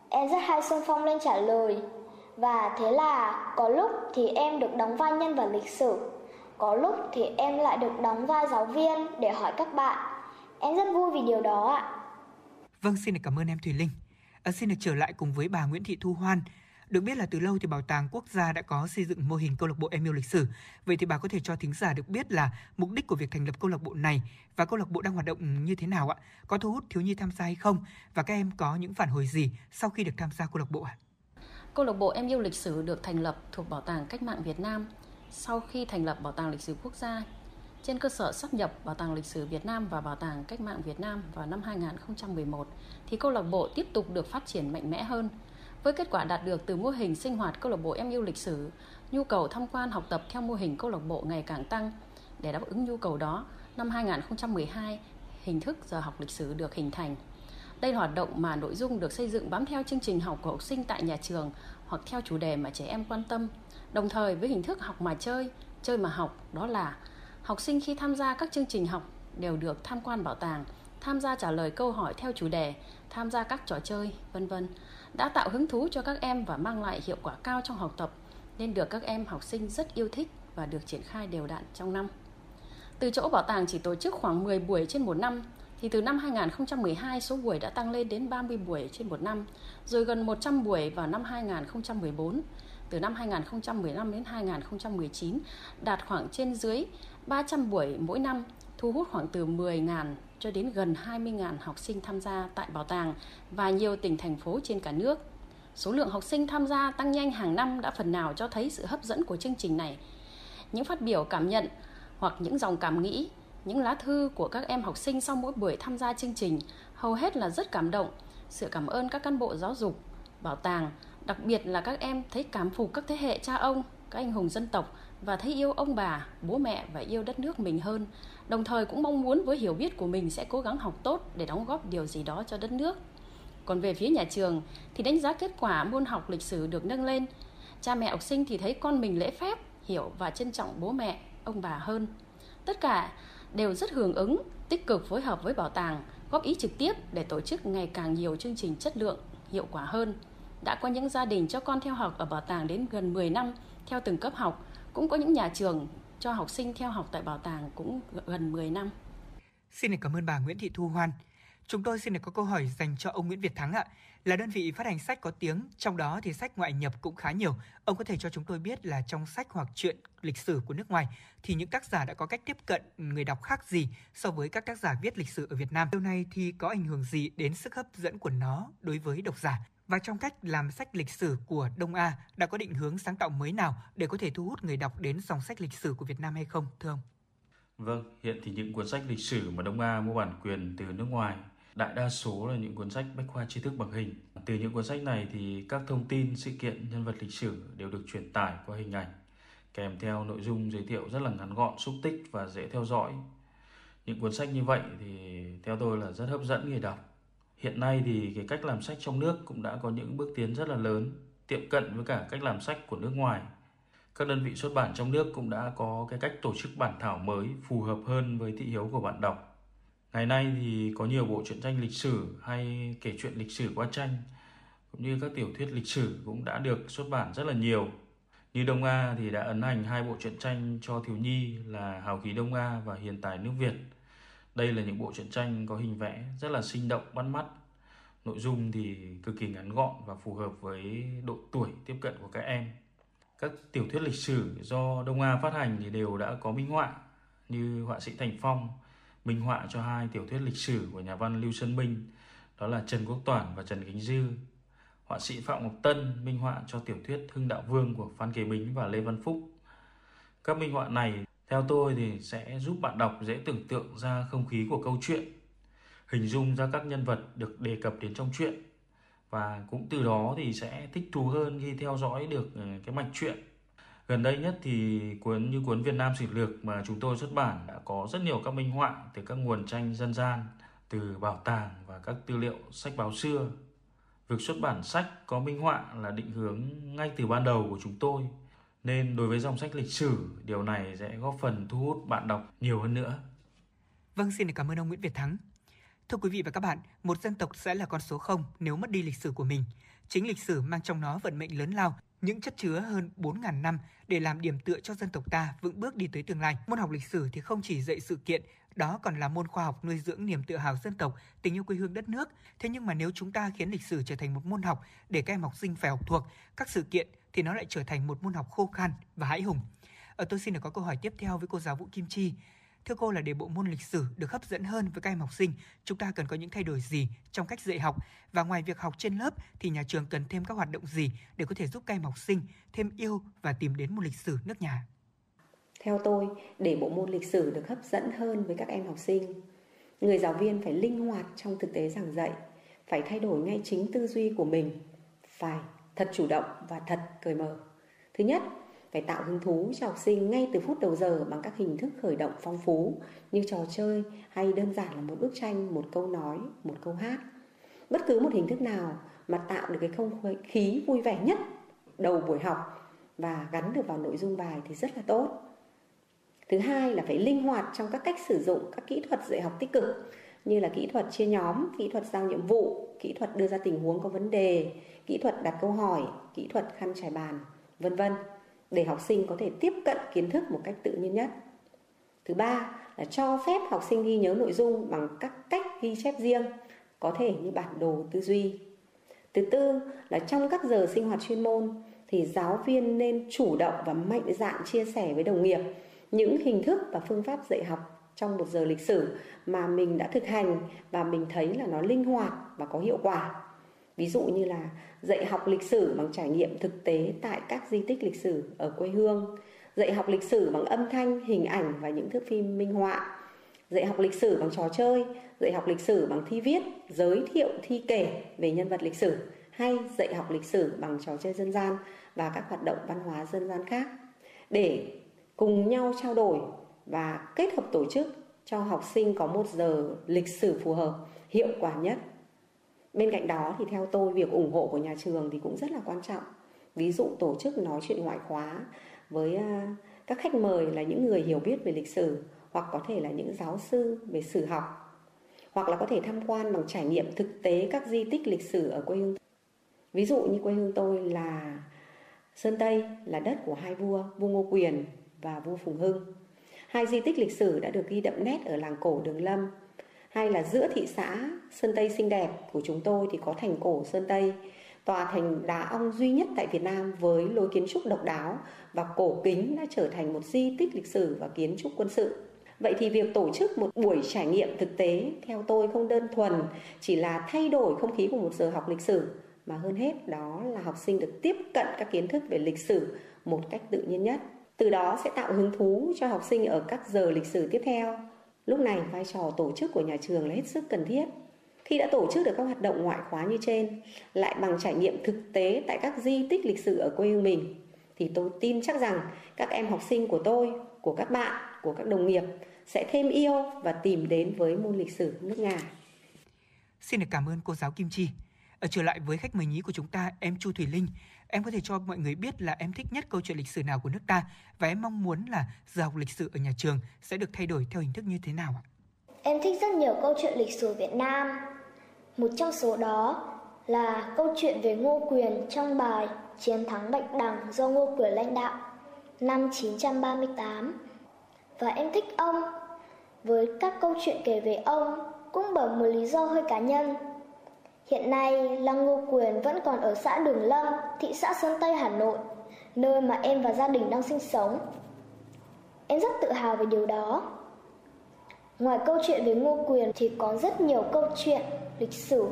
Em rất hay xung phong lên trả lời. Và thế là có lúc thì em được đóng vai nhân vật lịch sử, có lúc thì em lại được đóng vai giáo viên để hỏi các bạn. Em rất vui vì điều đó ạ. Vâng, xin được cảm ơn em Thùy Linh. À, xin được trở lại cùng với bà Nguyễn Thị Thu Hoan. Được biết là từ lâu thì Bảo tàng Quốc gia đã có xây dựng mô hình câu lạc bộ em yêu lịch sử. Vậy thì bà có thể cho thính giả được biết là mục đích của việc thành lập câu lạc bộ này và câu lạc bộ đang hoạt động như thế nào ạ? Có thu hút thiếu nhi tham gia hay không? Và các em có những phản hồi gì sau khi được tham gia câu lạc bộ ạ? Câu lạc bộ Em yêu lịch sử được thành lập thuộc Bảo tàng Cách mạng Việt Nam sau khi thành lập Bảo tàng Lịch sử Quốc gia trên cơ sở sắp nhập Bảo tàng Lịch sử Việt Nam và Bảo tàng Cách mạng Việt Nam vào năm 2011 thì câu lạc bộ tiếp tục được phát triển mạnh mẽ hơn. Với kết quả đạt được từ mô hình sinh hoạt câu lạc bộ Em yêu lịch sử, nhu cầu tham quan học tập theo mô hình câu lạc bộ ngày càng tăng. Để đáp ứng nhu cầu đó, năm 2012, hình thức giờ học lịch sử được hình thành. Đây là hoạt động mà nội dung được xây dựng bám theo chương trình học của học sinh tại nhà trường hoặc theo chủ đề mà trẻ em quan tâm. Đồng thời với hình thức học mà chơi, chơi mà học đó là học sinh khi tham gia các chương trình học đều được tham quan bảo tàng, tham gia trả lời câu hỏi theo chủ đề, tham gia các trò chơi, vân vân, đã tạo hứng thú cho các em và mang lại hiệu quả cao trong học tập nên được các em học sinh rất yêu thích và được triển khai đều đặn trong năm. Từ chỗ bảo tàng chỉ tổ chức khoảng 10 buổi trên một năm thì từ năm 2012 số buổi đã tăng lên đến 30 buổi trên một năm, rồi gần 100 buổi vào năm 2014. Từ năm 2015 đến 2019 đạt khoảng trên dưới 300 buổi mỗi năm, thu hút khoảng từ 10.000 cho đến gần 20.000 học sinh tham gia tại bảo tàng và nhiều tỉnh thành phố trên cả nước. Số lượng học sinh tham gia tăng nhanh hàng năm đã phần nào cho thấy sự hấp dẫn của chương trình này. Những phát biểu cảm nhận hoặc những dòng cảm nghĩ những lá thư của các em học sinh sau mỗi buổi tham gia chương trình hầu hết là rất cảm động, sự cảm ơn các cán bộ giáo dục, bảo tàng, đặc biệt là các em thấy cảm phục các thế hệ cha ông, các anh hùng dân tộc và thấy yêu ông bà, bố mẹ và yêu đất nước mình hơn. Đồng thời cũng mong muốn với hiểu biết của mình sẽ cố gắng học tốt để đóng góp điều gì đó cho đất nước. Còn về phía nhà trường thì đánh giá kết quả môn học lịch sử được nâng lên. Cha mẹ học sinh thì thấy con mình lễ phép, hiểu và trân trọng bố mẹ, ông bà hơn. Tất cả đều rất hưởng ứng, tích cực phối hợp với bảo tàng, góp ý trực tiếp để tổ chức ngày càng nhiều chương trình chất lượng, hiệu quả hơn. Đã có những gia đình cho con theo học ở bảo tàng đến gần 10 năm theo từng cấp học, cũng có những nhà trường cho học sinh theo học tại bảo tàng cũng gần 10 năm. Xin được cảm ơn bà Nguyễn Thị Thu Hoan. Chúng tôi xin được có câu hỏi dành cho ông Nguyễn Việt Thắng ạ. Là đơn vị phát hành sách có tiếng, trong đó thì sách ngoại nhập cũng khá nhiều. Ông có thể cho chúng tôi biết là trong sách hoặc truyện lịch sử của nước ngoài thì những tác giả đã có cách tiếp cận người đọc khác gì so với các tác giả viết lịch sử ở Việt Nam. Điều này thì có ảnh hưởng gì đến sức hấp dẫn của nó đối với độc giả? Và trong cách làm sách lịch sử của Đông A đã có định hướng sáng tạo mới nào để có thể thu hút người đọc đến dòng sách lịch sử của Việt Nam hay không, thưa ông? Vâng, hiện thì những cuốn sách lịch sử mà Đông A mua bản quyền từ nước ngoài đại đa số là những cuốn sách bách khoa tri thức bằng hình. Từ những cuốn sách này thì các thông tin, sự kiện, nhân vật lịch sử đều được truyền tải qua hình ảnh, kèm theo nội dung giới thiệu rất là ngắn gọn, xúc tích và dễ theo dõi. Những cuốn sách như vậy thì theo tôi là rất hấp dẫn người đọc. Hiện nay thì cái cách làm sách trong nước cũng đã có những bước tiến rất là lớn, tiệm cận với cả cách làm sách của nước ngoài. Các đơn vị xuất bản trong nước cũng đã có cái cách tổ chức bản thảo mới phù hợp hơn với thị hiếu của bạn đọc Ngày nay thì có nhiều bộ truyện tranh lịch sử hay kể chuyện lịch sử qua tranh cũng như các tiểu thuyết lịch sử cũng đã được xuất bản rất là nhiều. Như Đông A thì đã ấn hành hai bộ truyện tranh cho thiếu nhi là Hào khí Đông A và Hiền tài nước Việt. Đây là những bộ truyện tranh có hình vẽ rất là sinh động, bắt mắt. Nội dung thì cực kỳ ngắn gọn và phù hợp với độ tuổi tiếp cận của các em. Các tiểu thuyết lịch sử do Đông A phát hành thì đều đã có minh họa, như họa sĩ Thành Phong minh họa cho hai tiểu thuyết lịch sử của nhà văn Lưu Xuân Minh, đó là Trần Quốc Toản và Trần Kính Dư. Họa sĩ Phạm Ngọc Tân minh họa cho tiểu thuyết Hưng Đạo Vương của Phan Kế Bính và Lê Văn Phúc. Các minh họa này theo tôi thì sẽ giúp bạn đọc dễ tưởng tượng ra không khí của câu chuyện, hình dung ra các nhân vật được đề cập đến trong truyện và cũng từ đó thì sẽ thích thú hơn khi theo dõi được ờ, cái mạch truyện. Gần đây nhất thì cuốn như cuốn Việt Nam sử lược mà chúng tôi xuất bản đã có rất nhiều các minh họa từ các nguồn tranh dân gian, từ bảo tàng và các tư liệu sách báo xưa. Việc xuất bản sách có minh họa là định hướng ngay từ ban đầu của chúng tôi nên đối với dòng sách lịch sử, điều này sẽ góp phần thu hút bạn đọc nhiều hơn nữa. Vâng, xin cảm ơn ông Nguyễn Việt Thắng. Thưa quý vị và các bạn, một dân tộc sẽ là con số 0 nếu mất đi lịch sử của mình. Chính lịch sử mang trong nó vận mệnh lớn lao, những chất chứa hơn 4.000 năm để làm điểm tựa cho dân tộc ta vững bước đi tới tương lai. Môn học lịch sử thì không chỉ dạy sự kiện, đó còn là môn khoa học nuôi dưỡng niềm tự hào dân tộc, tình yêu quê hương đất nước. Thế nhưng mà nếu chúng ta khiến lịch sử trở thành một môn học để các em học sinh phải học thuộc các sự kiện thì nó lại trở thành một môn học khô khan và hãi hùng. Ở tôi xin được có câu hỏi tiếp theo với cô giáo Vũ Kim Chi. Thưa cô là để bộ môn lịch sử được hấp dẫn hơn với các em học sinh, chúng ta cần có những thay đổi gì trong cách dạy học và ngoài việc học trên lớp thì nhà trường cần thêm các hoạt động gì để có thể giúp các em học sinh thêm yêu và tìm đến môn lịch sử nước nhà? Theo tôi, để bộ môn lịch sử được hấp dẫn hơn với các em học sinh, người giáo viên phải linh hoạt trong thực tế giảng dạy, phải thay đổi ngay chính tư duy của mình, phải thật chủ động và thật cởi mở. Thứ nhất, phải tạo hứng thú cho học sinh ngay từ phút đầu giờ bằng các hình thức khởi động phong phú như trò chơi hay đơn giản là một bức tranh, một câu nói, một câu hát. Bất cứ một hình thức nào mà tạo được cái không khí vui vẻ nhất đầu buổi học và gắn được vào nội dung bài thì rất là tốt. Thứ hai là phải linh hoạt trong các cách sử dụng các kỹ thuật dạy học tích cực như là kỹ thuật chia nhóm, kỹ thuật giao nhiệm vụ, kỹ thuật đưa ra tình huống có vấn đề, kỹ thuật đặt câu hỏi, kỹ thuật khăn trải bàn, vân vân để học sinh có thể tiếp cận kiến thức một cách tự nhiên nhất. Thứ ba là cho phép học sinh ghi nhớ nội dung bằng các cách ghi chép riêng, có thể như bản đồ tư duy. Thứ tư là trong các giờ sinh hoạt chuyên môn thì giáo viên nên chủ động và mạnh dạn chia sẻ với đồng nghiệp những hình thức và phương pháp dạy học trong một giờ lịch sử mà mình đã thực hành và mình thấy là nó linh hoạt và có hiệu quả ví dụ như là dạy học lịch sử bằng trải nghiệm thực tế tại các di tích lịch sử ở quê hương, dạy học lịch sử bằng âm thanh, hình ảnh và những thước phim minh họa, dạy học lịch sử bằng trò chơi, dạy học lịch sử bằng thi viết, giới thiệu, thi kể về nhân vật lịch sử hay dạy học lịch sử bằng trò chơi dân gian và các hoạt động văn hóa dân gian khác. Để cùng nhau trao đổi và kết hợp tổ chức cho học sinh có một giờ lịch sử phù hợp, hiệu quả nhất bên cạnh đó thì theo tôi, việc ủng hộ của nhà trường thì cũng rất là quan trọng. Ví dụ tổ chức nói chuyện ngoại khóa với các khách mời là những người hiểu biết về lịch sử hoặc có thể là những giáo sư về sử học hoặc là có thể tham quan bằng trải nghiệm thực tế các di tích lịch sử ở quê hương. Ví dụ như quê hương tôi là sơn tây, là đất của hai vua vua ngô quyền và vua phùng hưng. Hai di tích lịch sử đã được ghi đậm nét ở làng cổ đường lâm hay là giữa thị xã Sơn Tây xinh đẹp của chúng tôi thì có thành cổ Sơn Tây, tòa thành đá ong duy nhất tại Việt Nam với lối kiến trúc độc đáo và cổ kính đã trở thành một di tích lịch sử và kiến trúc quân sự. Vậy thì việc tổ chức một buổi trải nghiệm thực tế theo tôi không đơn thuần chỉ là thay đổi không khí của một giờ học lịch sử, mà hơn hết đó là học sinh được tiếp cận các kiến thức về lịch sử một cách tự nhiên nhất. Từ đó sẽ tạo hứng thú cho học sinh ở các giờ lịch sử tiếp theo Lúc này vai trò tổ chức của nhà trường là hết sức cần thiết. Khi đã tổ chức được các hoạt động ngoại khóa như trên, lại bằng trải nghiệm thực tế tại các di tích lịch sử ở quê hương mình, thì tôi tin chắc rằng các em học sinh của tôi, của các bạn, của các đồng nghiệp sẽ thêm yêu và tìm đến với môn lịch sử nước nhà. Xin được cảm ơn cô giáo Kim Chi. Ở trở lại với khách mời nhí của chúng ta, em Chu Thủy Linh, Em có thể cho mọi người biết là em thích nhất câu chuyện lịch sử nào của nước ta và em mong muốn là giờ học lịch sử ở nhà trường sẽ được thay đổi theo hình thức như thế nào ạ? Em thích rất nhiều câu chuyện lịch sử Việt Nam. Một trong số đó là câu chuyện về Ngô Quyền trong bài Chiến thắng Bạch Đằng do Ngô Quyền lãnh đạo năm 938. Và em thích ông với các câu chuyện kể về ông cũng bởi một lý do hơi cá nhân. Hiện nay, Lăng Ngô Quyền vẫn còn ở xã Đường Lâm, thị xã Sơn Tây, Hà Nội, nơi mà em và gia đình đang sinh sống. Em rất tự hào về điều đó. Ngoài câu chuyện về Ngô Quyền thì có rất nhiều câu chuyện lịch sử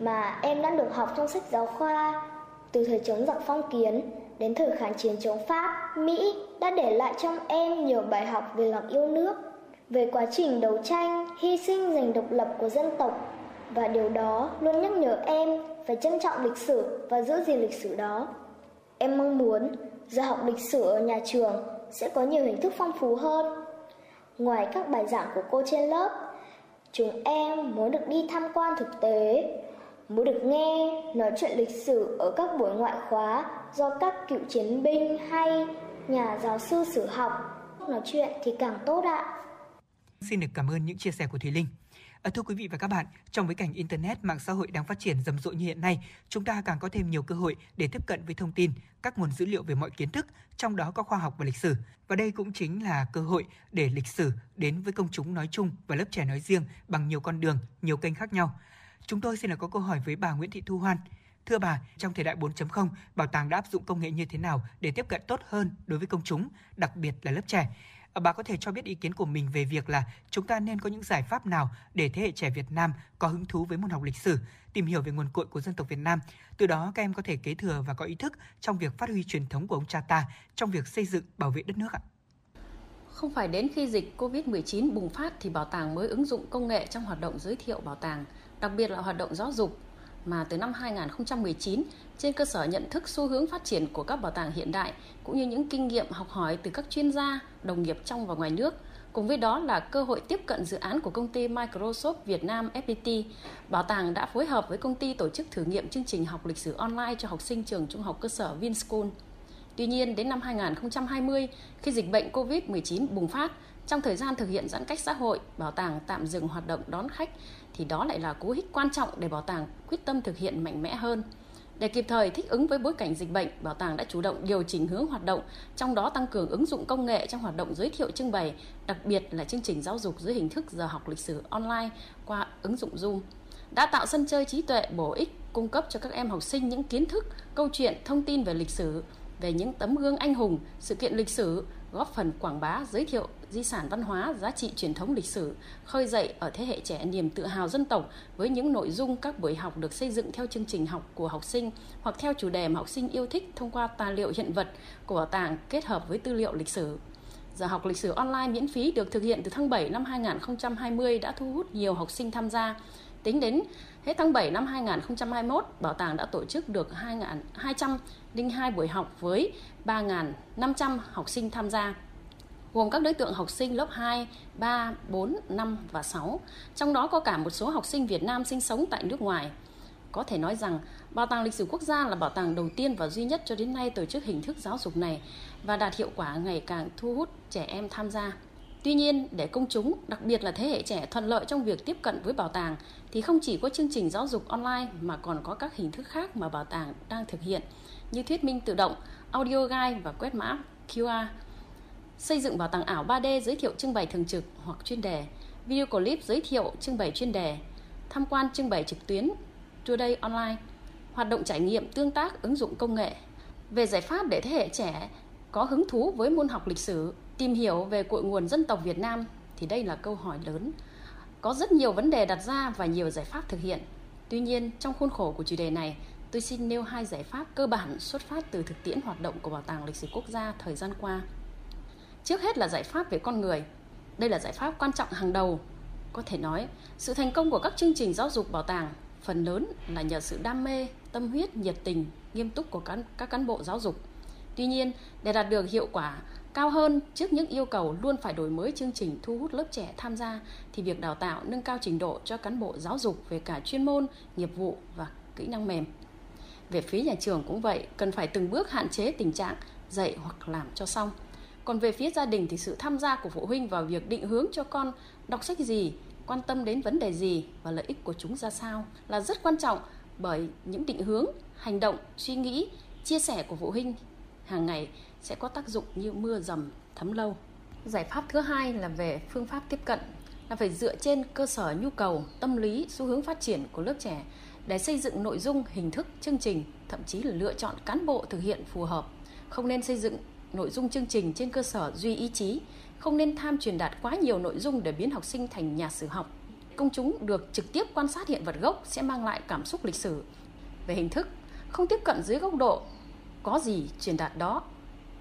mà em đã được học trong sách giáo khoa từ thời chống giặc phong kiến đến thời kháng chiến chống Pháp, Mỹ đã để lại trong em nhiều bài học về lòng yêu nước, về quá trình đấu tranh, hy sinh giành độc lập của dân tộc và điều đó luôn nhắc nhở em phải trân trọng lịch sử và giữ gìn lịch sử đó. Em mong muốn giờ học lịch sử ở nhà trường sẽ có nhiều hình thức phong phú hơn. Ngoài các bài giảng của cô trên lớp, chúng em muốn được đi tham quan thực tế, muốn được nghe nói chuyện lịch sử ở các buổi ngoại khóa do các cựu chiến binh hay nhà giáo sư sử học nói chuyện thì càng tốt ạ. Xin được cảm ơn những chia sẻ của Thùy Linh. À, thưa quý vị và các bạn, trong bối cảnh Internet, mạng xã hội đang phát triển rầm rộ như hiện nay, chúng ta càng có thêm nhiều cơ hội để tiếp cận với thông tin, các nguồn dữ liệu về mọi kiến thức, trong đó có khoa học và lịch sử. Và đây cũng chính là cơ hội để lịch sử đến với công chúng nói chung và lớp trẻ nói riêng bằng nhiều con đường, nhiều kênh khác nhau. Chúng tôi xin là có câu hỏi với bà Nguyễn Thị Thu Hoan. Thưa bà, trong thời đại 4.0, bảo tàng đã áp dụng công nghệ như thế nào để tiếp cận tốt hơn đối với công chúng, đặc biệt là lớp trẻ? À, bà có thể cho biết ý kiến của mình về việc là chúng ta nên có những giải pháp nào để thế hệ trẻ Việt Nam có hứng thú với môn học lịch sử, tìm hiểu về nguồn cội của dân tộc Việt Nam. Từ đó các em có thể kế thừa và có ý thức trong việc phát huy truyền thống của ông cha ta trong việc xây dựng bảo vệ đất nước ạ. Không phải đến khi dịch COVID-19 bùng phát thì bảo tàng mới ứng dụng công nghệ trong hoạt động giới thiệu bảo tàng, đặc biệt là hoạt động giáo dục mà từ năm 2019 trên cơ sở nhận thức xu hướng phát triển của các bảo tàng hiện đại cũng như những kinh nghiệm học hỏi từ các chuyên gia, đồng nghiệp trong và ngoài nước. Cùng với đó là cơ hội tiếp cận dự án của công ty Microsoft Việt Nam FPT. Bảo tàng đã phối hợp với công ty tổ chức thử nghiệm chương trình học lịch sử online cho học sinh trường trung học cơ sở Vinschool. Tuy nhiên, đến năm 2020, khi dịch bệnh COVID-19 bùng phát, trong thời gian thực hiện giãn cách xã hội, bảo tàng tạm dừng hoạt động đón khách thì đó lại là cú hích quan trọng để bảo tàng quyết tâm thực hiện mạnh mẽ hơn. Để kịp thời thích ứng với bối cảnh dịch bệnh, bảo tàng đã chủ động điều chỉnh hướng hoạt động, trong đó tăng cường ứng dụng công nghệ trong hoạt động giới thiệu trưng bày, đặc biệt là chương trình giáo dục dưới hình thức giờ học lịch sử online qua ứng dụng Zoom. Đã tạo sân chơi trí tuệ bổ ích, cung cấp cho các em học sinh những kiến thức, câu chuyện, thông tin về lịch sử, về những tấm gương anh hùng, sự kiện lịch sử, góp phần quảng bá, giới thiệu di sản văn hóa, giá trị truyền thống lịch sử, khơi dậy ở thế hệ trẻ niềm tự hào dân tộc với những nội dung các buổi học được xây dựng theo chương trình học của học sinh hoặc theo chủ đề mà học sinh yêu thích thông qua tài liệu hiện vật của bảo tàng kết hợp với tư liệu lịch sử. Giờ học lịch sử online miễn phí được thực hiện từ tháng 7 năm 2020 đã thu hút nhiều học sinh tham gia. Tính đến hết tháng 7 năm 2021, bảo tàng đã tổ chức được 2.202 buổi học với 3.500 học sinh tham gia gồm các đối tượng học sinh lớp 2, 3, 4, 5 và 6. Trong đó có cả một số học sinh Việt Nam sinh sống tại nước ngoài. Có thể nói rằng, Bảo tàng Lịch sử Quốc gia là bảo tàng đầu tiên và duy nhất cho đến nay tổ chức hình thức giáo dục này và đạt hiệu quả ngày càng thu hút trẻ em tham gia. Tuy nhiên, để công chúng, đặc biệt là thế hệ trẻ thuận lợi trong việc tiếp cận với bảo tàng thì không chỉ có chương trình giáo dục online mà còn có các hình thức khác mà bảo tàng đang thực hiện như thuyết minh tự động, audio guide và quét mã QR xây dựng bảo tàng ảo 3D giới thiệu trưng bày thường trực hoặc chuyên đề, video clip giới thiệu trưng bày chuyên đề, tham quan trưng bày trực tuyến, today online, hoạt động trải nghiệm tương tác ứng dụng công nghệ. Về giải pháp để thế hệ trẻ có hứng thú với môn học lịch sử, tìm hiểu về cội nguồn dân tộc Việt Nam thì đây là câu hỏi lớn. Có rất nhiều vấn đề đặt ra và nhiều giải pháp thực hiện. Tuy nhiên, trong khuôn khổ của chủ đề này, tôi xin nêu hai giải pháp cơ bản xuất phát từ thực tiễn hoạt động của Bảo tàng Lịch sử Quốc gia thời gian qua. Trước hết là giải pháp về con người. Đây là giải pháp quan trọng hàng đầu. Có thể nói, sự thành công của các chương trình giáo dục bảo tàng phần lớn là nhờ sự đam mê, tâm huyết, nhiệt tình, nghiêm túc của các, các cán bộ giáo dục. Tuy nhiên, để đạt được hiệu quả cao hơn trước những yêu cầu luôn phải đổi mới chương trình thu hút lớp trẻ tham gia thì việc đào tạo nâng cao trình độ cho cán bộ giáo dục về cả chuyên môn, nghiệp vụ và kỹ năng mềm. Về phía nhà trường cũng vậy, cần phải từng bước hạn chế tình trạng dạy hoặc làm cho xong. Còn về phía gia đình thì sự tham gia của phụ huynh vào việc định hướng cho con đọc sách gì, quan tâm đến vấn đề gì và lợi ích của chúng ra sao là rất quan trọng bởi những định hướng, hành động, suy nghĩ, chia sẻ của phụ huynh hàng ngày sẽ có tác dụng như mưa dầm thấm lâu. Giải pháp thứ hai là về phương pháp tiếp cận là phải dựa trên cơ sở nhu cầu, tâm lý, xu hướng phát triển của lớp trẻ để xây dựng nội dung, hình thức, chương trình, thậm chí là lựa chọn cán bộ thực hiện phù hợp. Không nên xây dựng nội dung chương trình trên cơ sở duy ý chí, không nên tham truyền đạt quá nhiều nội dung để biến học sinh thành nhà sử học. Công chúng được trực tiếp quan sát hiện vật gốc sẽ mang lại cảm xúc lịch sử. Về hình thức, không tiếp cận dưới góc độ có gì truyền đạt đó,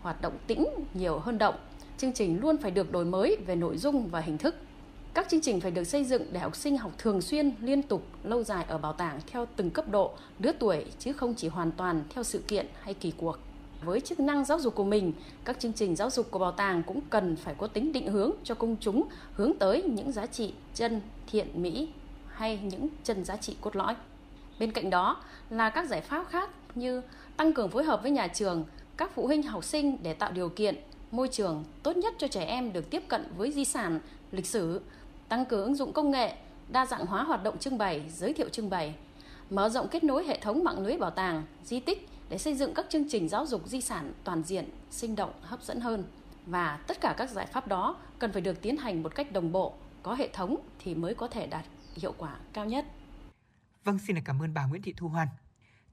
hoạt động tĩnh nhiều hơn động. Chương trình luôn phải được đổi mới về nội dung và hình thức. Các chương trình phải được xây dựng để học sinh học thường xuyên, liên tục, lâu dài ở bảo tàng theo từng cấp độ, lứa tuổi chứ không chỉ hoàn toàn theo sự kiện hay kỳ cuộc. Với chức năng giáo dục của mình, các chương trình giáo dục của bảo tàng cũng cần phải có tính định hướng cho công chúng hướng tới những giá trị chân, thiện, mỹ hay những chân giá trị cốt lõi. Bên cạnh đó là các giải pháp khác như tăng cường phối hợp với nhà trường, các phụ huynh học sinh để tạo điều kiện, môi trường tốt nhất cho trẻ em được tiếp cận với di sản, lịch sử, tăng cường ứng dụng công nghệ, đa dạng hóa hoạt động trưng bày, giới thiệu trưng bày, mở rộng kết nối hệ thống mạng lưới bảo tàng, di tích để xây dựng các chương trình giáo dục di sản toàn diện, sinh động, hấp dẫn hơn. Và tất cả các giải pháp đó cần phải được tiến hành một cách đồng bộ, có hệ thống thì mới có thể đạt hiệu quả cao nhất. Vâng, xin cảm ơn bà Nguyễn Thị Thu Hoan.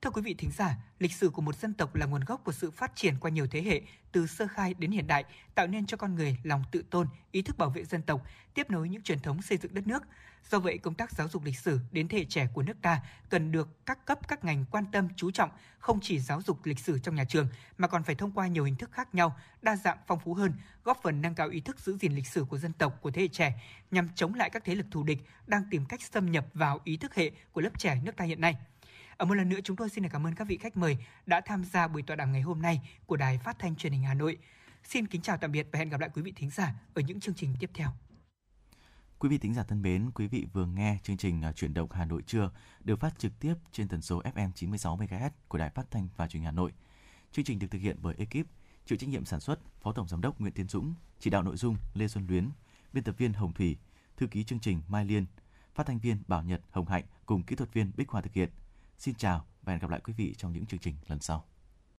Thưa quý vị thính giả, lịch sử của một dân tộc là nguồn gốc của sự phát triển qua nhiều thế hệ, từ sơ khai đến hiện đại, tạo nên cho con người lòng tự tôn, ý thức bảo vệ dân tộc, tiếp nối những truyền thống xây dựng đất nước. Do vậy, công tác giáo dục lịch sử đến thế hệ trẻ của nước ta cần được các cấp các ngành quan tâm chú trọng, không chỉ giáo dục lịch sử trong nhà trường mà còn phải thông qua nhiều hình thức khác nhau, đa dạng phong phú hơn, góp phần nâng cao ý thức giữ gìn lịch sử của dân tộc của thế hệ trẻ nhằm chống lại các thế lực thù địch đang tìm cách xâm nhập vào ý thức hệ của lớp trẻ nước ta hiện nay. Ở một lần nữa chúng tôi xin cảm ơn các vị khách mời đã tham gia buổi tọa đàm ngày hôm nay của Đài Phát thanh Truyền hình Hà Nội. Xin kính chào tạm biệt và hẹn gặp lại quý vị thính giả ở những chương trình tiếp theo. Quý vị thính giả thân mến, quý vị vừa nghe chương trình à, Chuyển động Hà Nội trưa được phát trực tiếp trên tần số FM 96 MHz của Đài Phát thanh và Truyền hình Hà Nội. Chương trình được thực hiện bởi ekip chịu trách nhiệm sản xuất Phó Tổng giám đốc Nguyễn Tiến Dũng, chỉ đạo nội dung Lê Xuân Luyến, biên tập viên Hồng Thủy, thư ký chương trình Mai Liên, phát thanh viên Bảo Nhật, Hồng Hạnh cùng kỹ thuật viên Bích Hoa thực hiện. Xin chào và hẹn gặp lại quý vị trong những chương trình lần sau.